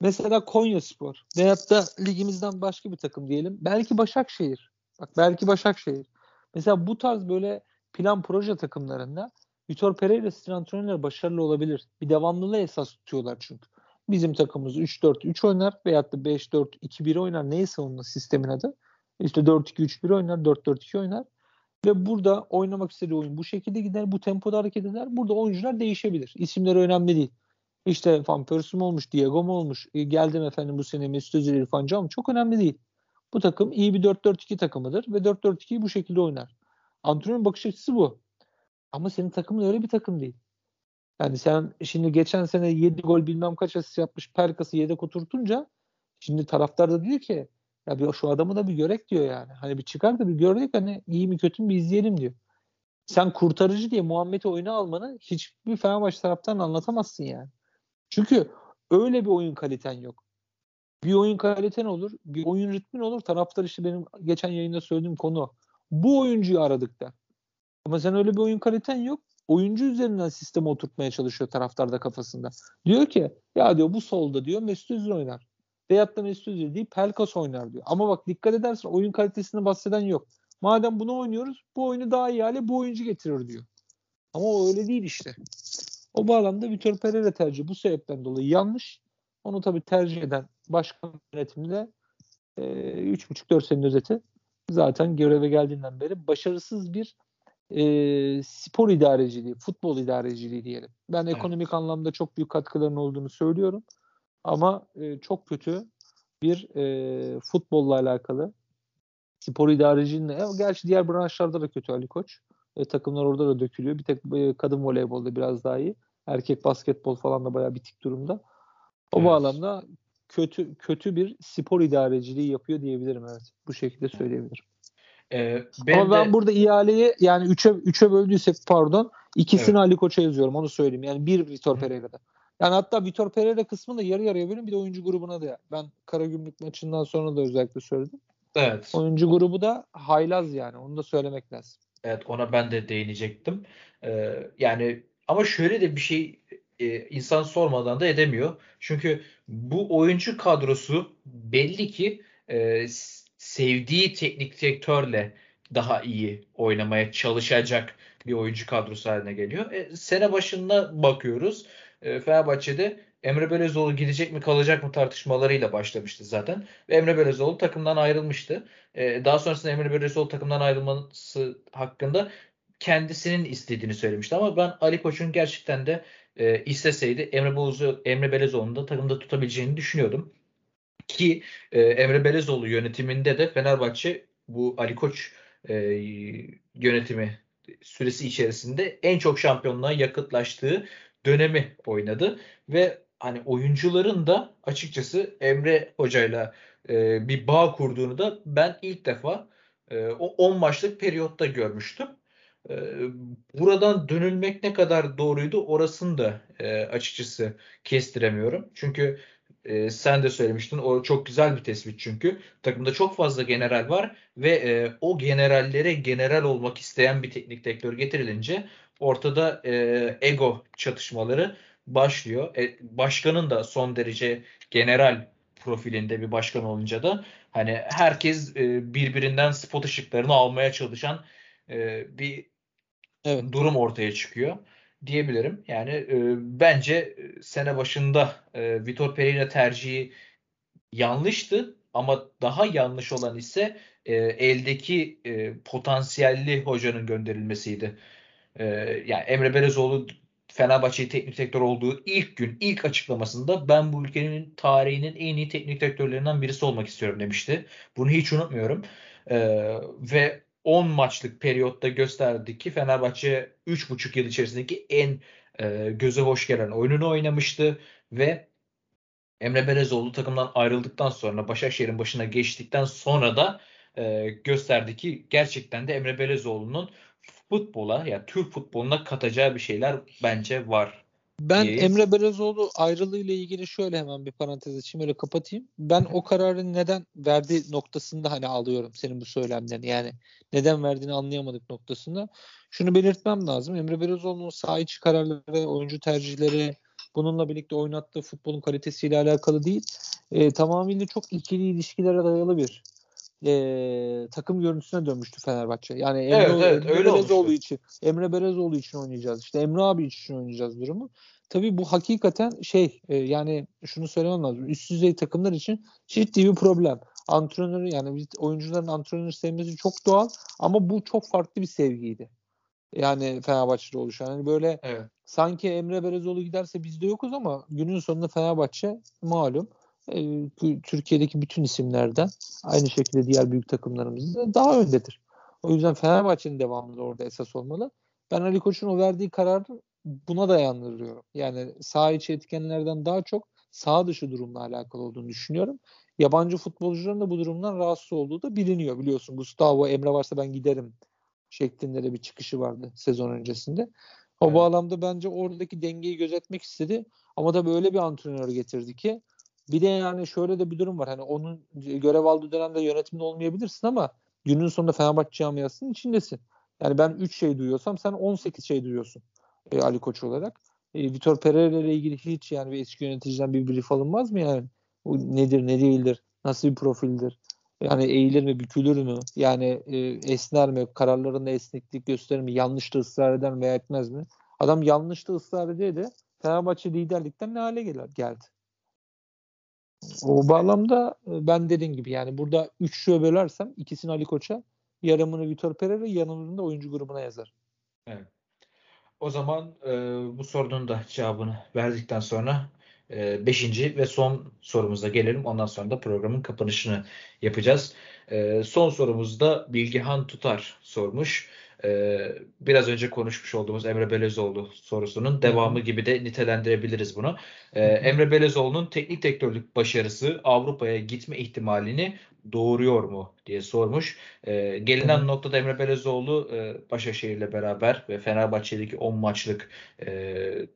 Mesela Konya Spor veyahut da ligimizden başka bir takım diyelim. Belki Başakşehir. Bak belki Başakşehir. Mesela bu tarz böyle plan proje takımlarında Vitor Pereira antrenörler başarılı olabilir. Bir devamlılığı esas tutuyorlar çünkü. Bizim takımımız 3-4-3 oynar veyahut da 5-4-2-1 oynar. Neyse onun sistemin adı. İşte 4-2-3-1 oynar, 4-4-2 oynar. Ve burada oynamak istediği oyun bu şekilde gider. Bu tempoda hareket eder. Burada oyuncular değişebilir. İsimleri önemli değil. İşte Van Persie mi olmuş, Diego mu olmuş, e, geldim efendim bu sene Mesut Özil, İrfan Can çok önemli değil. Bu takım iyi bir 4-4-2 takımıdır ve 4-4-2'yi bu şekilde oynar. Antrenörün bakış açısı bu. Ama senin takımın öyle bir takım değil. Yani sen şimdi geçen sene 7 gol bilmem kaç asist yapmış Perkas'ı yedek oturtunca şimdi taraftar da diyor ki ya bir, şu adamı da bir görek diyor yani. Hani bir çıkar da bir gördük hani iyi mi kötü mü bir izleyelim diyor. Sen kurtarıcı diye Muhammed'i oyuna almanı hiçbir Fenerbahçe taraftan anlatamazsın yani. Çünkü öyle bir oyun kaliten yok. Bir oyun kaliten olur, bir oyun ritmin olur. Taraftar işte benim geçen yayında söylediğim konu. Bu oyuncuyu aradık da. Ama sen öyle bir oyun kaliten yok. Oyuncu üzerinden sistemi oturtmaya çalışıyor taraftarda kafasında. Diyor ki ya diyor bu solda diyor Mesut Özil oynar. Veyahut da Mesut Özil değil Pelkas oynar diyor. Ama bak dikkat edersen oyun kalitesini bahseden yok. Madem bunu oynuyoruz bu oyunu daha iyi hale bu oyuncu getirir diyor. Ama o öyle değil işte. O bağlamda Vitor Pereira tercihi bu sebepten dolayı yanlış. Onu tabii tercih eden başkan yönetiminde e, 3,5-4 senenin özeti zaten göreve geldiğinden beri başarısız bir e, spor idareciliği, futbol idareciliği diyelim. Ben ekonomik evet. anlamda çok büyük katkıların olduğunu söylüyorum. Ama e, çok kötü bir e, futbolla alakalı spor idareciliğinde. E, gerçi diğer branşlarda da kötü Ali Koç. E, takımlar orada da dökülüyor. Bir tek e, kadın voleybolda biraz daha iyi. Erkek basketbol falan da bayağı bitik durumda. O evet. bağlamda kötü kötü bir spor idareciliği yapıyor diyebilirim evet. Bu şekilde söyleyebilirim. Ee, ben Ama ben de... burada ihaleyi yani 3'e 3'e böldüysek pardon ikisini evet. Ali Koç'a yazıyorum onu söyleyeyim. Yani bir Vitor Pereira'da. Yani hatta Vitor Pereira kısmını da yarı yarıya verin bir de oyuncu grubuna da. Ben Karagümrük maçından sonra da özellikle söyledim. Evet. Oyuncu grubu da haylaz yani. Onu da söylemek lazım. Evet ona ben de değinecektim. Ee, yani ama şöyle de bir şey e, insan sormadan da edemiyor. Çünkü bu oyuncu kadrosu belli ki e, sevdiği teknik direktörle daha iyi oynamaya çalışacak bir oyuncu kadrosu haline geliyor. E, sene başında bakıyoruz. E, Fenerbahçe'de Emre Belözoğlu gidecek mi kalacak mı tartışmalarıyla başlamıştı zaten. Ve Emre Belözoğlu takımdan ayrılmıştı. E, daha sonrasında Emre Belözoğlu takımdan ayrılması hakkında kendisinin istediğini söylemişti. Ama ben Ali Koç'un gerçekten de e, isteseydi Emre, Bozu, Emre Belezoğlu'nu da takımda tutabileceğini düşünüyordum. Ki e, Emre Belezoğlu yönetiminde de Fenerbahçe bu Ali Koç e, yönetimi süresi içerisinde en çok şampiyonluğa yakıtlaştığı dönemi oynadı ve hani oyuncuların da açıkçası Emre hocayla e, bir bağ kurduğunu da ben ilk defa e, o 10 maçlık periyotta görmüştüm. E, buradan dönülmek ne kadar doğruydu orasını da e, açıkçası kestiremiyorum. Çünkü e, sen de söylemiştin o çok güzel bir tespit çünkü. Takımda çok fazla general var ve e, o generallere general olmak isteyen bir teknik direktör getirilince ortada e, ego çatışmaları başlıyor. E, başkanın da son derece general profilinde bir başkan olunca da hani herkes e, birbirinden spot ışıklarını almaya çalışan e, bir evet. durum ortaya çıkıyor diyebilirim. Yani e, bence sene başında e, Vitor Pereira tercihi yanlıştı ama daha yanlış olan ise e, eldeki e, potansiyelli hocanın gönderilmesiydi. E, yani Emre Belezoğlu Fenerbahçe teknik direktör olduğu ilk gün, ilk açıklamasında ben bu ülkenin tarihinin en iyi teknik direktörlerinden birisi olmak istiyorum demişti. Bunu hiç unutmuyorum. E, ve 10 maçlık periyotta gösterdi ki Fenerbahçe 3,5 yıl içerisindeki en e, göze hoş gelen oyununu oynamıştı ve Emre Belezoğlu takımdan ayrıldıktan sonra Başakşehir'in başına geçtikten sonra da e, gösterdi ki gerçekten de Emre Belezoğlu'nun futbola ya yani Türk futboluna katacağı bir şeyler bence var Ben Niye? Emre Belezoğlu ayrılığı ile ilgili şöyle hemen bir parantez açayım öyle kapatayım. Ben o kararı neden verdiği noktasında hani alıyorum senin bu söylemlerini. Yani neden verdiğini anlayamadık noktasında. Şunu belirtmem lazım. Emre Belezoğlu'nun saha içi kararları, oyuncu tercihleri bununla birlikte oynattığı futbolun kalitesiyle alakalı değil. E, tamamıyla çok ikili ilişkilere dayalı bir e, takım görüntüsüne dönmüştü Fenerbahçe. Yani Emre, evet, evet, Emre öyle Belezoğlu için Emre Belezoğlu için oynayacağız. İşte Emre abi için oynayacağız durumu. Tabii bu hakikaten şey e, yani şunu söylemem lazım. Üst düzey takımlar için ciddi bir problem. Antrenörü yani oyuncuların antrenörü sevmesi çok doğal ama bu çok farklı bir sevgiydi. Yani Fenerbahçe'de oluşan. Yani böyle evet. sanki Emre Belezoğlu giderse biz de yokuz ama günün sonunda Fenerbahçe malum e, Türkiye'deki bütün isimlerden aynı şekilde diğer büyük takımlarımızda daha öndedir. O yüzden Fenerbahçe'nin devamlı orada esas olmalı. Ben Ali Koç'un o verdiği kararı buna dayandırıyorum. Yani sağ içi etkenlerden daha çok sağ dışı durumla alakalı olduğunu düşünüyorum. Yabancı futbolcuların da bu durumdan rahatsız olduğu da biliniyor biliyorsun. Gustavo Emre varsa ben giderim şeklinde de bir çıkışı vardı sezon öncesinde. O evet. bağlamda bence oradaki dengeyi gözetmek istedi. Ama da böyle bir antrenör getirdi ki bir de yani şöyle de bir durum var. Hani onun görev aldığı dönemde yönetimde olmayabilirsin ama günün sonunda Fenerbahçe camiasının içindesin. Yani ben 3 şey duyuyorsam sen 18 şey duyuyorsun e, Ali Koç olarak. E, Vitor Pereira ile ilgili hiç yani bir eski yöneticiden bir brief alınmaz mı yani? Bu nedir ne değildir? Nasıl bir profildir? Yani eğilir mi, bükülür mü? Yani e, esner mi? Kararlarında esneklik gösterir mi? Yanlışta ısrar eder mi veya etmez mi? Adam yanlışta ısrar ediyor de Fenerbahçe liderlikten ne hale geldi? O bağlamda e, ben dediğim gibi yani burada 3 şöyle bölersem ikisini Ali Koç'a yarımını Vitor Pereira yanımını da oyuncu grubuna yazar. Evet. O zaman e, bu sorunun da cevabını verdikten sonra e, beşinci ve son sorumuza gelelim. Ondan sonra da programın kapanışını yapacağız. E, son sorumuzda Bilgehan Tutar sormuş. Ee, biraz önce konuşmuş olduğumuz Emre Belezoğlu sorusunun devamı gibi de nitelendirebiliriz bunu. Ee, Emre Belezoğlu'nun teknik direktörlük başarısı Avrupa'ya gitme ihtimalini doğuruyor mu diye sormuş. Ee, gelinen noktada Emre Belezoğlu e, Başakşehir'le beraber ve Fenerbahçe'deki 10 maçlık e,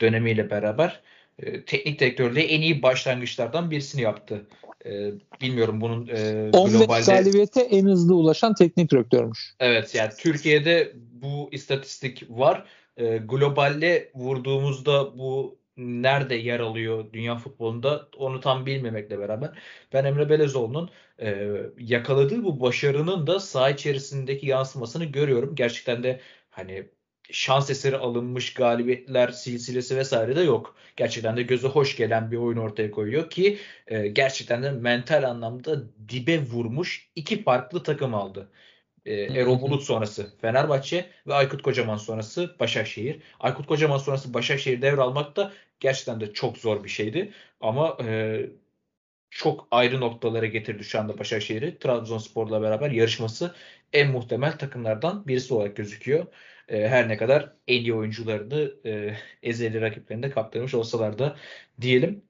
dönemiyle beraber e, teknik direktörlüğe en iyi başlangıçlardan birisini yaptı. E, bilmiyorum bunun e, 15 globalde... galibiyete en hızlı ulaşan teknik direktörmüş. Evet yani Türkiye'de bu istatistik var. E, globalde vurduğumuzda bu nerede yer alıyor dünya futbolunda onu tam bilmemekle beraber ben Emre Belezoğlu'nun e, yakaladığı bu başarının da saha içerisindeki yansımasını görüyorum. Gerçekten de hani şans eseri alınmış galibiyetler silsilesi vesaire de yok. Gerçekten de göze hoş gelen bir oyun ortaya koyuyor ki e, gerçekten de mental anlamda dibe vurmuş iki farklı takım aldı. E, Erol Bulut sonrası Fenerbahçe ve Aykut Kocaman sonrası Başakşehir. Aykut Kocaman sonrası Başakşehir devralmak da gerçekten de çok zor bir şeydi. Ama e, çok ayrı noktalara getirdi şu anda Başakşehir'i. Trabzonspor'la beraber yarışması en muhtemel takımlardan birisi olarak gözüküyor. E, her ne kadar en iyi oyuncularını e, ezeli rakiplerinde kaptırmış olsalar da diyelim.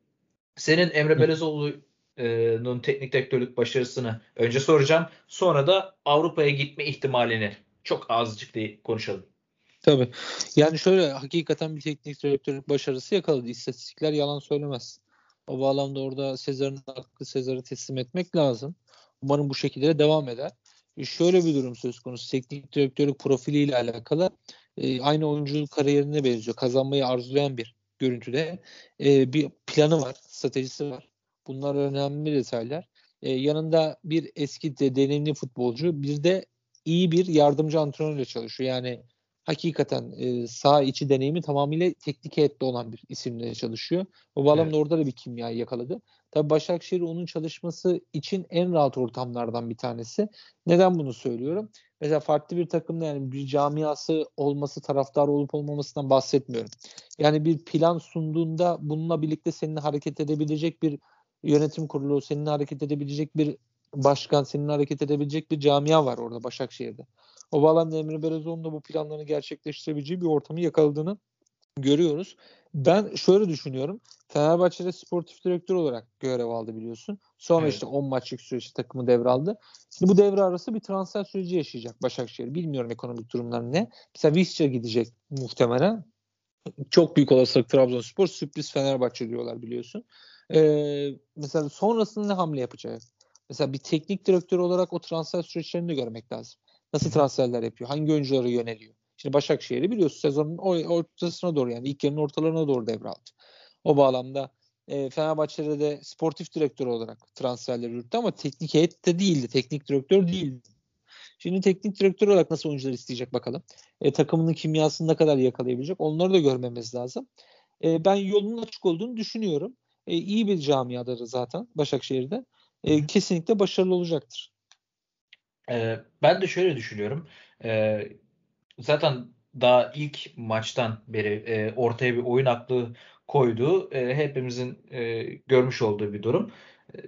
Senin Emre Belezoğlu'nun teknik direktörlük başarısını önce soracağım. Sonra da Avrupa'ya gitme ihtimalini çok azıcık diye konuşalım. Tabii. Yani şöyle hakikaten bir teknik direktörlük başarısı yakaladı. İstatistikler yalan söylemez. O bağlamda orada Sezar'ın hakkı Sezar'ı teslim etmek lazım. Umarım bu şekilde devam eder. Şöyle bir durum söz konusu. Teknik direktörlük profiliyle alakalı e, aynı oyunculuk kariyerine benziyor. Kazanmayı arzulayan bir görüntüde. E, bir planı var, stratejisi var. Bunlar önemli detaylar. E, yanında bir eski de deneyimli futbolcu, bir de iyi bir yardımcı antrenörle çalışıyor. Yani hakikaten e, sağ içi deneyimi tamamıyla teknik heyette olan bir isimle çalışıyor. O bağlamda evet. orada da bir kimya yakaladı. Tabii Başakşehir onun çalışması için en rahat ortamlardan bir tanesi. Neden bunu söylüyorum? Mesela farklı bir takımda yani bir camiası olması, taraftar olup olmamasından bahsetmiyorum. Yani bir plan sunduğunda bununla birlikte seninle hareket edebilecek bir yönetim kurulu, seninle hareket edebilecek bir başkan, seninle hareket edebilecek bir camia var orada Başakşehir'de. O bağlamda Emre Belezoğlu'nun da bu planlarını gerçekleştirebileceği bir ortamı yakaladığını görüyoruz. Ben şöyle düşünüyorum. Fenerbahçe'de sportif direktör olarak görev aldı biliyorsun. Sonra evet. işte 10 maçlık süreçte takımı devraldı. Şimdi bu devre arası bir transfer süreci yaşayacak Başakşehir. Bilmiyorum ekonomik durumlar ne. Mesela Visca gidecek muhtemelen. çok büyük olasılık Trabzonspor sürpriz Fenerbahçe diyorlar biliyorsun. Ee, mesela sonrasında ne hamle yapacak? Mesela bir teknik direktör olarak o transfer süreçlerini de görmek lazım. Nasıl transferler yapıyor? Hangi oyunculara yöneliyor? Şimdi Başakşehir'i biliyorsun sezonun ortasına doğru yani ilk yarının ortalarına doğru devraldı. O bağlamda e, Fenerbahçe'de de sportif direktör olarak transferleri yürüttü ama teknik heyet de değildi. Teknik direktör değildi. Şimdi teknik direktör olarak nasıl oyuncular isteyecek bakalım. E, takımının kimyasını ne kadar yakalayabilecek onları da görmemiz lazım. E, ben yolunun açık olduğunu düşünüyorum. E, iyi bir camiadır zaten Başakşehir'de. E, kesinlikle başarılı olacaktır. E, ben de şöyle düşünüyorum. E, zaten daha ilk maçtan beri e, ortaya bir oyun aklı koyduğu e, hepimizin e, görmüş olduğu bir durum. E,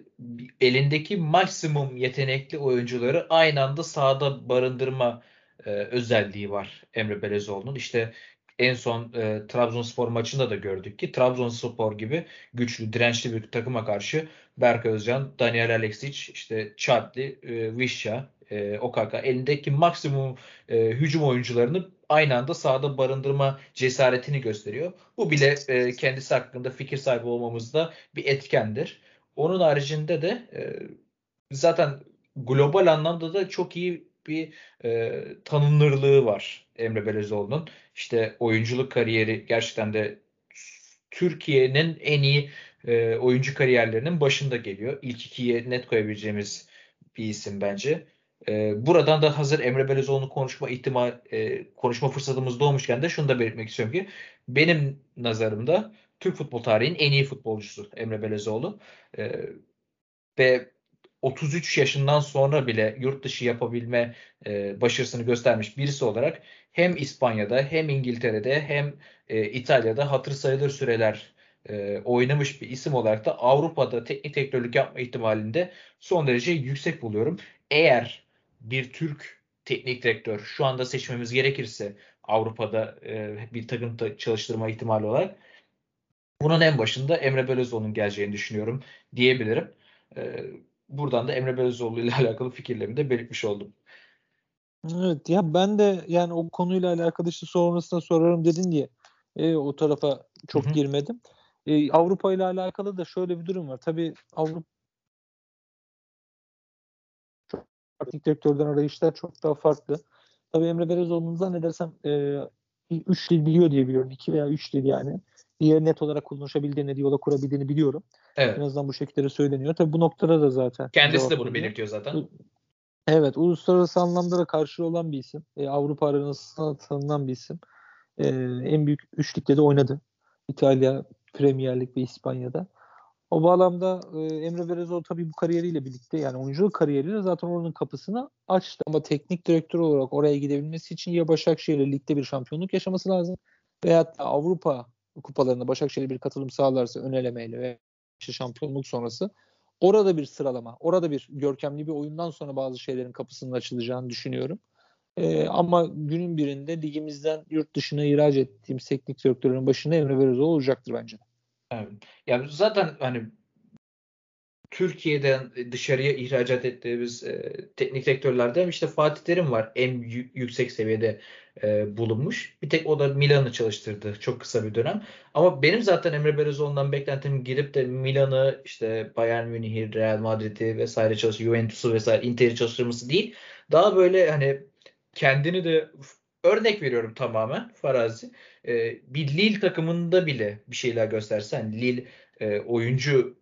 elindeki maksimum yetenekli oyuncuları aynı anda sahada barındırma e, özelliği var Emre Belezoğlu'nun. İşte en son e, Trabzonspor maçında da gördük ki Trabzonspor gibi güçlü, dirençli bir takıma karşı Berk Özcan, Daniel Alexic, işte Çatli, e, Vişya, e, Okaka elindeki maksimum e, hücum oyuncularını aynı anda sahada barındırma cesaretini gösteriyor. Bu bile e, kendisi hakkında fikir sahibi olmamızda bir etkendir. Onun haricinde de e, zaten global anlamda da çok iyi bir e, tanınırlığı var Emre Belezoğlu'nun. İşte oyunculuk kariyeri gerçekten de Türkiye'nin en iyi e, oyuncu kariyerlerinin başında geliyor. İlk ikiye net koyabileceğimiz bir isim bence. E, buradan da hazır Emre Belezoğlu'nu konuşma ihtimal e, konuşma fırsatımız doğmuşken de şunu da belirtmek istiyorum ki benim nazarımda Türk futbol tarihinin en iyi futbolcusu Emre Belezoğlu. E, ve 33 yaşından sonra bile yurt dışı yapabilme e, başarısını göstermiş birisi olarak hem İspanya'da hem İngiltere'de hem e, İtalya'da hatır sayılır süreler e, oynamış bir isim olarak da Avrupa'da teknik direktörlük yapma ihtimalinde son derece yüksek buluyorum. Eğer bir Türk teknik direktör şu anda seçmemiz gerekirse Avrupa'da e, bir takım çalıştırma ihtimali olarak bunun en başında Emre Belözoğlu'nun geleceğini düşünüyorum diyebilirim. E, buradan da Emre Belözoğlu ile alakalı fikirlerimi de belirtmiş oldum. Evet ya ben de yani o konuyla alakalı işte sonrasında sorarım dedin diye e, o tarafa çok Hı-hı. girmedim. E, Avrupa ile alakalı da şöyle bir durum var. Tabii Avrupa teknik direktörden arayışlar çok daha farklı. Tabii Emre Belezoğlu'nun zannedersem e, 3 dil biliyor diye biliyorum. 2 veya 3 dil yani. Diğer net olarak konuşabildiğini, diyaloğa kurabildiğini biliyorum. Evet. En azından bu şekilde söyleniyor. Tabii bu noktada da zaten. Kendisi de bunu belirtiyor zaten. Evet. Uluslararası anlamda da karşı olan bir isim. E, Avrupa arenasında tanınan bir isim. E, en büyük üçlükte de oynadı. İtalya, Premier Lig ve İspanya'da. O bağlamda e, Emre Belezoğlu tabii bu kariyeriyle birlikte yani oyunculuk kariyeriyle zaten oranın kapısını açtı. Ama teknik direktör olarak oraya gidebilmesi için ya Başakşehir'le ligde bir şampiyonluk yaşaması lazım veyahut da Avrupa kupalarında Başakşehir bir katılım sağlarsa ön elemeyle ve şampiyonluk sonrası orada bir sıralama, orada bir görkemli bir oyundan sonra bazı şeylerin kapısının açılacağını düşünüyorum. Ee, ama günün birinde ligimizden yurt dışına ihraç ettiğim teknik direktörün başında Emre Belözoğlu olacaktır bence. Evet. Ya zaten hani Türkiye'den dışarıya ihracat ettiğimiz e, teknik direktörlerden işte Fatih Terim var en yüksek seviyede e, bulunmuş. Bir tek o da Milan'ı çalıştırdı çok kısa bir dönem. Ama benim zaten Emre Belözoğlu'ndan beklentim girip de Milan'ı işte Bayern Münih'i, Real Madrid'i vesaire çalıştır, Juventus'u vesaire Inter'i çalıştırması değil. Daha böyle hani kendini de örnek veriyorum tamamen farazi. E, bir Lille takımında bile bir şeyler göstersen Lille e, oyuncu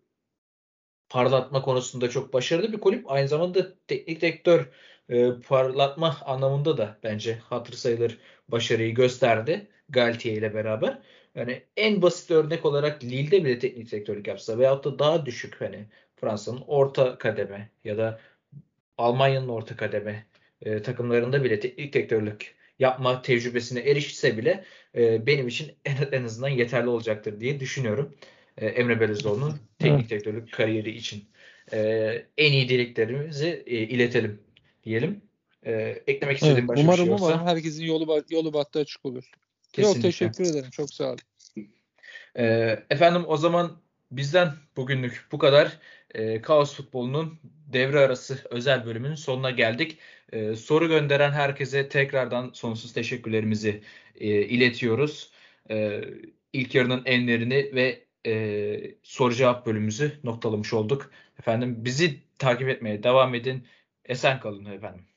parlatma konusunda çok başarılı bir kulüp. Aynı zamanda teknik direktör e, parlatma anlamında da bence hatır sayılır başarıyı gösterdi Galtier ile beraber. Yani en basit örnek olarak Lille'de bile teknik direktörlük yapsa veyahut da daha düşük hani Fransa'nın orta kademe ya da Almanya'nın orta kademe e, takımlarında bile teknik direktörlük yapma tecrübesine erişse bile e, benim için en, en azından yeterli olacaktır diye düşünüyorum. E, Emre Belezoğlu'nun teknik direktörlük kariyeri için. E, en iyi dileklerimizi e, iletelim diyelim. E, eklemek istediğim evet, başka umarım, bir şey yoksa. Umarım herkesin yolu, yolu battı açık olur. Kesinlikle. Yok teşekkür ederim. Çok sağ olun. E, efendim o zaman bizden bugünlük bu kadar. E, Kaos Futbolu'nun devre arası özel bölümünün sonuna geldik. E, soru gönderen herkese tekrardan sonsuz teşekkürlerimizi e, iletiyoruz. e, ilk yarının enlerini ve e, soru cevap bölümümüzü noktalamış olduk. Efendim bizi takip etmeye devam edin. Esen kalın efendim.